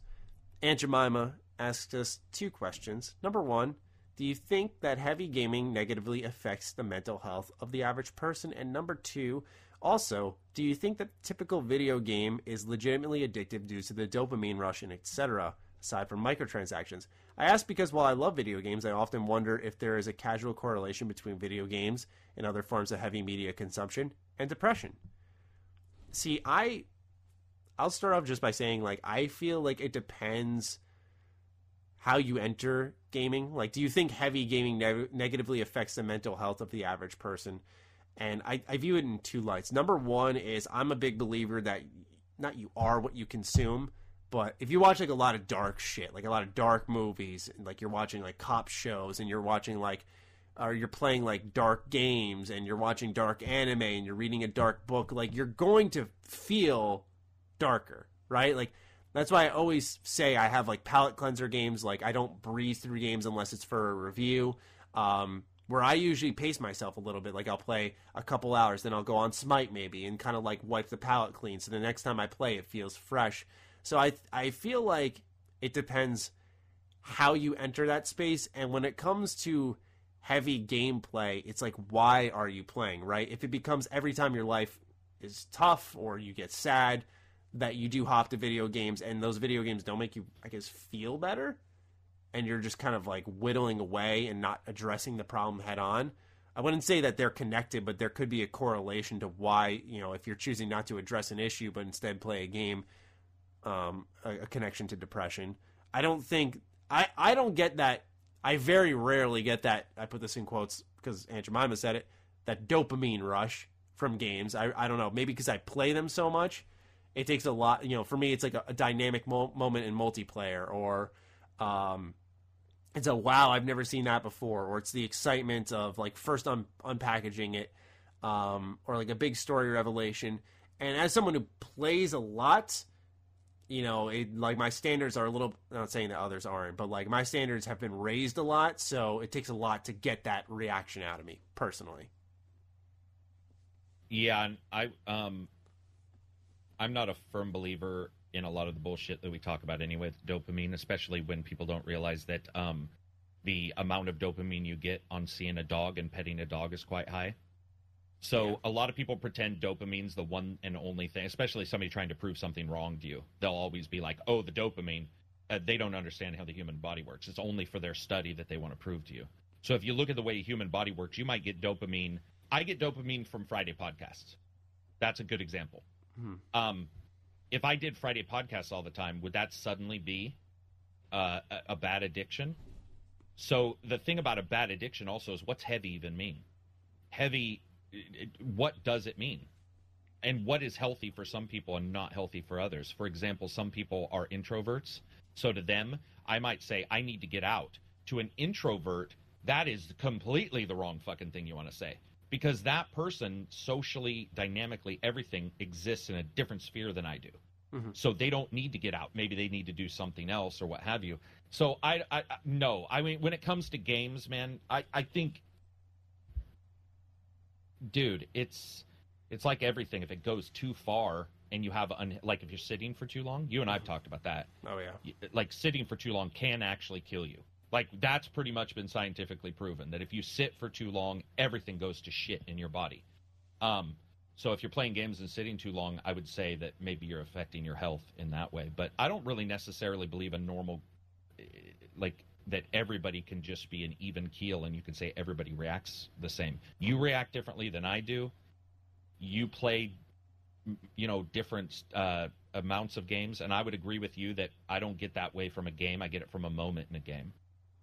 Aunt Jemima asked us two questions. Number one, do you think that heavy gaming negatively affects the mental health of the average person? And number two, also, do you think that the typical video game is legitimately addictive due to the dopamine rush and etc., aside from microtransactions? I ask because while I love video games, I often wonder if there is a casual correlation between video games and other forms of heavy media consumption and depression. See, I I'll start off just by saying like I feel like it depends how you enter gaming. Like, do you think heavy gaming neg- negatively affects the mental health of the average person? And I, I view it in two lights. Number one is I'm a big believer that not you are what you consume, but if you watch like a lot of dark shit, like a lot of dark movies, like you're watching like cop shows and you're watching like or you're playing like dark games and you're watching dark anime and you're reading a dark book, like you're going to feel darker, right? Like that's why I always say I have like palate cleanser games. Like I don't breeze through games unless it's for a review. Um, where I usually pace myself a little bit. Like I'll play a couple hours, then I'll go on Smite maybe and kind of like wipe the palate clean. So the next time I play, it feels fresh. So I I feel like it depends how you enter that space. And when it comes to heavy gameplay, it's like why are you playing, right? If it becomes every time your life is tough or you get sad that you do hop to video games and those video games don't make you I guess feel better and you're just kind of like whittling away and not addressing the problem head on. I wouldn't say that they're connected, but there could be a correlation to why, you know, if you're choosing not to address an issue but instead play a game, um, a, a connection to depression. I don't think I, I don't get that. I very rarely get that. I put this in quotes because Aunt Jemima said it. That dopamine rush from games. I, I don't know. Maybe because I play them so much, it takes a lot. You know, for me, it's like a, a dynamic mo- moment in multiplayer, or um, it's a wow, I've never seen that before, or it's the excitement of like first un- unpackaging it, um, or like a big story revelation. And as someone who plays a lot, you know, it, like my standards are a little. I'm not saying that others aren't, but like my standards have been raised a lot, so it takes a lot to get that reaction out of me personally. Yeah, I um I'm not a firm believer in a lot of the bullshit that we talk about anyway with dopamine, especially when people don't realize that um the amount of dopamine you get on seeing a dog and petting a dog is quite high. So Yeah. a lot of people pretend dopamine's the one and only thing, especially somebody trying to prove something wrong to you. They'll always be like, "Oh, the dopamine." uh, they don't understand how the human body works. It's only for their study that they want to prove to you. So if you look at the way a human body works, you might get dopamine. I get dopamine from Friday podcasts. That's a good example. Um, if I did Friday podcasts all the time, would that suddenly be uh, a, a bad addiction? So the thing about a bad addiction also is what's heavy even mean? Heavy, it- what does it mean? And what is healthy for some people and not healthy for others? For example, some people are introverts. So to them, I might say, I need to get out. To an introvert, that is completely the wrong fucking thing you want to say. Because that person, socially, dynamically, everything exists in a different sphere than I do. Mm-hmm. So they don't need to get out. Maybe they need to do something else or what have you. So I, I, I no. I mean, when it comes to games, man, I, I think, dude, it's it's like everything. If it goes too far and you have un, like if you're sitting for too long, you and I've talked about that. Oh yeah. Like sitting for too long can actually kill you. Like that's pretty much been scientifically proven that if you sit for too long, everything goes to shit in your body. Um, so if you're playing games and sitting too long, I would say that maybe you're affecting your health in that way. But I don't really necessarily believe a normal, eh, like that everybody can just be an even keel and you can say everybody reacts the same. You react differently than I do. You play, you know, different uh, amounts of games, and I would agree with you that I don't get that way from a game. I get it from a moment in a game.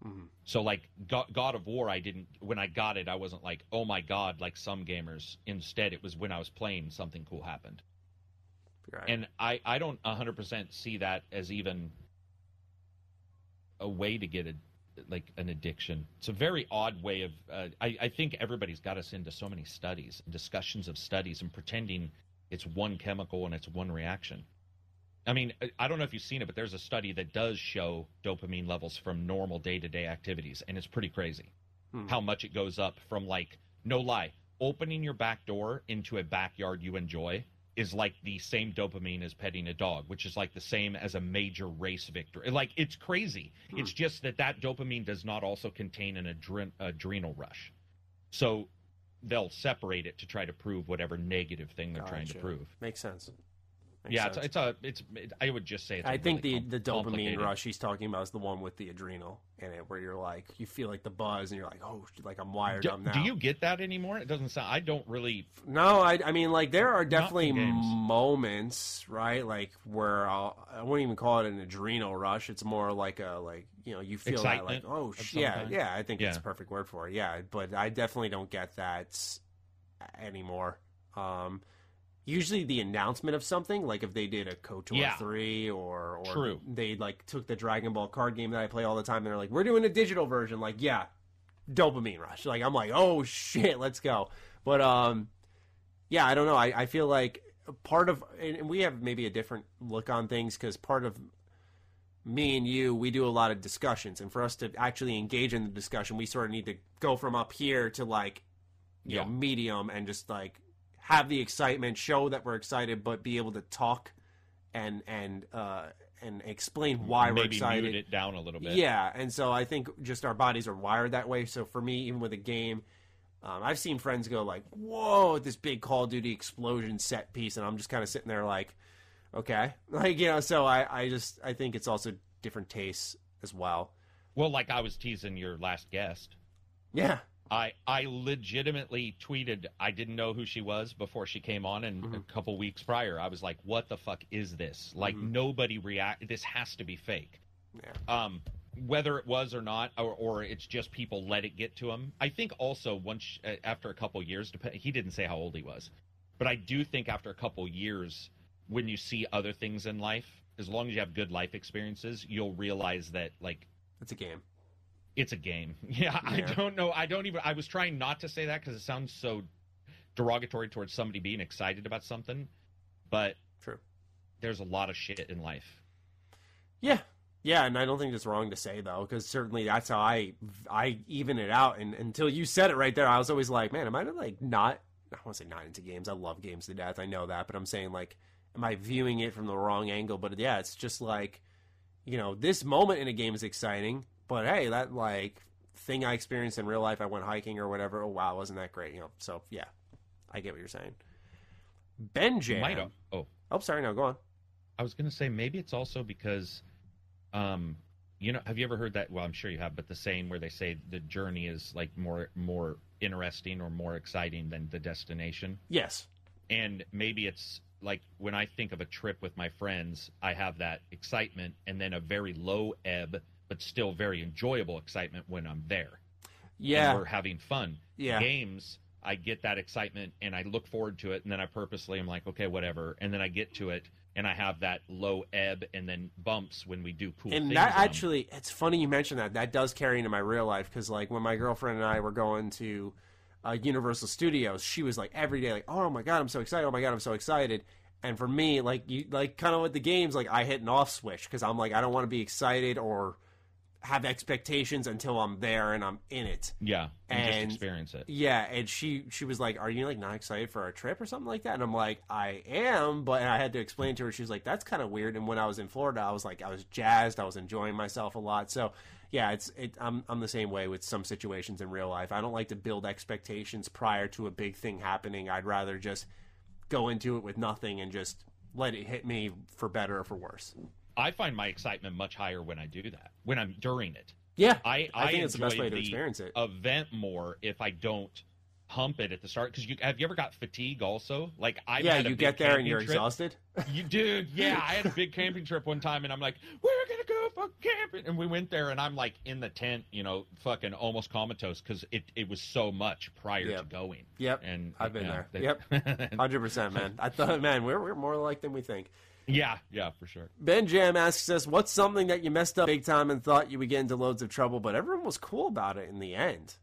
Mhm. So like God, of War, I didn't when I got it, I wasn't like, oh my god, like some gamers. Instead, it was when I was playing, something cool happened, Right. and I I don't 100 percent see that as even a way to get a like an addiction. It's a very odd way of. Uh, I I think everybody's got us into so many studies, discussions of studies, and pretending it's one chemical and it's one reaction. I mean, I- I don't know if you've seen it, but there's a study that does show dopamine levels from normal day to day activities, and it's pretty crazy how much it goes up from like, no lie, opening your back door into a backyard you enjoy is like the same dopamine as petting a dog, which is like the same as a major race victory. Like, it's crazy. Hmm. It's just that that dopamine does not also contain an adren- adrenal rush. So they'll separate it to try to prove whatever negative thing they're trying to prove. Makes sense. Makes yeah, it's, sense. it's a it's. It, I would just say it's. a I think really the com- the dopamine rush he's talking about is the one with the adrenal in it, where you're like you feel like the buzz and you're like, oh, like I'm wired Do, up now. do you get that anymore? It doesn't sound. I don't really. No, I, I mean, like there are definitely moments, right? Like where I'll, I wouldn't even call it an adrenal rush. It's more like a like you know you feel that like oh of sh- yeah kind? yeah. I think it's Yeah. a perfect word for it. Yeah, but I definitely don't get that anymore. Um, usually the announcement of something, like if they did a KOTOR Yeah. three or or True. they like took the Dragon Ball card game that I play all the time, and they're like, we're doing a digital version. Like yeah, dopamine rush. Like I'm like, oh shit, let's go. But um, yeah, I don't know. I, I feel like part of, and we have maybe a different look on things because part of me and you, we do a lot of discussions, and for us to actually engage in the discussion, we sort of need to go from up here to like, you Yeah. know, medium and just like have the excitement, show that we're excited, but be able to talk and and uh and explain why we're maybe excited. mute it down a little bit. Yeah, and so I think just our bodies are wired that way. So for me, even with a game, um, I've seen friends go like, "Whoa!" this big Call of Duty explosion set piece, and I'm just kind of sitting there like, "Okay," like you know. So I, I just, I think it's also different tastes as well. Well, like I was teasing your last guest. Yeah, I I legitimately tweeted I didn't know who she was before she came on, and Mm-hmm. a couple weeks prior, I was like, "What the fuck is this? Like nobody react. This has to be fake." yeah, Um, whether it was or not, or, or it's just people let it get to him. I think also once uh, after a couple years, he didn't say how old he was, but I do think after a couple years, when you see other things in life, as long as you have good life experiences, you'll realize that like it's a game. It's a game. Yeah, I don't know. I don't even. I was trying not to say that because it sounds so derogatory towards somebody being excited about something, but True. there's a lot of shit in life. Yeah, yeah, and I don't think it's wrong to say though, because certainly that's how I I even it out. And until you said it right there, I was always like, man, am I like not? I want to say not into games. I love games to death. I know that, but I'm saying like, am I viewing it from the wrong angle? But yeah, it's just like, you know, this moment in a game is exciting, but hey, that like thing I experienced in real life, I went hiking or whatever. Oh wow, wasn't that great? You know, so yeah, I get what you're saying. Ben Jam. Might have. Oh, Oh, sorry, no, go on. I was going to say maybe it's also because um, you know, have you ever heard that? Well, I'm sure you have, but the saying where they say the journey is like more more interesting or more exciting than the destination. Yes. And maybe it's like when I think of a trip with my friends, I have that excitement and then a very low ebb, but still very enjoyable excitement when I'm there. Yeah. And we're having fun. Yeah. Games, I get that excitement and I look forward to it, and then I purposely am like, okay, whatever, and then I get to it and I have that low ebb and then bumps when we do cool and things. that actually it's funny you mentioned that that does carry into my real life because like when my girlfriend and i were going to uh, universal studios she was like every day like oh my god i'm so excited oh my god i'm so excited and for me like you like kind of with the games like i hit an off switch because i'm like i don't want to be excited or have expectations until i'm there and i'm in it yeah, and, just experience it. yeah, and she she was like, "Are you like not excited for our trip or something like that?" And I'm like, "I am," but I had to explain to her. She was like, "That's kind of weird." And when I was in Florida, I was like, I was jazzed. I was enjoying myself a lot. So yeah, it's it. I'm I'm the same way with some situations in real life. I don't like to build expectations prior to a big thing happening. I'd rather just go into it with nothing and just let it hit me for better or for worse. I find my excitement much higher when I do that. When I'm during it. Yeah, I I think it's the best way to experience it. Event more if I don't hump it at the start because you have you ever got fatigue also? Like I yeah, you get there and you're trip. exhausted. You dude, yeah, I had a big camping trip one time and I'm like, we're gonna go for camping, and we went there and I'm like in the tent, you know, fucking almost comatose because it it was so much prior Yep. to going. Yep, and I've been yeah, there. they- Hundred percent, man. I thought, man, we're we're more alike than we think. Yeah, yeah, for sure. Ben Jam asks us, "What's something that you messed up big time and thought you would get into loads of trouble, but everyone was cool about it in the end?"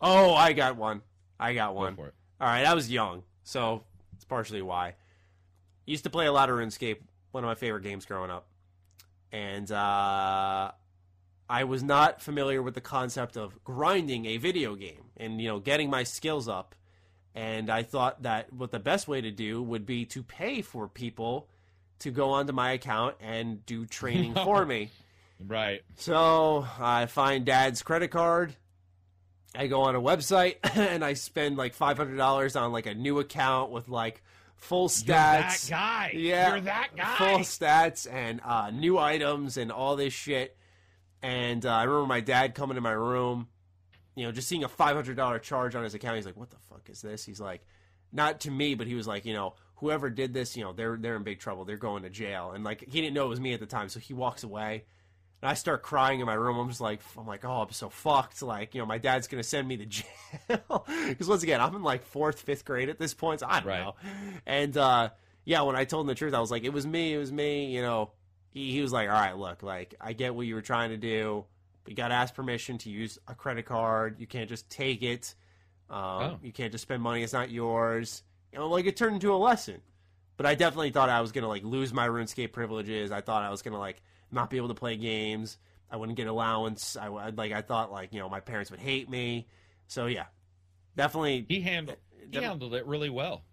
Oh, I got one. I got Go one. it. All right, I was young, so it's partially why. Used to play a lot of RuneScape, one of my favorite games growing up, and uh, I was not familiar with the concept of grinding a video game and you know getting my skills up. And I thought that what the best way to do would be to pay for people to go onto my account and do training for me. Right. So I find dad's credit card. I go on a website and I spend like five hundred dollars on like a new account with like full stats. You're that guy. Yeah, You're that guy. Full stats and uh, new items and all this shit. And uh, I remember my dad coming to my room, you know, just seeing a five hundred dollar charge on his account. He's like, "What the fuck is this?" He's like, not to me, but he was like, you know, whoever did this, you know, they're they're in big trouble. They're going to jail. And like, he didn't know it was me at the time, so he walks away. And I start crying in my room. I'm just like, I'm like, oh, I'm so fucked. Like, you know, my dad's gonna send me to jail because once again, I'm in like fourth, fifth grade at this point. So I don't Right. know. And uh, yeah, when I told him the truth, I was like, it was me. It was me. You know, he, he was like, all right, look, like, I get what you were trying to do. You got to ask permission to use a credit card. You can't just take it. Um, Oh. You can't just spend money. It's not yours. You know, like it turned into a lesson. But I definitely thought I was gonna like lose my RuneScape privileges. I thought I was gonna like not be able to play games. I wouldn't get allowance. I like I thought like you know my parents would hate me. So yeah, definitely, He handled he handled it really well.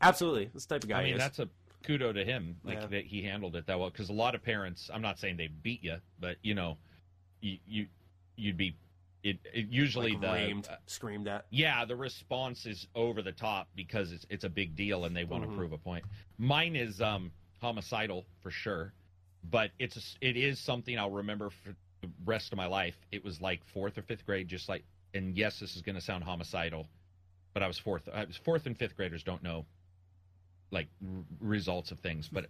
absolutely. This type of guy. I mean, is. that's a kudo to him, like Yeah. that he handled it that well. Because a lot of parents, I'm not saying they beat you, but you know, you, you you'd be it, it usually like the ramed, uh, screamed at. yeah the response is over the top because it's it's a big deal and they want Mhm. to prove a point. Mine is um homicidal for sure, but it's a it is something I'll remember for the rest of my life. It was like fourth or fifth grade, just like and yes, this is going to sound homicidal, but I was fourth. I was fourth and fifth graders don't know like r- results of things, but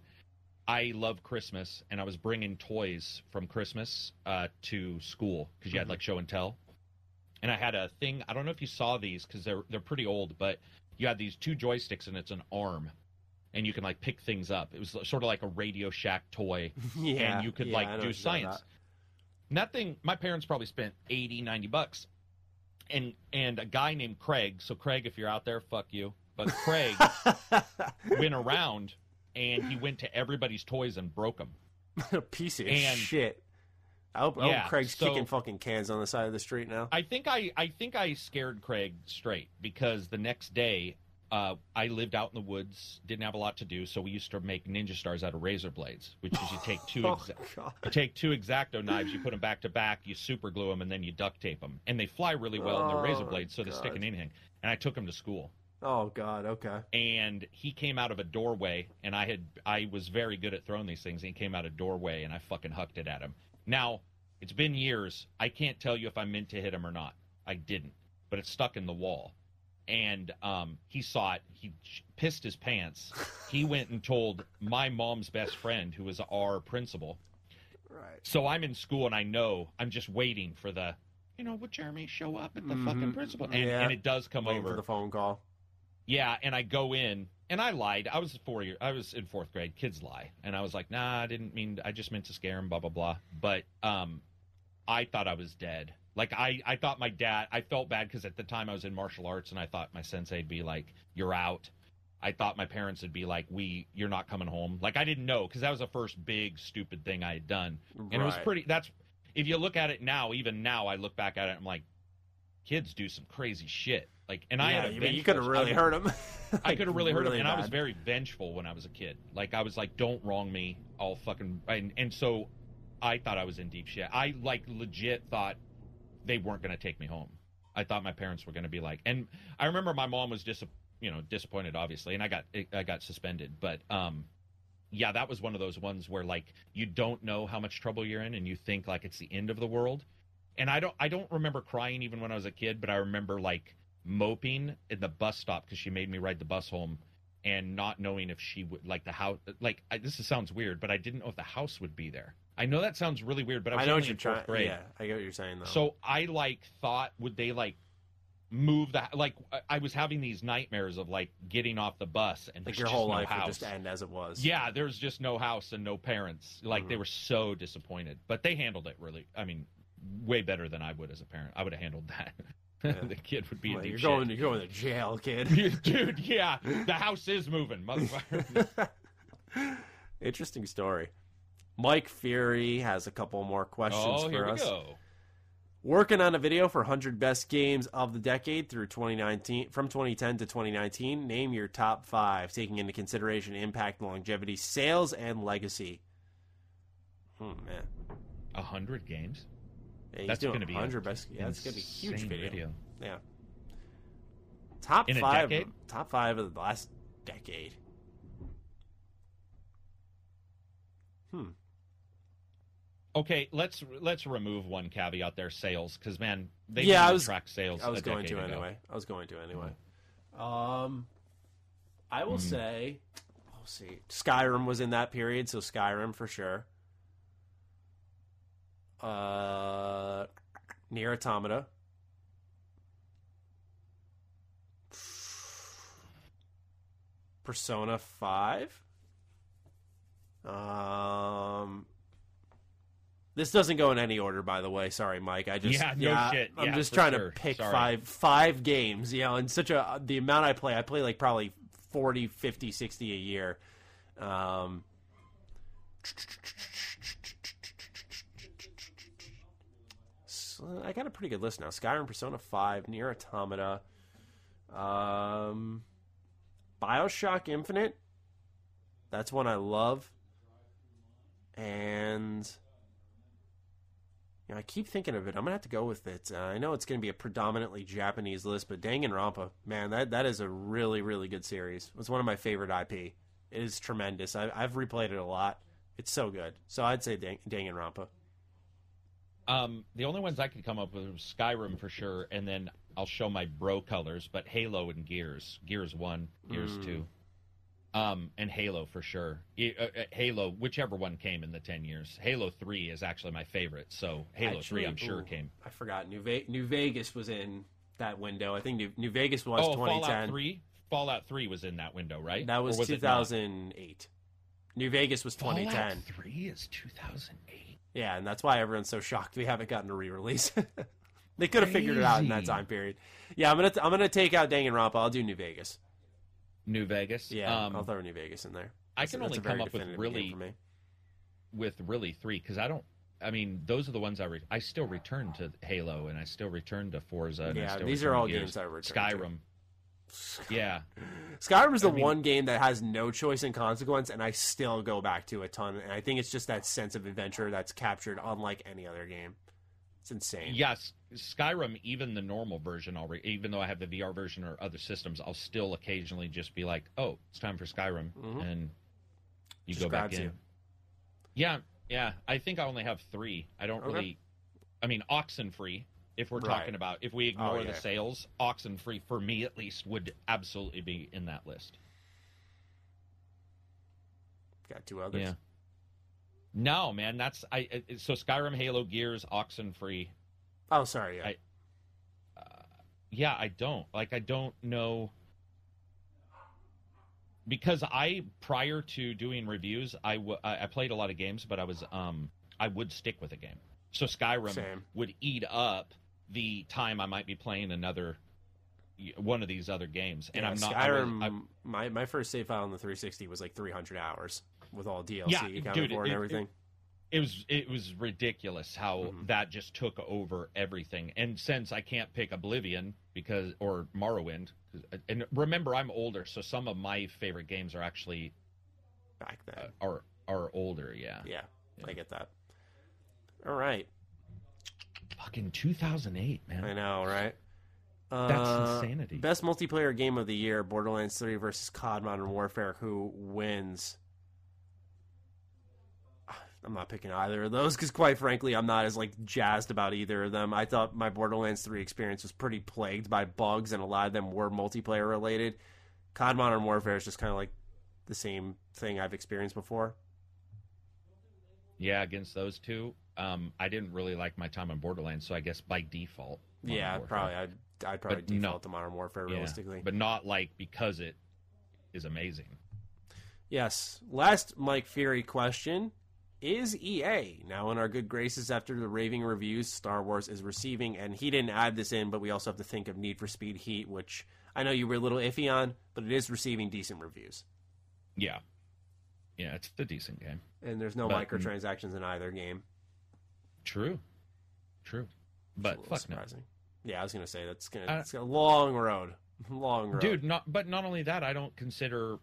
I love Christmas, and I was bringing toys from Christmas uh, to school because you had Mhm. like show and tell, and I had a thing. I don't know if you saw these because they're they're pretty old, but you had these two joysticks and it's an arm, and you can like pick things up. It was sort of like a Radio Shack toy, yeah, and you could yeah, like do science. And that thing, my parents probably spent 80, 90 bucks. And and a guy named Craig, so Craig, if you're out there, fuck you. But Craig went around and he went to everybody's toys and broke them. piece of And- shit. I hope, I hope Craig's so- kicking fucking cans on the side of the street now. I think I I think I scared Craig straight because the next day uh, I lived out in the woods, didn't have a lot to do, so we used to make ninja stars out of razor blades, which is you take two Oh, exa- you take two X-Acto knives, you put them back to back, you super glue them, and then you duct tape them, and they fly really well in their razor Oh, blades, so they stick in anything. And I took them to school. Oh God. Okay. and he came out of a doorway and I had I was very good at throwing these things and he came out of a doorway and I fucking hucked it at him. Now, it's been years. I can't tell you if I meant to hit him or not. I didn't. But it's stuck in the wall. And um, he saw it. He pissed his pants. He went and told my mom's best friend, who was our principal. Right. So I'm in school and I know I'm just waiting for the, you know, would Jeremy show up at the fucking principal? And, Yeah. and it does come Waiting over. for the phone call. Yeah, and I go in and I lied. I was four year. I was in fourth grade. Kids lie, and I was like, "Nah, I didn't mean. I just meant to scare him." Blah blah blah. But um, I thought I was dead. Like I, I thought my dad. I felt bad because at the time I was in martial arts, and I thought my sensei'd be like, "You're out." I thought my parents would be like, "We, you're not coming home." Like I didn't know because that was the first big stupid thing I had done, and it was pretty. That's if you look at it now. Even now, I look back at it. I'm like, kids do some crazy shit. Like, and I yeah, had a you, could have really hurt him. I could have really hurt him, and I was very vengeful when I was a kid. Like I was like, "Don't wrong me, I'll fucking." And, and so, I thought I was in deep shit. I like legit thought they weren't going to take me home. I thought my parents were going to be like, and I remember my mom was dis, you know, disappointed, obviously, and I got I got suspended. But um, yeah, that was one of those ones where like you don't know how much trouble you're in, and you think like it's the end of the world. And I don't I don't remember crying even when I was a kid, but I remember like moping in the bus stop because she made me ride the bus home and not knowing if she would like the house like I, this sounds weird but i didn't know if the house would be there i know that sounds really weird but i was I know what you're trying. Yeah, I get what you're saying though. so i like thought would they like move that like I- i was having these nightmares of like getting off the bus and like your whole no life house. would just end as it was. yeah there's just no house and no parents like Mm-hmm. they were so disappointed but they handled it really i mean way better than i would as a parent i would have handled that the kid would be in deep you're shit. You're going to jail, kid. Dude, yeah, the house is moving, motherfucker. Interesting story. Mike Fury has a couple more questions oh, for here we us. go. Working on a video for 100 best games of the decade through 2019 from 2010 to 2019. Name your top 5 taking into consideration impact, longevity, sales and legacy. Hmm, man. A hundred games. Yeah, That's going to be 100 a best. Yeah, that's going to be a huge insane video. Yeah. Top In a 5 decade? top 5 of the last decade. Hmm. Okay, let's let's remove one caveat there: sales, because man, they Yeah, didn't I was- track sales. I was going to ago. anyway. I was going to anyway. Um, I will Hmm. say, I'll see. Skyrim was in that period, so Skyrim for sure. Uh, NieR Automata. Persona Five. Um, this doesn't go in any order, by the way. Sorry, Mike. I just Yeah, no shit. I'm Yeah, just trying sure. to pick Sorry. five five games. You know, and such a the amount I play. I play like probably 40, 50, 60 a year. Um, so I got a pretty good list now. Skyrim, Persona Five, NieR Automata, um, Bioshock Infinite. That's one I love. And you know, I keep thinking of it. I'm gonna have to go with it. Uh, I know it's gonna be a predominantly Japanese list, but Danganronpa, man, that that is a really really good series. It's one of my favorite IP. It is tremendous. I, I've replayed it a lot. It's so good. So I'd say Dang, Danganronpa. Um, the only ones I could come up with was Skyrim for sure, and then I'll show my bro colors, but Halo and Gears, Gears One, Gears Mm. Two, um, and Halo for sure. Uh, uh, Halo, whichever one came in the ten years. Halo Three is actually my favorite, so Halo Three, I'm sure ooh, came. I forgot. New, Ve- New Vegas was in that window. I think New, New Vegas was oh, 2010. Fallout Three. Fallout Three was in that window, right? That was, not? 2008. New Vegas was 2010. Fallout Three is 2008. Yeah, and that's why everyone's so shocked we haven't gotten a re-release. they could have figured it out in that time period. Yeah, I'm gonna I'm gonna take out Danganronpa. I'll do New Vegas. New Vegas. Yeah, um, I'll throw New Vegas in there. I can only come up with really for me. with really three because I don't. I mean, those are the ones I re- I still return to Halo and I still return to Forza. Yeah, these are all games I return to. Yeah, Skyrim is the I mean- one game that has no choice and consequence, and I still go back to a ton. And I think it's just that sense of adventure that's captured unlike any other game. It's insane. yes. Skyrim, even the normal version already, even though I have the VR version or other systems, I'll still occasionally just be like, "Oh, it's time for Skyrim," mm-hmm. and you Just go back in. you. Yeah, yeah. I think I only have three. I don't Okay. really. I mean, Oxenfree. If we're Right. talking about if we ignore Oh, the sales, Oxenfree for me at least would absolutely be in that list. Got two others. Yeah. No, man, that's I. So Skyrim, Halo, Gears, Oxenfree. Oh, sorry. Yeah. I- Yeah, I don't like. I don't know because I prior to doing reviews, I w- I I played a lot of games, but I was um I would stick with a game. So Skyrim Same. would eat up the time I might be playing another one of these other games, and Yeah, I'm not I was- Skyrim. I- my my first save file on the 360 was like 300 hours with all DLC Yeah, accounted dude, for and everything. it was it was ridiculous how Mhm. that just took over everything. And since I can't pick Oblivion because or Morrowind, 'cause- and remember I'm older, so some of my favorite games are actually Back then. uh, are are older. Yeah, yeah, yeah. I get that. All right. Fucking 2008, man. I know, right? That's Uh, insanity. Best multiplayer game of the year: Borderlands 3 versus COD: Modern Warfare. Who wins? I'm not picking either of those because, quite frankly, I'm not as like jazzed about either of them. I thought my Borderlands 3 experience was pretty plagued by bugs, and a lot of them were multiplayer related. COD: Modern Warfare is just kind of like the same thing I've experienced before. Yeah, against those two, um, I didn't really like my time on Borderlands, so I guess by default. Modern yeah, Warfare. probably. I'd, I'd probably But no. default to Modern Warfare Yeah, realistically. but not like because it is amazing. Yes. Last Mike Fury question. Is EA now in our good graces after the raving reviews Star Wars is receiving? And he didn't add this in, but we also have to think of Need for Speed Heat, which I know you were a little iffy on, but it is receiving decent reviews. Yeah, yeah, it's a decent game. And there's no But- microtransactions in either game. True, true, but fuck no. Yeah, I was gonna say that's gonna Uh, it's a long road, long road, dude not but not only that i don't consider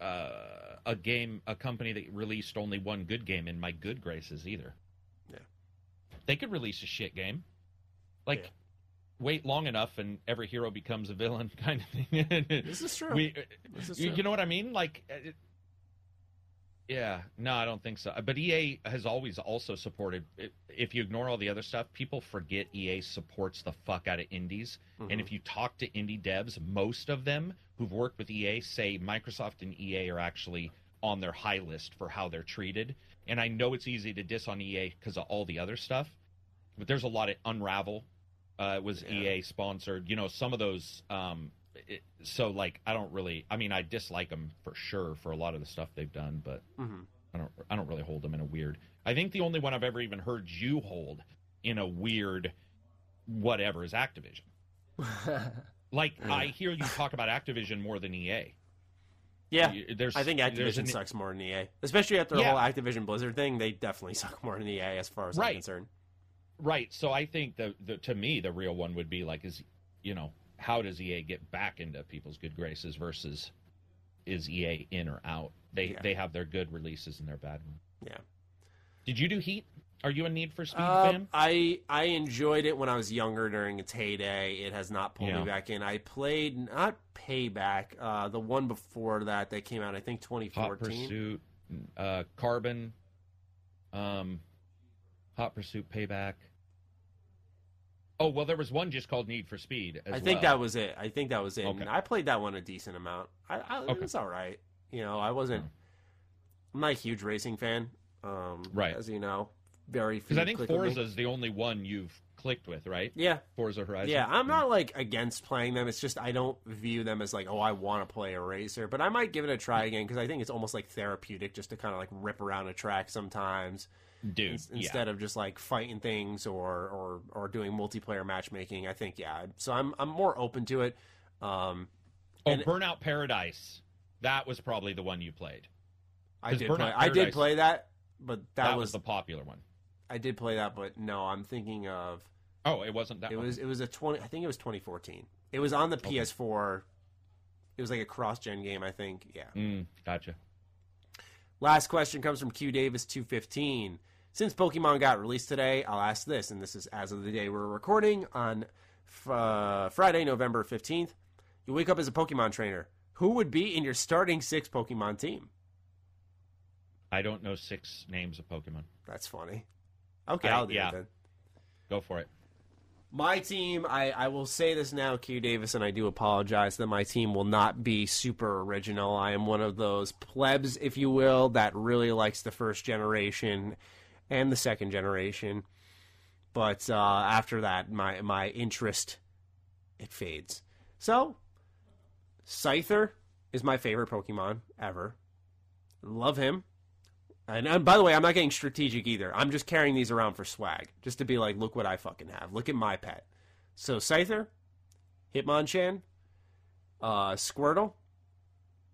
uh, a game a company that released only one good game in my good graces either Yeah. they could release a shit game like Yeah. wait long enough and every hero becomes a villain kind of thing This is true. we, This is you, true. you know what i mean like uh, it, yeah no i don't think so but ea has always also supported if you ignore all the other stuff people forget ea supports the fuck out of indies Mm-hmm. and if you talk to indie devs, most of them who've worked with EA say Microsoft and EA are actually on their high list for how they're treated. And I know it's easy to diss on EA because of all the other stuff, but there's a lot of Unravel uh, was Yeah. EA sponsored. You know, some of those. Um, it, so like, I don't really. I mean, I dislike them for sure for a lot of the stuff they've done, but Mhm. I don't. I don't really hold them in a weird. I think the only one I've ever even heard you hold in a weird whatever is Activision. Like I hear you talk about Activision more than EA. yeah. There's, I think Activision an- sucks more than EA, especially after the Yeah. whole Activision Blizzard thing. They definitely suck more than EA, as far as I'm concerned. Right. So I think the, the to me the real one would be like is you know how does EA get back into people's good graces versus is EA in or out? They Yeah. they have their good releases and their bad ones. Yeah. Did you do Heat? Are you a Need for Speed Um, fan? I I enjoyed it when I was younger during its heyday. It has not pulled Yeah. me back in. I played not Payback, uh, the one before that that came out. I think 2014. Hot Pursuit, uh, Carbon, um, Hot Pursuit, Payback. Oh well, there was one just called Need for Speed. As I think well. that was it. I think that was it. Okay. And I played that one a decent amount. I, I Okay. it was all right. You know, I wasn't. Hmm. I'm not a huge racing fan. Um, Right. As you know, very because I think click with me. Forza is the only one you've clicked with, right? Yeah, Forza Horizon. Yeah, I'm not like against playing them. It's just I don't view them as like, oh, I want to play a racer. But I might give it a try again because I think it's almost like therapeutic just to kind of like rip around a track sometimes dude. ins- instead of just like fighting things or or or doing multiplayer matchmaking. I think yeah. So I'm I'm more open to it. Um. Oh, and- Burnout Paradise. That was probably the one you played. I did Burnout play, I did play that, but that, That, was, was the popular one. I did play that, but no, I'm thinking of Oh, it wasn't that it one. was it was a 20 I think it was 2014. It was on the PS4. It was like a cross-gen game, I think. Yeah. Mm, gotcha. Last question comes from Q Davis two fifteen. Since Pokemon got released today, I'll ask this, and this is as of the day we're recording on uh, Friday, November 15th. You wake up as a Pokemon trainer. Who would be in your starting six Pokemon team? I don't know six names of Pokemon. That's funny. Okay, I- I'll do yeah. it then. Go for it. My team, I, I will say this now, Q Davis, and I do apologize that my team will not be super original. I am one of those plebs, if you will, that really likes the first generation and the second generation. But uh, after that, my my interest it fades. So, Scyther is my favorite Pokemon ever. Love him. And, and by the way, I'm not getting strategic either. I'm just carrying these around for swag, just to be like, look what I fucking have. Look at my pet. So Scyther, Hitmonchan, uh, Squirtle.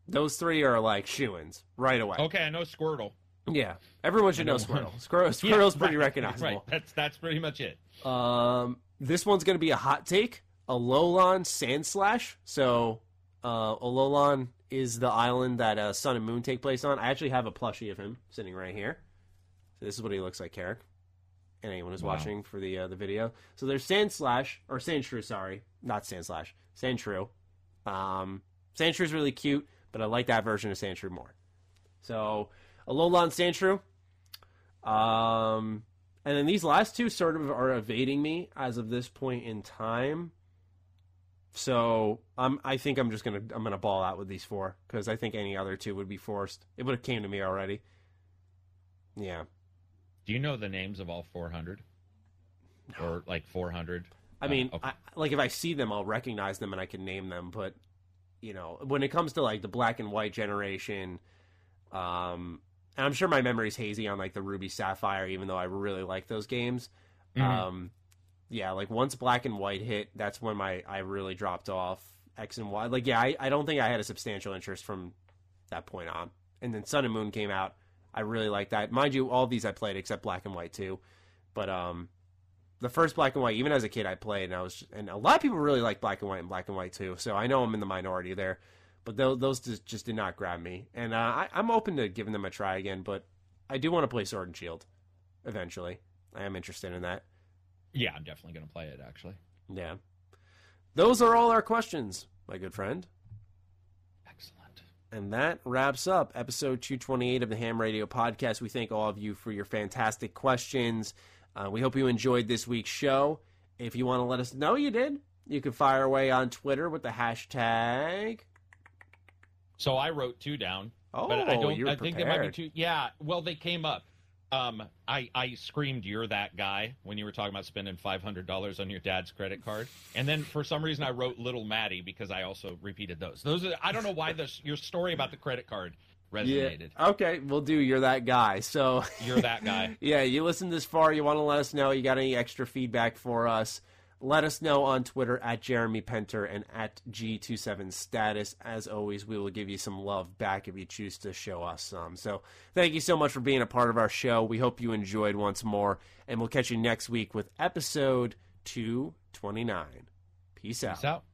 Those three are like shoo-ins right away. Okay, I know Squirtle. Yeah, everyone should know Squirtle. Squirtle Yeah, Squirtle's pretty right, recognizable. Right, that's that's pretty much it. Um, this one's going to be a hot take. Alolan Sandslash. So, uh, Alolan is the island that uh, Sun and Moon take place on. I actually have a plushie of him sitting right here. So this is what he looks like, Karak. And anyone who's Wow. watching for the uh, the video. So there's Sandslash or Sandshrew. Sorry, not Sandslash, Sand Sandshrew. Um, Sandshrew is really cute, but I like that version of Sandshrew more. So Alolan Sandshrew. Um, and then these last two sort of are evading me as of this point in time. So I'm, I think I'm just gonna I'm gonna ball out with these four because I think any other two would be forced. It would have came to me already. Yeah, Do you know the names of all 400? Or like 400? I mean, Uh, okay. I, like if I see them, I'll recognize them and I can name them. But you know, when it comes to like the black and white generation, um, and I'm sure my memory's hazy on like the Ruby Sapphire, even though I really like those games. Mhm. Um, yeah, like once black and white hit, that's when my I really dropped off X and Y. Like, yeah, I, I don't think I had a substantial interest from that point on. And then Sun and Moon came out. I really like that. Mind you, all these I played except black and white too. But um, the first black and white, even as a kid, I played, and I was, and a lot of people really like black and white and black and white too. So I know I'm in the minority there, but those, those just, just did not grab me, and uh, I, I'm open to giving them a try again. But I do want to play Sword and Shield eventually. I am interested in that. yeah, I'm definitely going to play it, actually. Yeah, those are all our questions, my good friend. Excellent. And that wraps up episode 228 of the Ham Radio Podcast. We thank all of you for your fantastic questions. Uh, we hope you enjoyed this week's show. If you want to let us know you did, you can fire away on Twitter with the hashtag. So I wrote two down. Oh, but I don't. you were I think there might be prepared. two. Yeah. Well, they came up. Um, I I screamed, "You're that guy!" when you were talking about spending five hundred dollars on your dad's credit card, and then for some reason I wrote "Little Maddie" because I also repeated those. Those are, I don't know why this your story about the credit card resonated. Okay, we'll do. You're that guy. So You're that guy. yeah, you listened this far. You want to let us know. You got any extra feedback for us? Let us know on Twitter at Jeremy Penter and at G27Status. As always, we will give you some love back if you choose to show us some. So thank you so much for being a part of our show. We hope you enjoyed once more, and we'll catch you next week with episode 229. Peace out. Peace out.